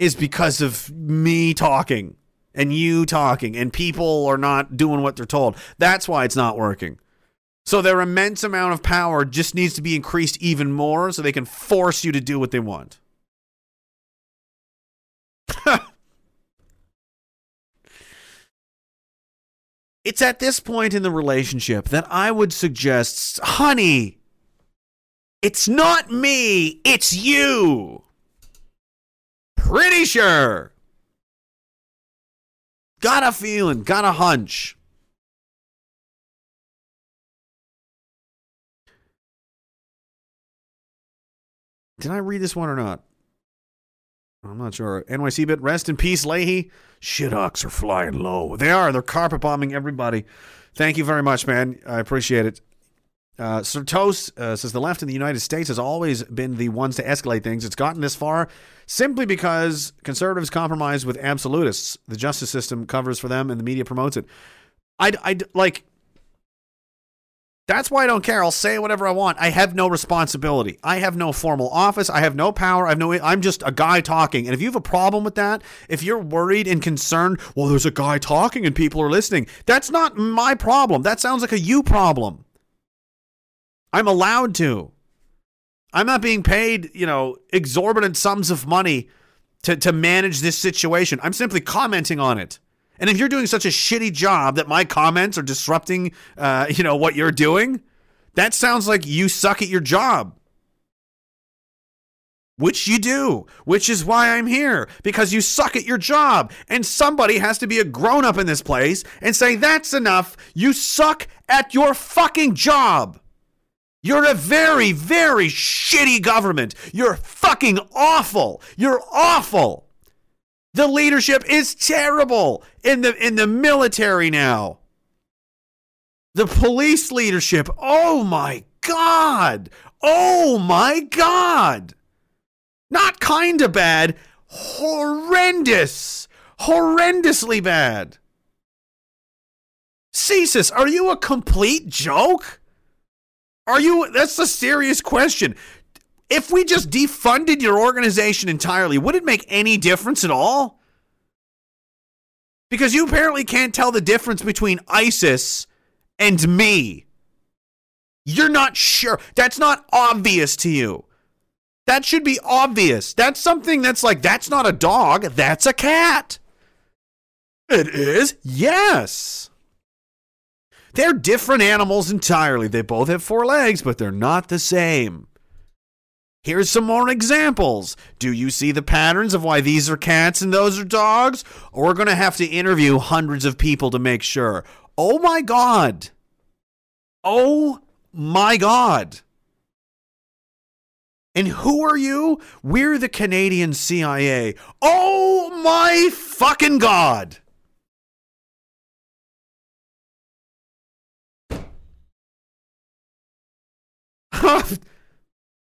is because of me talking and you talking and people are not doing what they're told. That's why it's not working. So their immense amount of power just needs to be increased even more so they can force you to do what they want. it's at this point in the relationship that I would suggest, honey, it's not me, it's you. Pretty sure. Got a feeling, got a hunch. Did I read this one or not? I'm not sure. NYC bit, rest in peace, Lahey. Shithawks are flying low. They are. They're carpet bombing everybody. Thank you very much, man. I appreciate it. Uh, Sir Toast uh, says the left in the United States has always been the ones to escalate things. It's gotten this far simply because conservatives compromise with absolutists. The justice system covers for them and the media promotes it. I, I like. That's why I don't care. I'll say whatever I want. I have no responsibility. I have no formal office. I have no power. I have no. I'm just a guy talking. And if you have a problem with that, if you're worried and concerned, well, there's a guy talking and people are listening. That's not my problem. That sounds like a you problem. I'm allowed to. I'm not being paid, you know, exorbitant sums of money to, to manage this situation. I'm simply commenting on it. And if you're doing such a shitty job that my comments are disrupting, uh, you know, what you're doing, that sounds like you suck at your job. Which you do, which is why I'm here, because you suck at your job. And somebody has to be a grown up in this place and say, that's enough. You suck at your fucking job. You're a very, very shitty government. You're fucking awful. You're awful. The leadership is terrible in the in the military now. The police leadership, oh my god. Oh my god. Not kind of bad, horrendous. Horrendously bad. CSIS, are you a complete joke? Are you that's a serious question. If we just defunded your organization entirely, would it make any difference at all? Because you apparently can't tell the difference between ISIS and me. You're not sure. That's not obvious to you. That should be obvious. That's something that's like, that's not a dog, that's a cat. It is? Yes. They're different animals entirely. They both have four legs, but they're not the same. Here's some more examples. Do you see the patterns of why these are cats and those are dogs? Or we're going to have to interview hundreds of people to make sure. Oh my God. Oh my God. And who are you? We're the Canadian CIA. Oh my fucking God.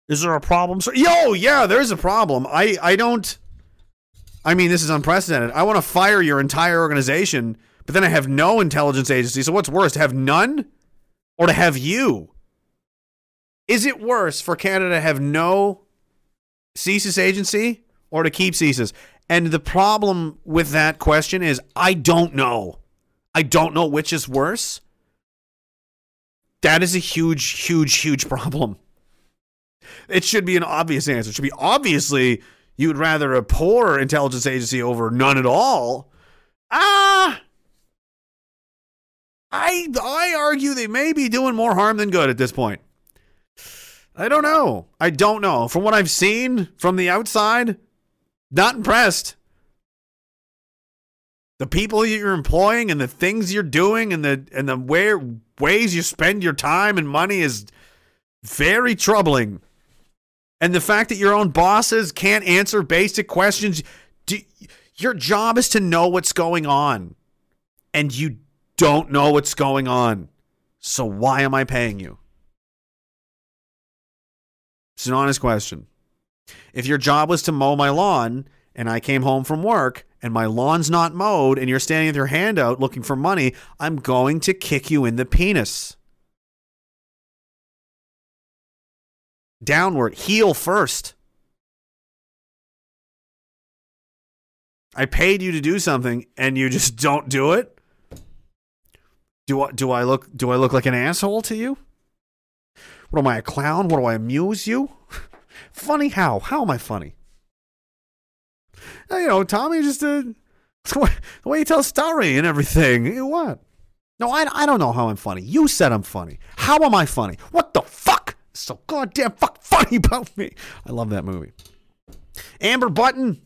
Is there a problem? sir? Yo, yeah, there's a problem. I, I don't. I mean, this is unprecedented. I want to fire your entire organization, but then I have no intelligence agency. So what's worse, to have none or to have you? Is it worse for Canada to have no CSIS agency or to keep CSIS? And the problem with that question is I don't know. I don't know which is worse. That is a huge, huge, huge problem. It should be an obvious answer. It should be obviously you would rather a poor intelligence agency over none at all. Ah, I I argue they may be doing more harm than good at this point. I don't know. I don't know. From what I've seen from the outside, not impressed. The people you're employing and the things you're doing and the and the where ways you spend your time and money is very troubling. And the fact that your own bosses can't answer basic questions, do, your job is to know what's going on. And you don't know what's going on. So why am I paying you? It's an honest question. If your job was to mow my lawn and I came home from work and my lawn's not mowed and you're standing with your hand out looking for money, I'm going to kick you in the penis. Downward, heel first. I paid you to do something and you just don't do it? Do I, do I look do I look like an asshole to you? What am I a clown? What do I amuse you? funny how? How am I funny? You know, Tommy just the way he tells story and everything. You know What? No, I, I don't know how I'm funny. You said I'm funny. How am I funny? What the fuck? So goddamn fuck funny about me. I love that movie. Amber Button.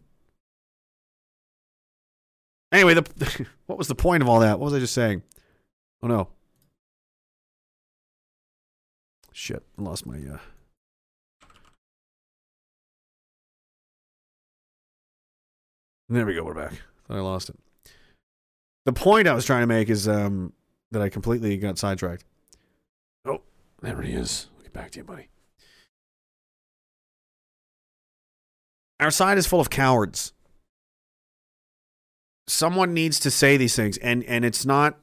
Anyway, the what was the point of all that? What was I just saying? Oh no. Shit, I lost my uh There we go, we're back. I lost it. The point I was trying to make is um that I completely got sidetracked. Oh, there he is. I'll get back to you, buddy. Our side is full of cowards. Someone needs to say these things, and and it's not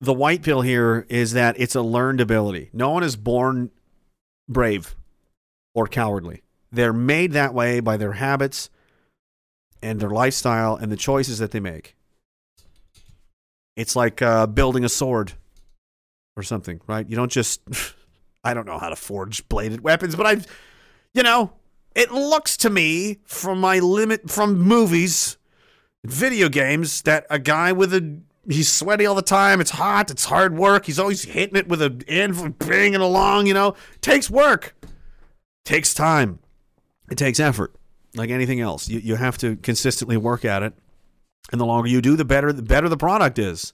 the white pill here is that it's a learned ability. No one is born brave or cowardly. They're made that way by their habits and their lifestyle and the choices that they make. It's like uh, building a sword or something, right? You don't just, I don't know how to forge bladed weapons, but I've, you know, it looks to me from my limit, from movies, video games, that a guy with a he's sweaty all the time. It's hot. It's hard work. He's always hitting it with an anvil, banging along. You know, takes work, takes time, it takes effort. Like anything else, you you have to consistently work at it, and the longer you do, the better the better the product is.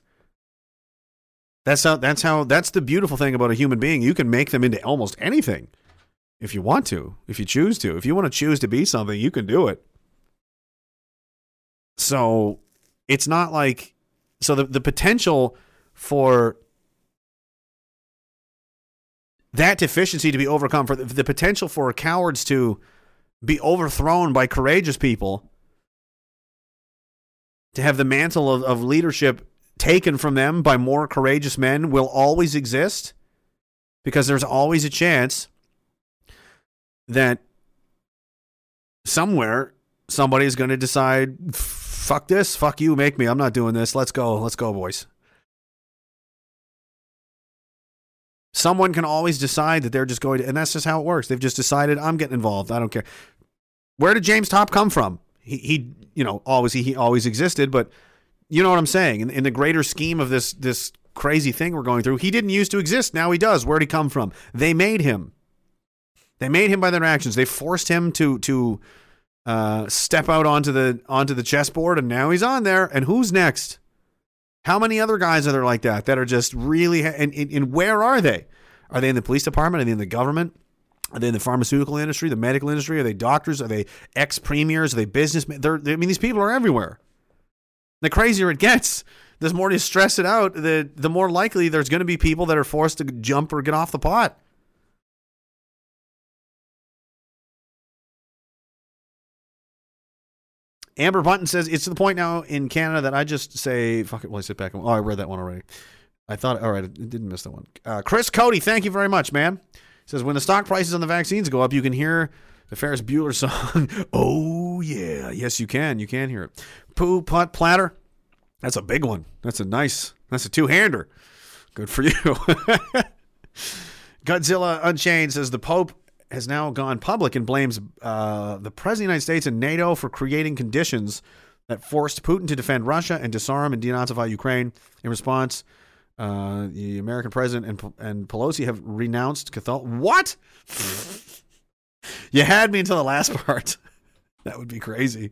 That's how that's how that's the beautiful thing about a human being. You can make them into almost anything if you want to, if you choose to. If you want to choose to be something, you can do it. So it's not like so the, the potential for that deficiency to be overcome for the, the potential for cowards to be overthrown by courageous people to have the mantle of, of leadership taken from them by more courageous men will always exist because there's always a chance that somewhere somebody is going to decide fuck this fuck you make me i'm not doing this let's go let's go boys. Someone can always decide that they're just going to and that's just how it works. They've just decided i'm getting involved i don't care where did James Topp come from? He, he you know always he, he always existed but you know what i'm saying? In, in the greater scheme of this this crazy thing we're going through he didn't used to exist. Now he does. Where'd he come from? They made him. They made him by their actions. They forced him to to uh, step out onto the onto the chessboard and now he's on there. And who's next? How many other guys are there like that that are just really and, and, and where are they? Are they in the police department? Are they in the government in the pharmaceutical industry the medical industry are they doctors are they ex premiers are they businessmen they're, they, i mean these people are everywhere the crazier it gets the more you stress it out the the more likely there's going to be people that are forced to jump or get off the pot Amber Bunton says it's to the point now in Canada that I just say fuck it while I sit back. Oh, I read that one already. I thought all right, I didn't miss that one. Uh, Chris Cody, thank you very much, man. Says when the stock prices on the vaccines go up, you can hear the Ferris Bueller song. oh yeah, yes you can. You can hear it. Poo putt platter. That's a big one. That's a nice. That's a two hander. Good for you. Godzilla Unchained says the Pope has now gone public and blames uh, the President of the United States and NATO for creating conditions that forced Putin to defend Russia and disarm and denazify Ukraine. In response, uh, the American president and and Pelosi have renounced Catholic. What? you had me until the last part. that would be crazy.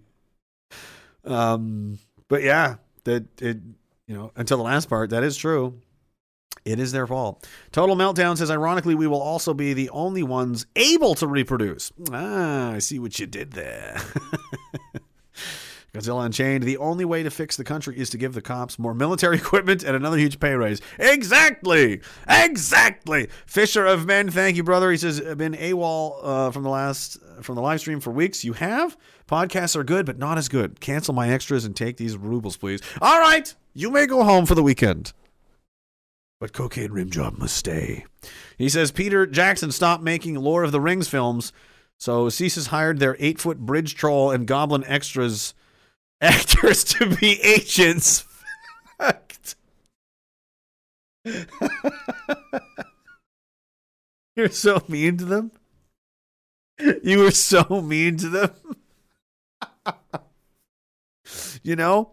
Um, but yeah, that it you know until the last part that is true. It is their fault. Total Meltdown says, ironically, we will also be the only ones able to reproduce. Ah, I see what you did there. Godzilla Unchained, the only way to fix the country is to give the cops more military equipment and another huge pay raise. Exactly! Exactly! Fisher of Men, thank you, brother. He says, been AWOL uh, from the last, from the live stream for weeks. You have? Podcasts are good, but not as good. Cancel my extras and take these rubles, please. All right! You may go home for the weekend. But Cocaine Rim Job must stay. He says Peter Jackson stopped making Lord of the Rings films, so CSIS hired their eight foot bridge troll and goblin extras actors to be agents. You're so mean to them. You were so mean to them. you know?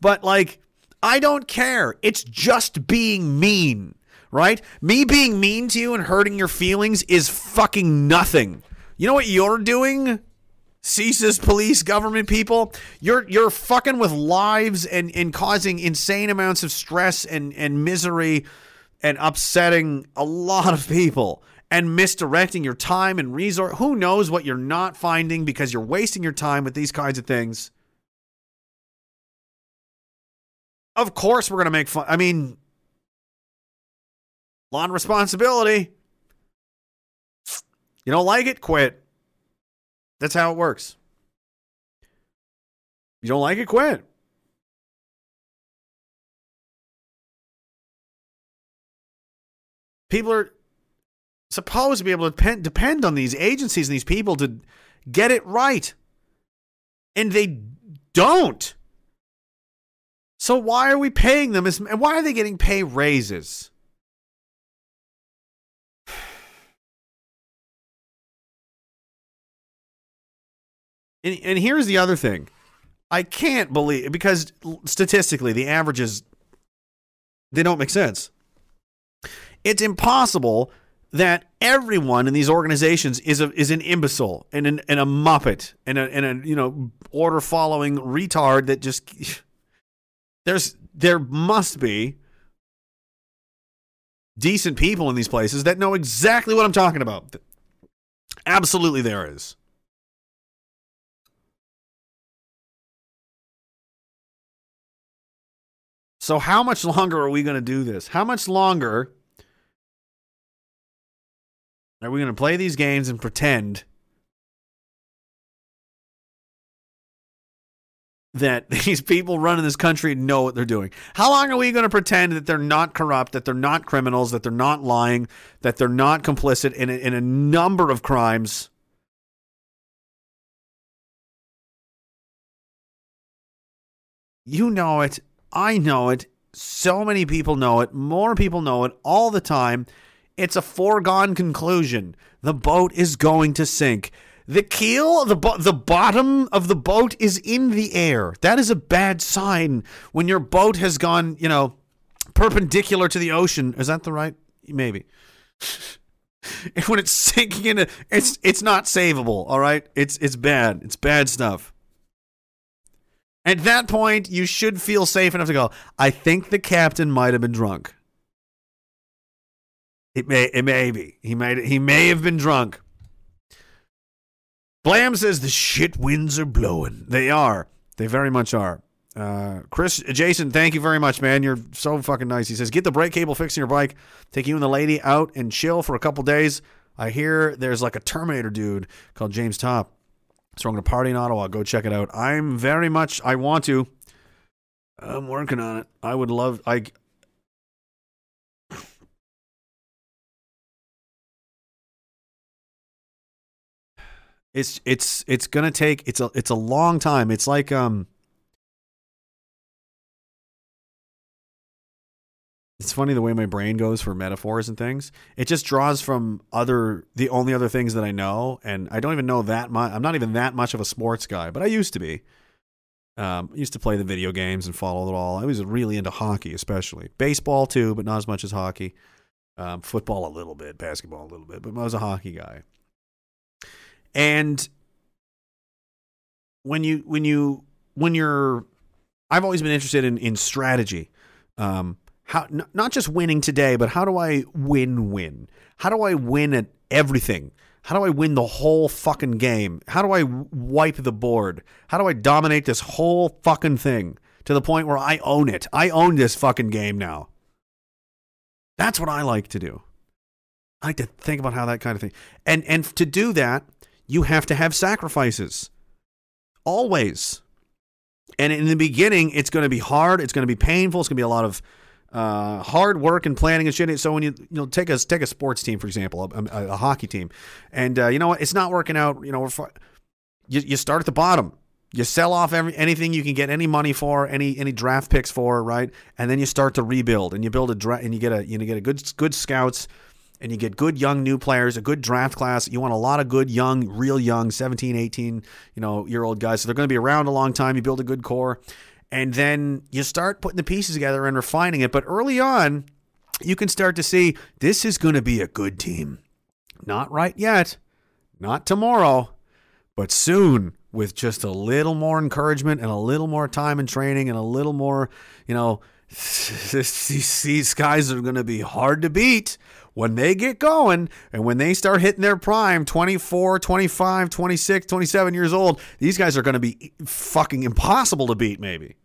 But like, I don't care. It's just being mean, right? Me being mean to you and hurting your feelings is fucking nothing. You know what you're doing? CSIS police government people, you're you're fucking with lives and, and causing insane amounts of stress and, and misery and upsetting a lot of people and misdirecting your time and resource. Who knows what you're not finding because you're wasting your time with these kinds of things. Of course, we're going to make fun. I mean, law and responsibility. You don't like it? Quit. That's how it works. You don't like it? Quit. People are supposed to be able to depend, depend on these agencies and these people to get it right. And they don't. So why are we paying them? As, and why are they getting pay raises? And, and here's the other thing. I can't believe because statistically the averages they don't make sense. It's impossible that everyone in these organizations is a is an imbecile and an, and a muppet and a, and a you know order following retard that just there's there must be decent people in these places that know exactly what I'm talking about. Absolutely there is. So how much longer are we going to do this? How much longer are we going to play these games and pretend that these people running this country know what they're doing? How long are we going to pretend that they're not corrupt, that they're not criminals, that they're not lying, that they're not complicit in a, in a number of crimes? You know it. I know it. So many people know it. More people know it all the time. It's a foregone conclusion. The boat is going to sink. The keel, the bo- the bottom of the boat is in the air. That is a bad sign when your boat has gone, you know, perpendicular to the ocean. Is that the right? Maybe. when it's sinking into, it's it's not savable. All right, it's it's bad. It's bad stuff. At that point, you should feel safe enough to go. I think the captain might have been drunk. It may it may be. He might he may have been drunk. Blam says the shit winds are blowing. They are. They very much are. Uh, Chris, Jason, thank you very much, man. You're so fucking nice. He says, get the brake cable fixed in your bike. Take you and the lady out and chill for a couple days. I hear there's like a Terminator dude called James Topp. So I'm going to party in Ottawa. Go check it out. I'm very much, I want to. I'm working on it. I would love, I, it's it's it's gonna take it's a it's a long time. It's like um It's funny the way my brain goes for metaphors and things. It just draws from other the only other things that I know and I don't even know that much. I'm not even that much of a sports guy, but I used to be. Um, I used to play the video games and follow it all. I was really into hockey, especially baseball too, but not as much as hockey. Um, football a little bit, basketball a little bit, but I was a hockey guy. And when you when you when you're, I've always been interested in in strategy. Um, how n- not just winning today, but how do I win win? How do I win at everything? How do I win the whole fucking game? How do I wipe the board? How do I dominate this whole fucking thing to the point where I own it? I own this fucking game now. That's what I like to do. I like to think about how that kind of thing. And and to do that, you have to have sacrifices. Always. And in the beginning, it's going to be hard. It's going to be painful. It's going to be a lot of uh, hard work and planning and shit. So when you you know take a take a sports team for example, a, a, a hockey team, and uh, you know what, it's not working out. You know, you you start at the bottom. You sell off every, anything you can get any money for, any any draft picks for, right? And then you start to rebuild, and you build a dra- and you get a you get a good good scouts, and you get good young new players, a good draft class. You want a lot of good young, real young, 17, 18, you know, year old guys. So they're going to be around a long time. You build a good core and then you start putting the pieces together and refining it. But early on, you can start to see this is going to be a good team. Not right yet, not tomorrow, but soon with just a little more encouragement and a little more time and training and a little more, you know, these, guys are going to be hard to beat when they get going and when they start hitting their prime 24 25 26 27 years old these guys are going to be fucking impossible to beat maybe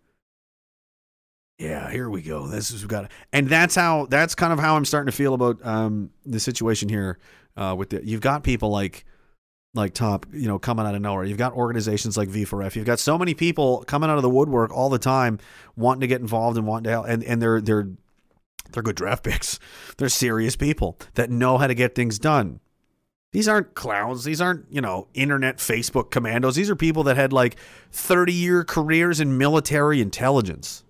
yeah here we go this is got and that's how that's kind of how i'm starting to feel about um the situation here uh with the you've got people like like Topp, you know, coming out of nowhere. You've got organizations like V4F. You've got so many people coming out of the woodwork all the time, wanting to get involved and wanting to help. And and they're they're they're good draft picks. They're serious people that know how to get things done. These aren't clowns. These aren't, you know, internet Facebook commandos. These are people that had like 30 year careers in military intelligence.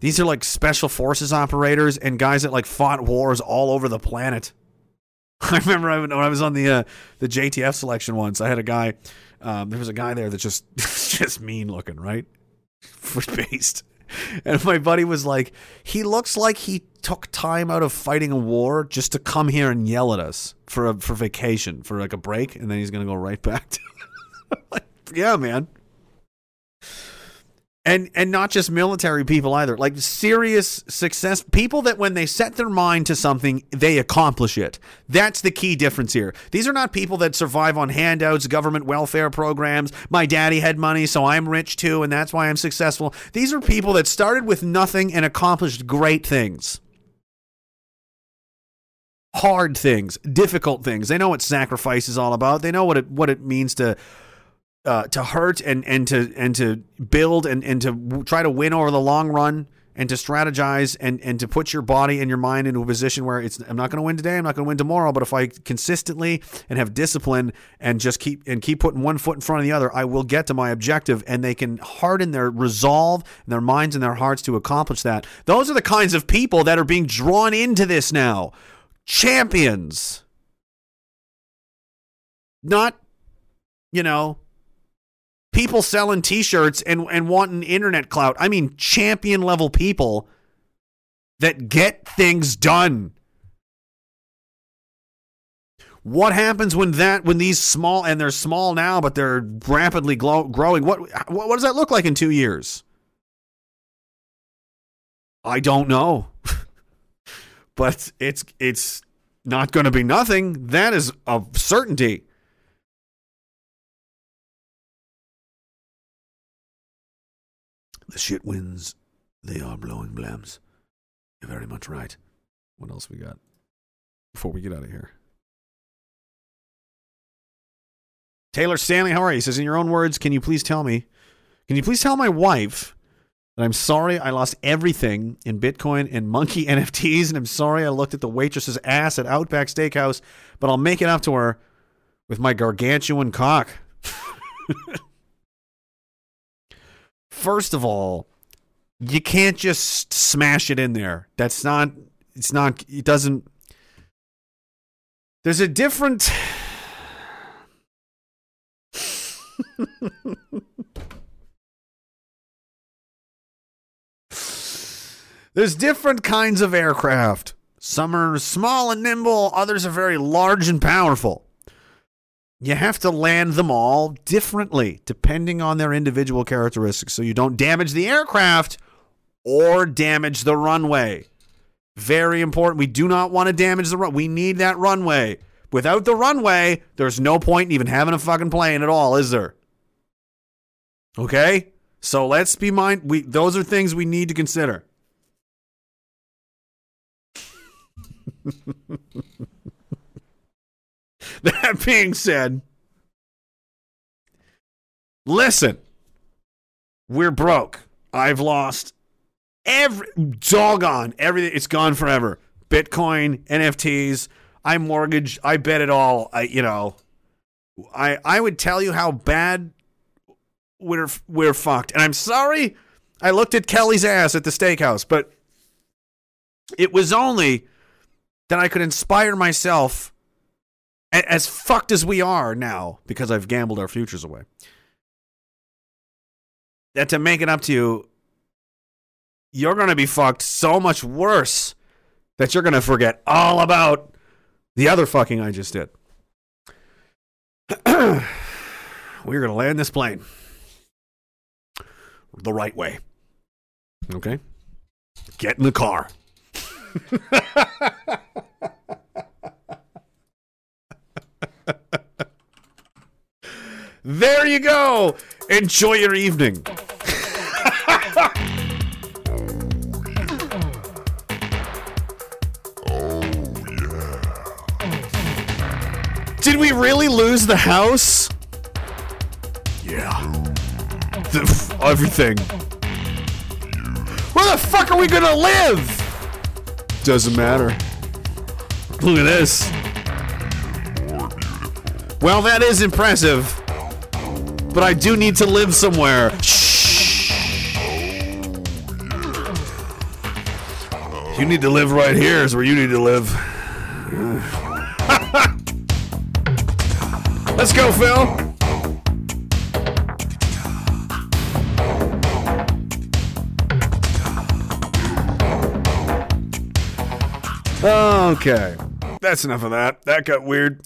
These are like special forces operators and guys that like fought wars all over the planet. I remember when I was on the uh, the JTF selection once. I had a guy. Um, there was a guy there that just just mean looking, right? Based. And my buddy was like, he looks like he took time out of fighting a war just to come here and yell at us for a for vacation for like a break, and then he's gonna go right back to. like, yeah, man. And and not just military people either, like serious success people that when they set their mind to something, they accomplish it. That's the key difference here. These are not people that survive on handouts, government welfare programs. My daddy had money, so I'm rich too, and that's why I'm successful. These are people that started with nothing and accomplished great things. Hard things, difficult things. They know what sacrifice is all about. They know what it what it means to uh, to hurt and and to and to build and and to try to win over the long run and to strategize and and to put your body and your mind into a position where it's I'm not going to win today I'm not going to win tomorrow but if I consistently and have discipline and just keep and keep putting one foot in front of the other I will get to my objective and they can harden their resolve their minds and their hearts to accomplish that. Those are the kinds of people that are being drawn into this now. Champions. Not you know people selling t-shirts and, and wanting internet clout. I mean champion level people that get things done. What happens when that when these small and they're small now but they're rapidly glow, growing? What, what what does that look like in 2 years? I don't know. but it's it's not going to be nothing. That is a certainty. The shit winds, they are blowing blams. You're very much right. What else we got before we get out of here? Taylor Stanley, how are you? He says, in your own words, can you please tell me, can you please tell my wife that I'm sorry I lost everything in Bitcoin and monkey NFTs, and I'm sorry I looked at the waitress's ass at Outback Steakhouse, but I'll make it up to her with my gargantuan cock. First of all, you can't just smash it in there. That's not. It's not. It doesn't. There's a different. There's different kinds of aircraft. Some are small and nimble, others are very large and powerful. You have to land them all differently depending on their individual characteristics so you don't damage the aircraft or damage the runway. Very important. We do not want to damage the run. We need that runway. Without the runway, there's no point in even having a fucking plane at all, is there? Okay? So let's be mind we those are things we need to consider. that being said, listen, we're broke. I've lost every doggone everything. It's gone forever. Bitcoin, NFTs. I mortgage. I bet it all. I you know. I I would tell you how bad we're we're fucked. And I'm sorry. I looked at Kelly's ass at the steakhouse, but it was only that I could inspire myself as fucked as we are now because I've gambled our futures away. That to make it up to you, you're going to be fucked so much worse that you're going to forget all about the other fucking I just did. We're going to land this plane the right way. Okay? Get in the car. there you go. Enjoy your evening. Did we really lose the house? Yeah. The, everything. Where the fuck are we gonna live? Doesn't matter. Look at this. Well, that is impressive. But I do need to live somewhere. Shh. You need to live right here, is where you need to live. Let's go, Phil. Okay. That's enough of that. That got weird.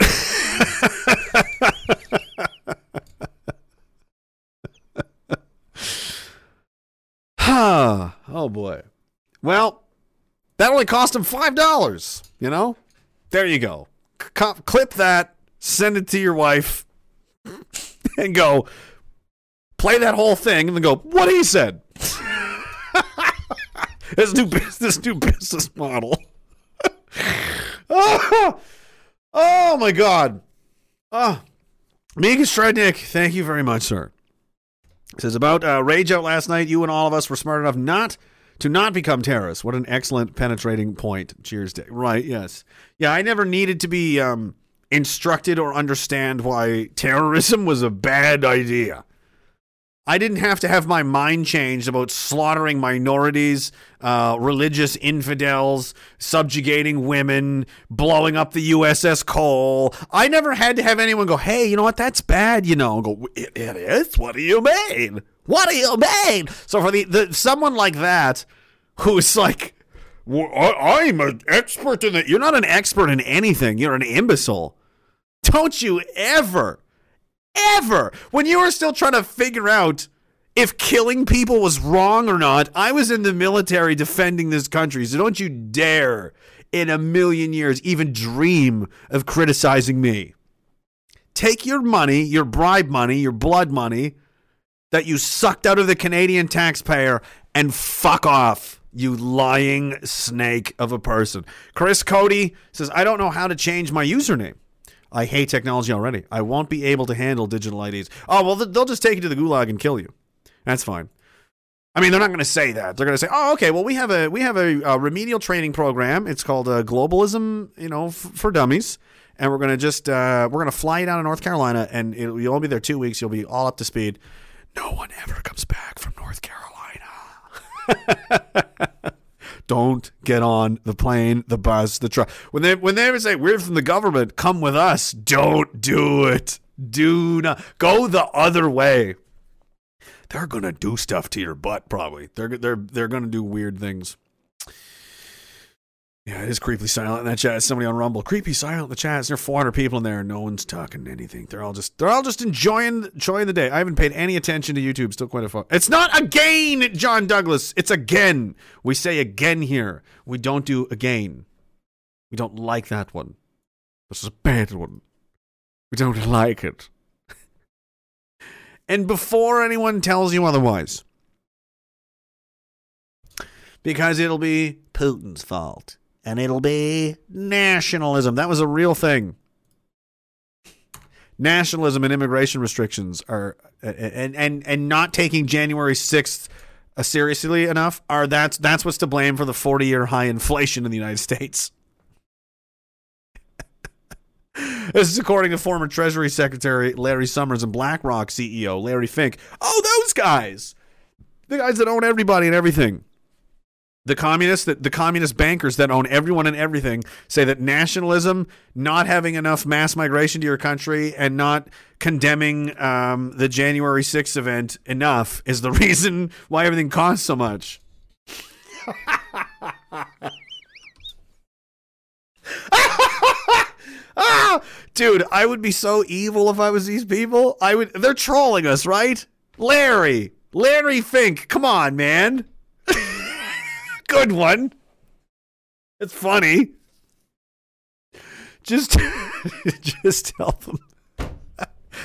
oh boy. Well, that only cost him $5, you know? There you go. C- clip that, send it to your wife, and go play that whole thing, and then go, what he said. this new business, new business model. oh, oh my God. Ah. Oh, Mika Stradnick, thank you very much, sir. Says about uh, rage out last night. You and all of us were smart enough not to not become terrorists. What an excellent penetrating point. Cheers, Dick. Right? Yes. Yeah, I never needed to be um, instructed or understand why terrorism was a bad idea. I didn't have to have my mind changed about slaughtering minorities, uh, religious infidels, subjugating women, blowing up the USS Cole. I never had to have anyone go, hey, you know what? That's bad, you know. Go, it, it is? What do you mean? What do you mean? So for the, the someone like that who's like, well, I, I'm an expert in it. You're not an expert in anything. You're an imbecile. Don't you ever ever. When you were still trying to figure out if killing people was wrong or not, I was in the military defending this country. So don't you dare in a million years even dream of criticizing me. Take your money, your bribe money, your blood money that you sucked out of the Canadian taxpayer and fuck off. You lying snake of a person. Chris Cody says, I don't know how to change my username. I hate technology already. I won't be able to handle digital IDs. Oh, well, they'll just take you to the gulag and kill you. That's fine. I mean, they're not going to say that. They're going to say, "Oh, okay. Well, we have a we have a, a remedial training program. It's called uh, Globalism, you know, f- for dummies, and we're going to just uh, we're going to fly you down to North Carolina, and it'll, you'll only be there two weeks. You'll be all up to speed. No one ever comes back from North Carolina. Don't get on the plane, the bus, the truck. When they when they ever say we're from the government, come with us. Don't do it. Do not go the other way. They're gonna do stuff to your butt. Probably they're they're they're gonna do weird things. Yeah, it is creepily silent in that chat. Somebody on Rumble, creepy silent in the chat. There's 400 people in there, and no one's talking anything. They're all just they're all just enjoying enjoying the day. I haven't paid any attention to YouTube. Still quite a fun. It's not again, John Douglas. It's again. We say again here. We don't do again. We don't like that one. This is a bad one. We don't like it. and before anyone tells you otherwise, because it'll be Putin's fault and it'll be nationalism. That was a real thing. Nationalism and immigration restrictions are and and and not taking January 6th uh, seriously enough are that's that's what's to blame for the 40-year high inflation in the United States. This is according to former Treasury Secretary Larry Summers and BlackRock CEO Larry Fink. Oh, those guys. The guys that own everybody and everything. The communists that the communist bankers that own everyone and everything say that nationalism, not having enough mass migration to your country, and not condemning um, the January 6th event enough is the reason why everything costs so much. ah, dude, I would be so evil if I was these people. I would. They're trolling us, right? Larry, Larry Fink, come on, man. Good one. It's funny. Just, just tell them.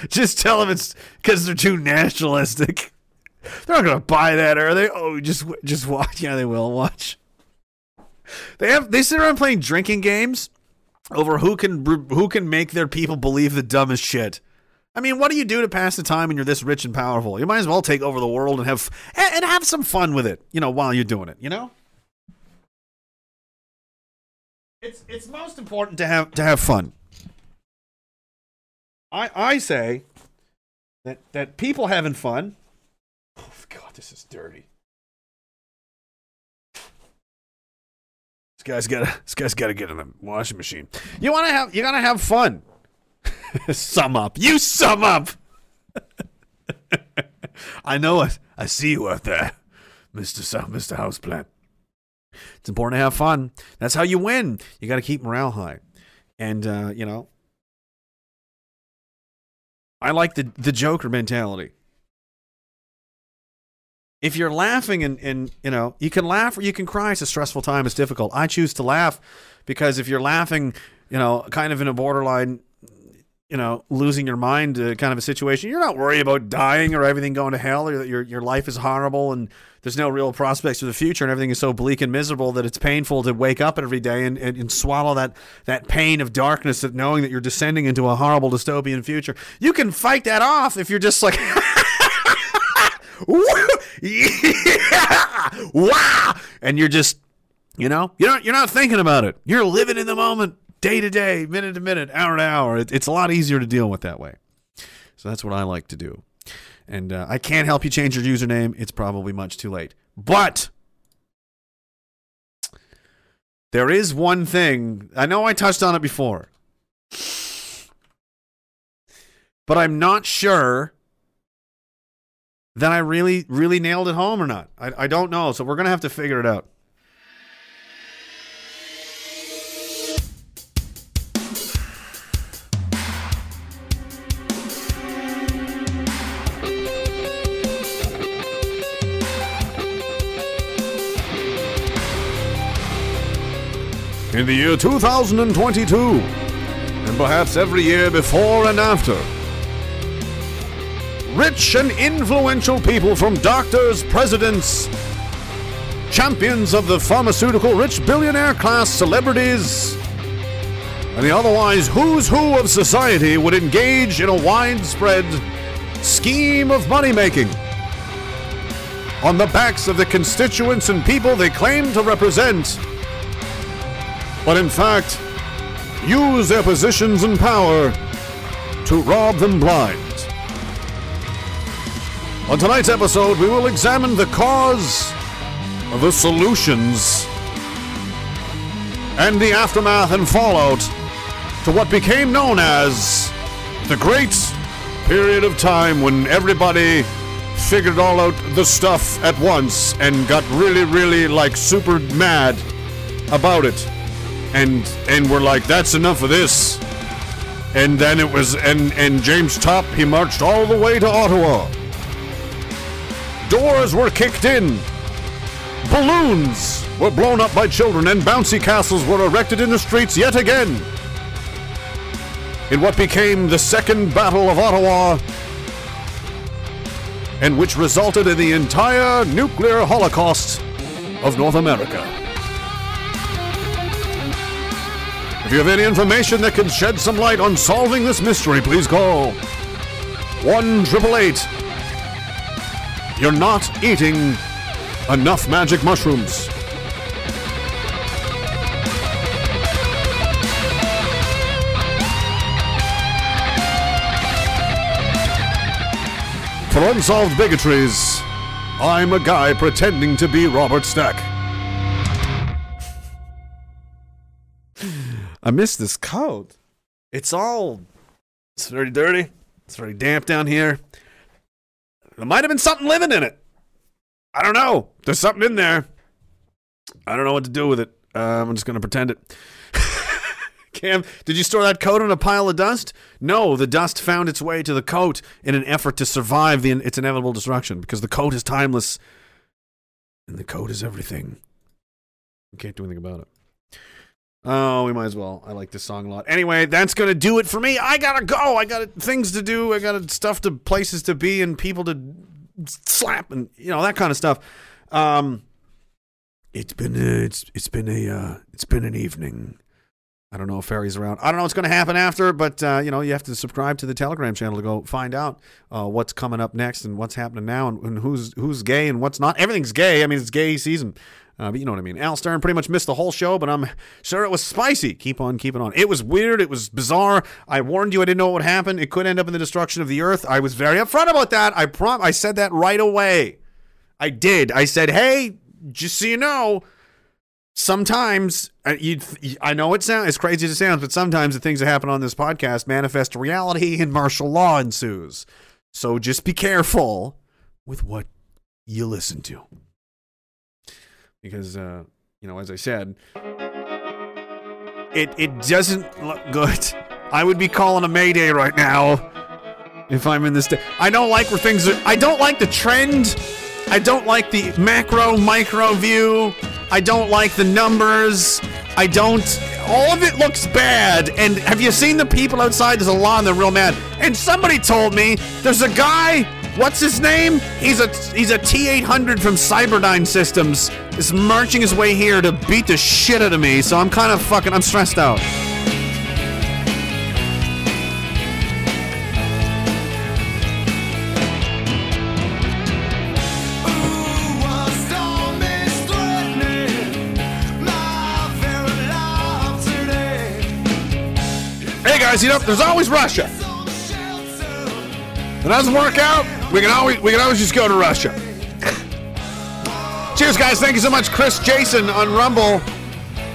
Just tell them it's because they're too nationalistic. They're not gonna buy that, are they? Oh, just just watch. Yeah, they will watch. They have they sit around playing drinking games over who can who can make their people believe the dumbest shit. I mean, what do you do to pass the time when you're this rich and powerful? You might as well take over the world and have and have some fun with it. You know, while you're doing it. You know. It's it's most important to have to have fun. I I say that that people having fun. Oh God, this is dirty. This guy's got to this guy's got to get in the washing machine. You want to have you gotta have fun. sum up. You sum up. I know it. I see you out there, Mister Mister Houseplant. It's important to have fun. That's how you win. You got to keep morale high, and uh, you know, I like the the Joker mentality. If you're laughing and, and you know you can laugh or you can cry. It's a stressful time. It's difficult. I choose to laugh because if you're laughing, you know, kind of in a borderline, you know, losing your mind uh, kind of a situation, you're not worried about dying or everything going to hell or that your your life is horrible and there's no real prospects for the future and everything is so bleak and miserable that it's painful to wake up every day and, and, and swallow that that pain of darkness of knowing that you're descending into a horrible dystopian future. You can fight that off if you're just like yeah, wow, and you're just, you know, you're not you're not thinking about it. You're living in the moment, day to day, minute to minute, hour to hour. It, it's a lot easier to deal with that way. So that's what I like to do. And uh, I can't help you change your username. It's probably much too late. But there is one thing. I know I touched on it before. But I'm not sure that I really, really nailed it home or not. I, I don't know. So we're going to have to figure it out. In the year 2022, and perhaps every year before and after, rich and influential people from doctors, presidents, champions of the pharmaceutical rich billionaire class celebrities, and the otherwise who's who of society would engage in a widespread scheme of money making on the backs of the constituents and people they claim to represent, but in fact use their positions and power to rob them blind. On tonight's episode, we will examine the cause, the solutions, and the aftermath and fallout to what became known as the Great Period of Time when everybody figured all out the stuff at once and got really, really like super mad about it. And and we're like, that's enough of this. And then it was, and and James Topp he marched all the way to Ottawa. Doors were kicked in. Balloons were blown up by children, and bouncy castles were erected in the streets yet again. In what became the Second Battle of Ottawa, and which resulted in the entire nuclear holocaust of North America. If you have any information that can shed some light on solving this mystery, please call 1 888. You're not eating enough magic mushrooms. For unsolved bigotries, I'm a guy pretending to be Robert Stack. I miss this coat. It's all. It's very dirty. It's very damp down here. There might have been something living in it. I don't know. There's something in there. I don't know what to do with it. Uh, I'm just going to pretend it. Cam, did you store that coat on a pile of dust? No, the dust found its way to the coat in an effort to survive the, its inevitable destruction because the coat is timeless and the coat is everything. You can't do anything about it. Oh, we might as well. I like this song a lot. Anyway, that's gonna do it for me. I gotta go. I got things to do. I got stuff to places to be and people to slap and you know that kind of stuff. Um, it's been a, it's it's been a uh, it's been an evening. I don't know if Ferry's around. I don't know what's going to happen after, but uh, you know you have to subscribe to the Telegram channel to go find out uh, what's coming up next and what's happening now and, and who's who's gay and what's not. Everything's gay. I mean, it's gay season. Uh, but you know what I mean. Al Stern pretty much missed the whole show, but I'm sure it was spicy. Keep on keeping on. It was weird. It was bizarre. I warned you I didn't know what would happen. It could end up in the destruction of the earth. I was very upfront about that. I prom- I said that right away. I did. I said, hey, just so you know, sometimes uh, you I know it sounds as crazy as it sounds, but sometimes the things that happen on this podcast manifest reality and martial law ensues. So just be careful with what you listen to. Because uh, you know, as I said, it it doesn't look good. I would be calling a mayday right now if I'm in this day. I don't like where things are I don't like the trend. I don't like the macro micro view. I don't like the numbers. I don't. All of it looks bad. And have you seen the people outside? There's a lot and they're real mad. And somebody told me there's a guy. What's his name? He's a he's a T800 from Cyberdyne Systems. Is marching his way here to beat the shit out of me. So I'm kind of fucking. I'm stressed out. Hey guys, you know there's always Russia. If it doesn't work out, we can always we can always just go to Russia. Cheers, guys! Thank you so much, Chris, Jason on Rumble,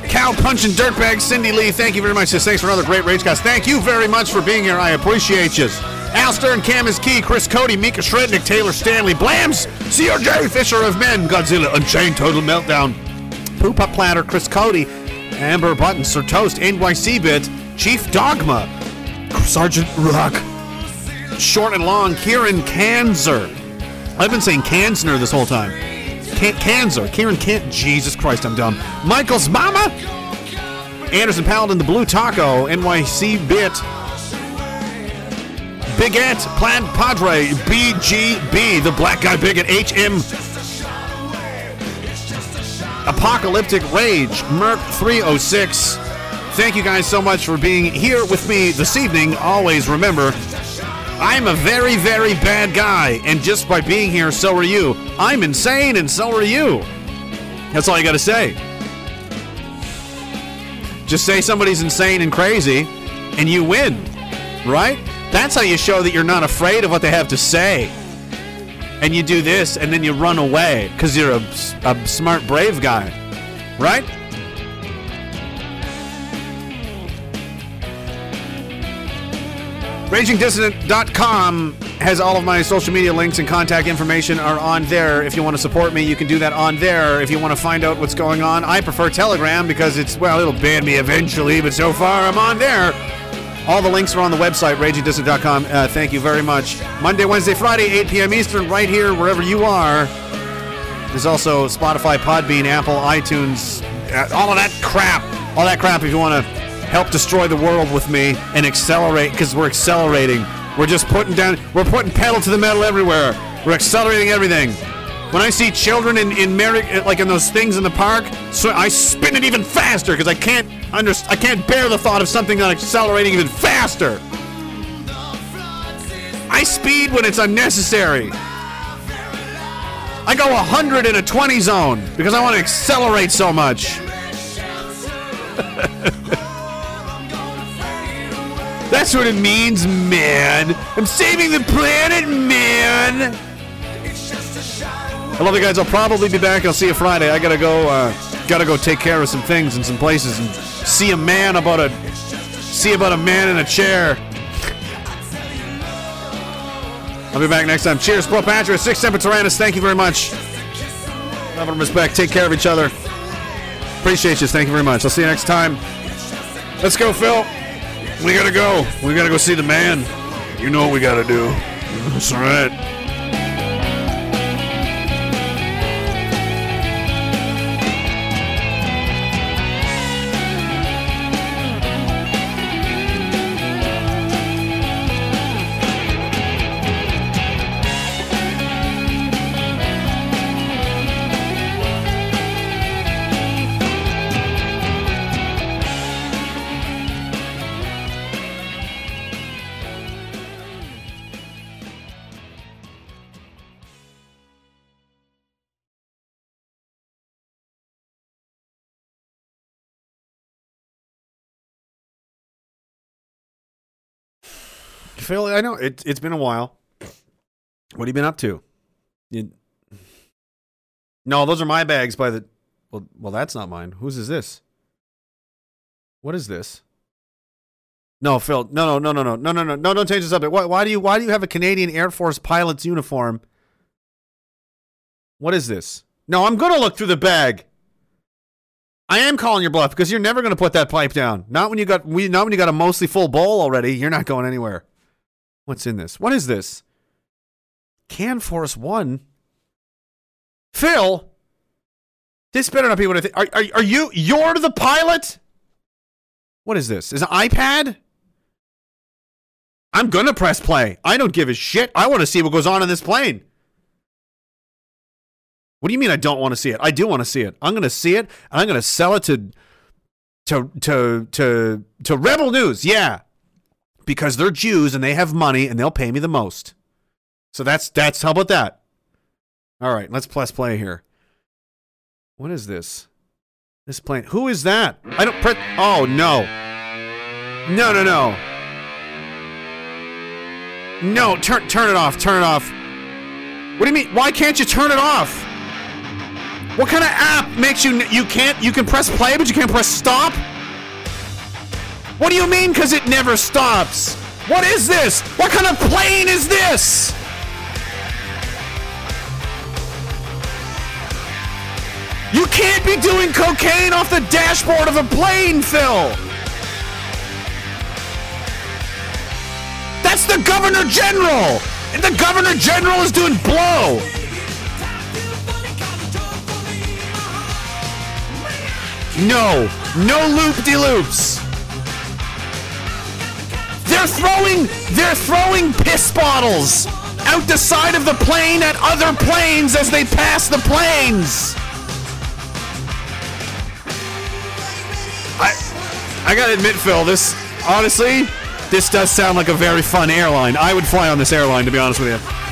Cow Punching Dirtbag, Cindy Lee. Thank you very much. Thanks for another great rage, guys. Thank you very much for being here. I appreciate you. Al Stern, Cam is Key, Chris Cody, Mika Shrednick, Taylor Stanley, Blams, CRJ, Fisher of Men, Godzilla, Unchained, Total Meltdown, Poop Up Platter, Chris Cody, Amber Button, Sir Toast, NYC Bit, Chief Dogma, Sergeant Rock, Short and Long, Kieran Kanzer. I've been saying Kansner this whole time. Can- Kanzer, Kieran Can. Jesus Christ, I'm dumb. Michael's Mama, Anderson Paladin, the Blue Taco, NYC Bit, Bigot, Plaid Padre, BGB, the Black Guy Bigot, HM Apocalyptic Rage, Merc 306. Thank you guys so much for being here with me this evening. Always remember, I'm a very, very bad guy, and just by being here, so are you. I'm insane, and so are you. That's all you gotta say. Just say somebody's insane and crazy, and you win, right? That's how you show that you're not afraid of what they have to say. And you do this, and then you run away because you're a, a smart, brave guy, right? RagingDissident.com has all of my social media links and contact information are on there. If you want to support me, you can do that on there. If you want to find out what's going on, I prefer Telegram because it's, well, it'll ban me eventually, but so far I'm on there. All the links are on the website, ragingdissident.com. Uh, thank you very much. Monday, Wednesday, Friday, 8 p.m. Eastern, right here, wherever you are. There's also Spotify, Podbean, Apple, iTunes, uh, all of that crap. All that crap if you want to help destroy the world with me and accelerate, because we're accelerating. We're just putting down, we're putting pedal to the metal everywhere. We're accelerating everything. When I see children in, in Merrick, eh, like in those things in the park, so I spin it even faster because I can't under, I can't bear the thought of something not accelerating even faster. I speed when it's unnecessary. I go 100 in a 20 zone because I want to accelerate so much. That's what it means, man. I'm saving the planet, man. I love you guys. I'll probably be back. I'll see you Friday. I gotta go. Uh, gotta go take care of some things and some places and see a man about a see about a man in a chair. I'll be back next time. Cheers, Pro Patria, Sic Semper Tyrannis. Thank you very much. Love and respect. Take care of each other. Appreciate you. Thank you very much. I'll see you next time. Let's go, Phil. We gotta go. We gotta go see the man. You know what we gotta do. That's right. Phil, I know it, it's been a while. What have you been up to? You... No, those are my bags by the. Well, well, that's not mine. Whose is this? What is this? No, Phil. No, no, no, no, no, no, no, no, no. Don't change the subject. Why, why do you? Why do you have a Canadian Air Force pilot's uniform? What is this? No, I'm gonna look through the bag. I am calling your bluff because you're never gonna put that pipe down. Not when you got we. Not when you got a mostly full bowl already. You're not going anywhere. What's in this? What is this? Can Force One. Phil, this better not be what I think. Are, are, are you? You're the pilot. What is this? Is an iPad? I'm gonna press play. I don't give a shit. I want to see what goes on in this plane. What do you mean I don't want to see it? I do want to see it. I'm gonna see it, and I'm gonna sell it to to to to to Rebel News. Yeah, because they're Jews and they have money and they'll pay me the most. So that's that's how about that? All right, let's press play here. What is this? This plane. Who is that? I don't press. Oh no. No no no. No, turn turn it off. Turn it off. What do you mean? Why can't you turn it off? What kind of app makes you you can't you can press play but you can't press stop? What do you mean cuz it never stops? What is this? What kind of plane is this? You can't be doing cocaine off the dashboard of a plane, Phil. That's the Governor General. And the Governor General is doing blow. No, no loop de loops. They're throwing, they're throwing piss bottles out the side of the plane at other planes as they pass the planes. I, I gotta admit, Phil, this honestly, this does sound like a very fun airline. I would fly on this airline, to be honest with you.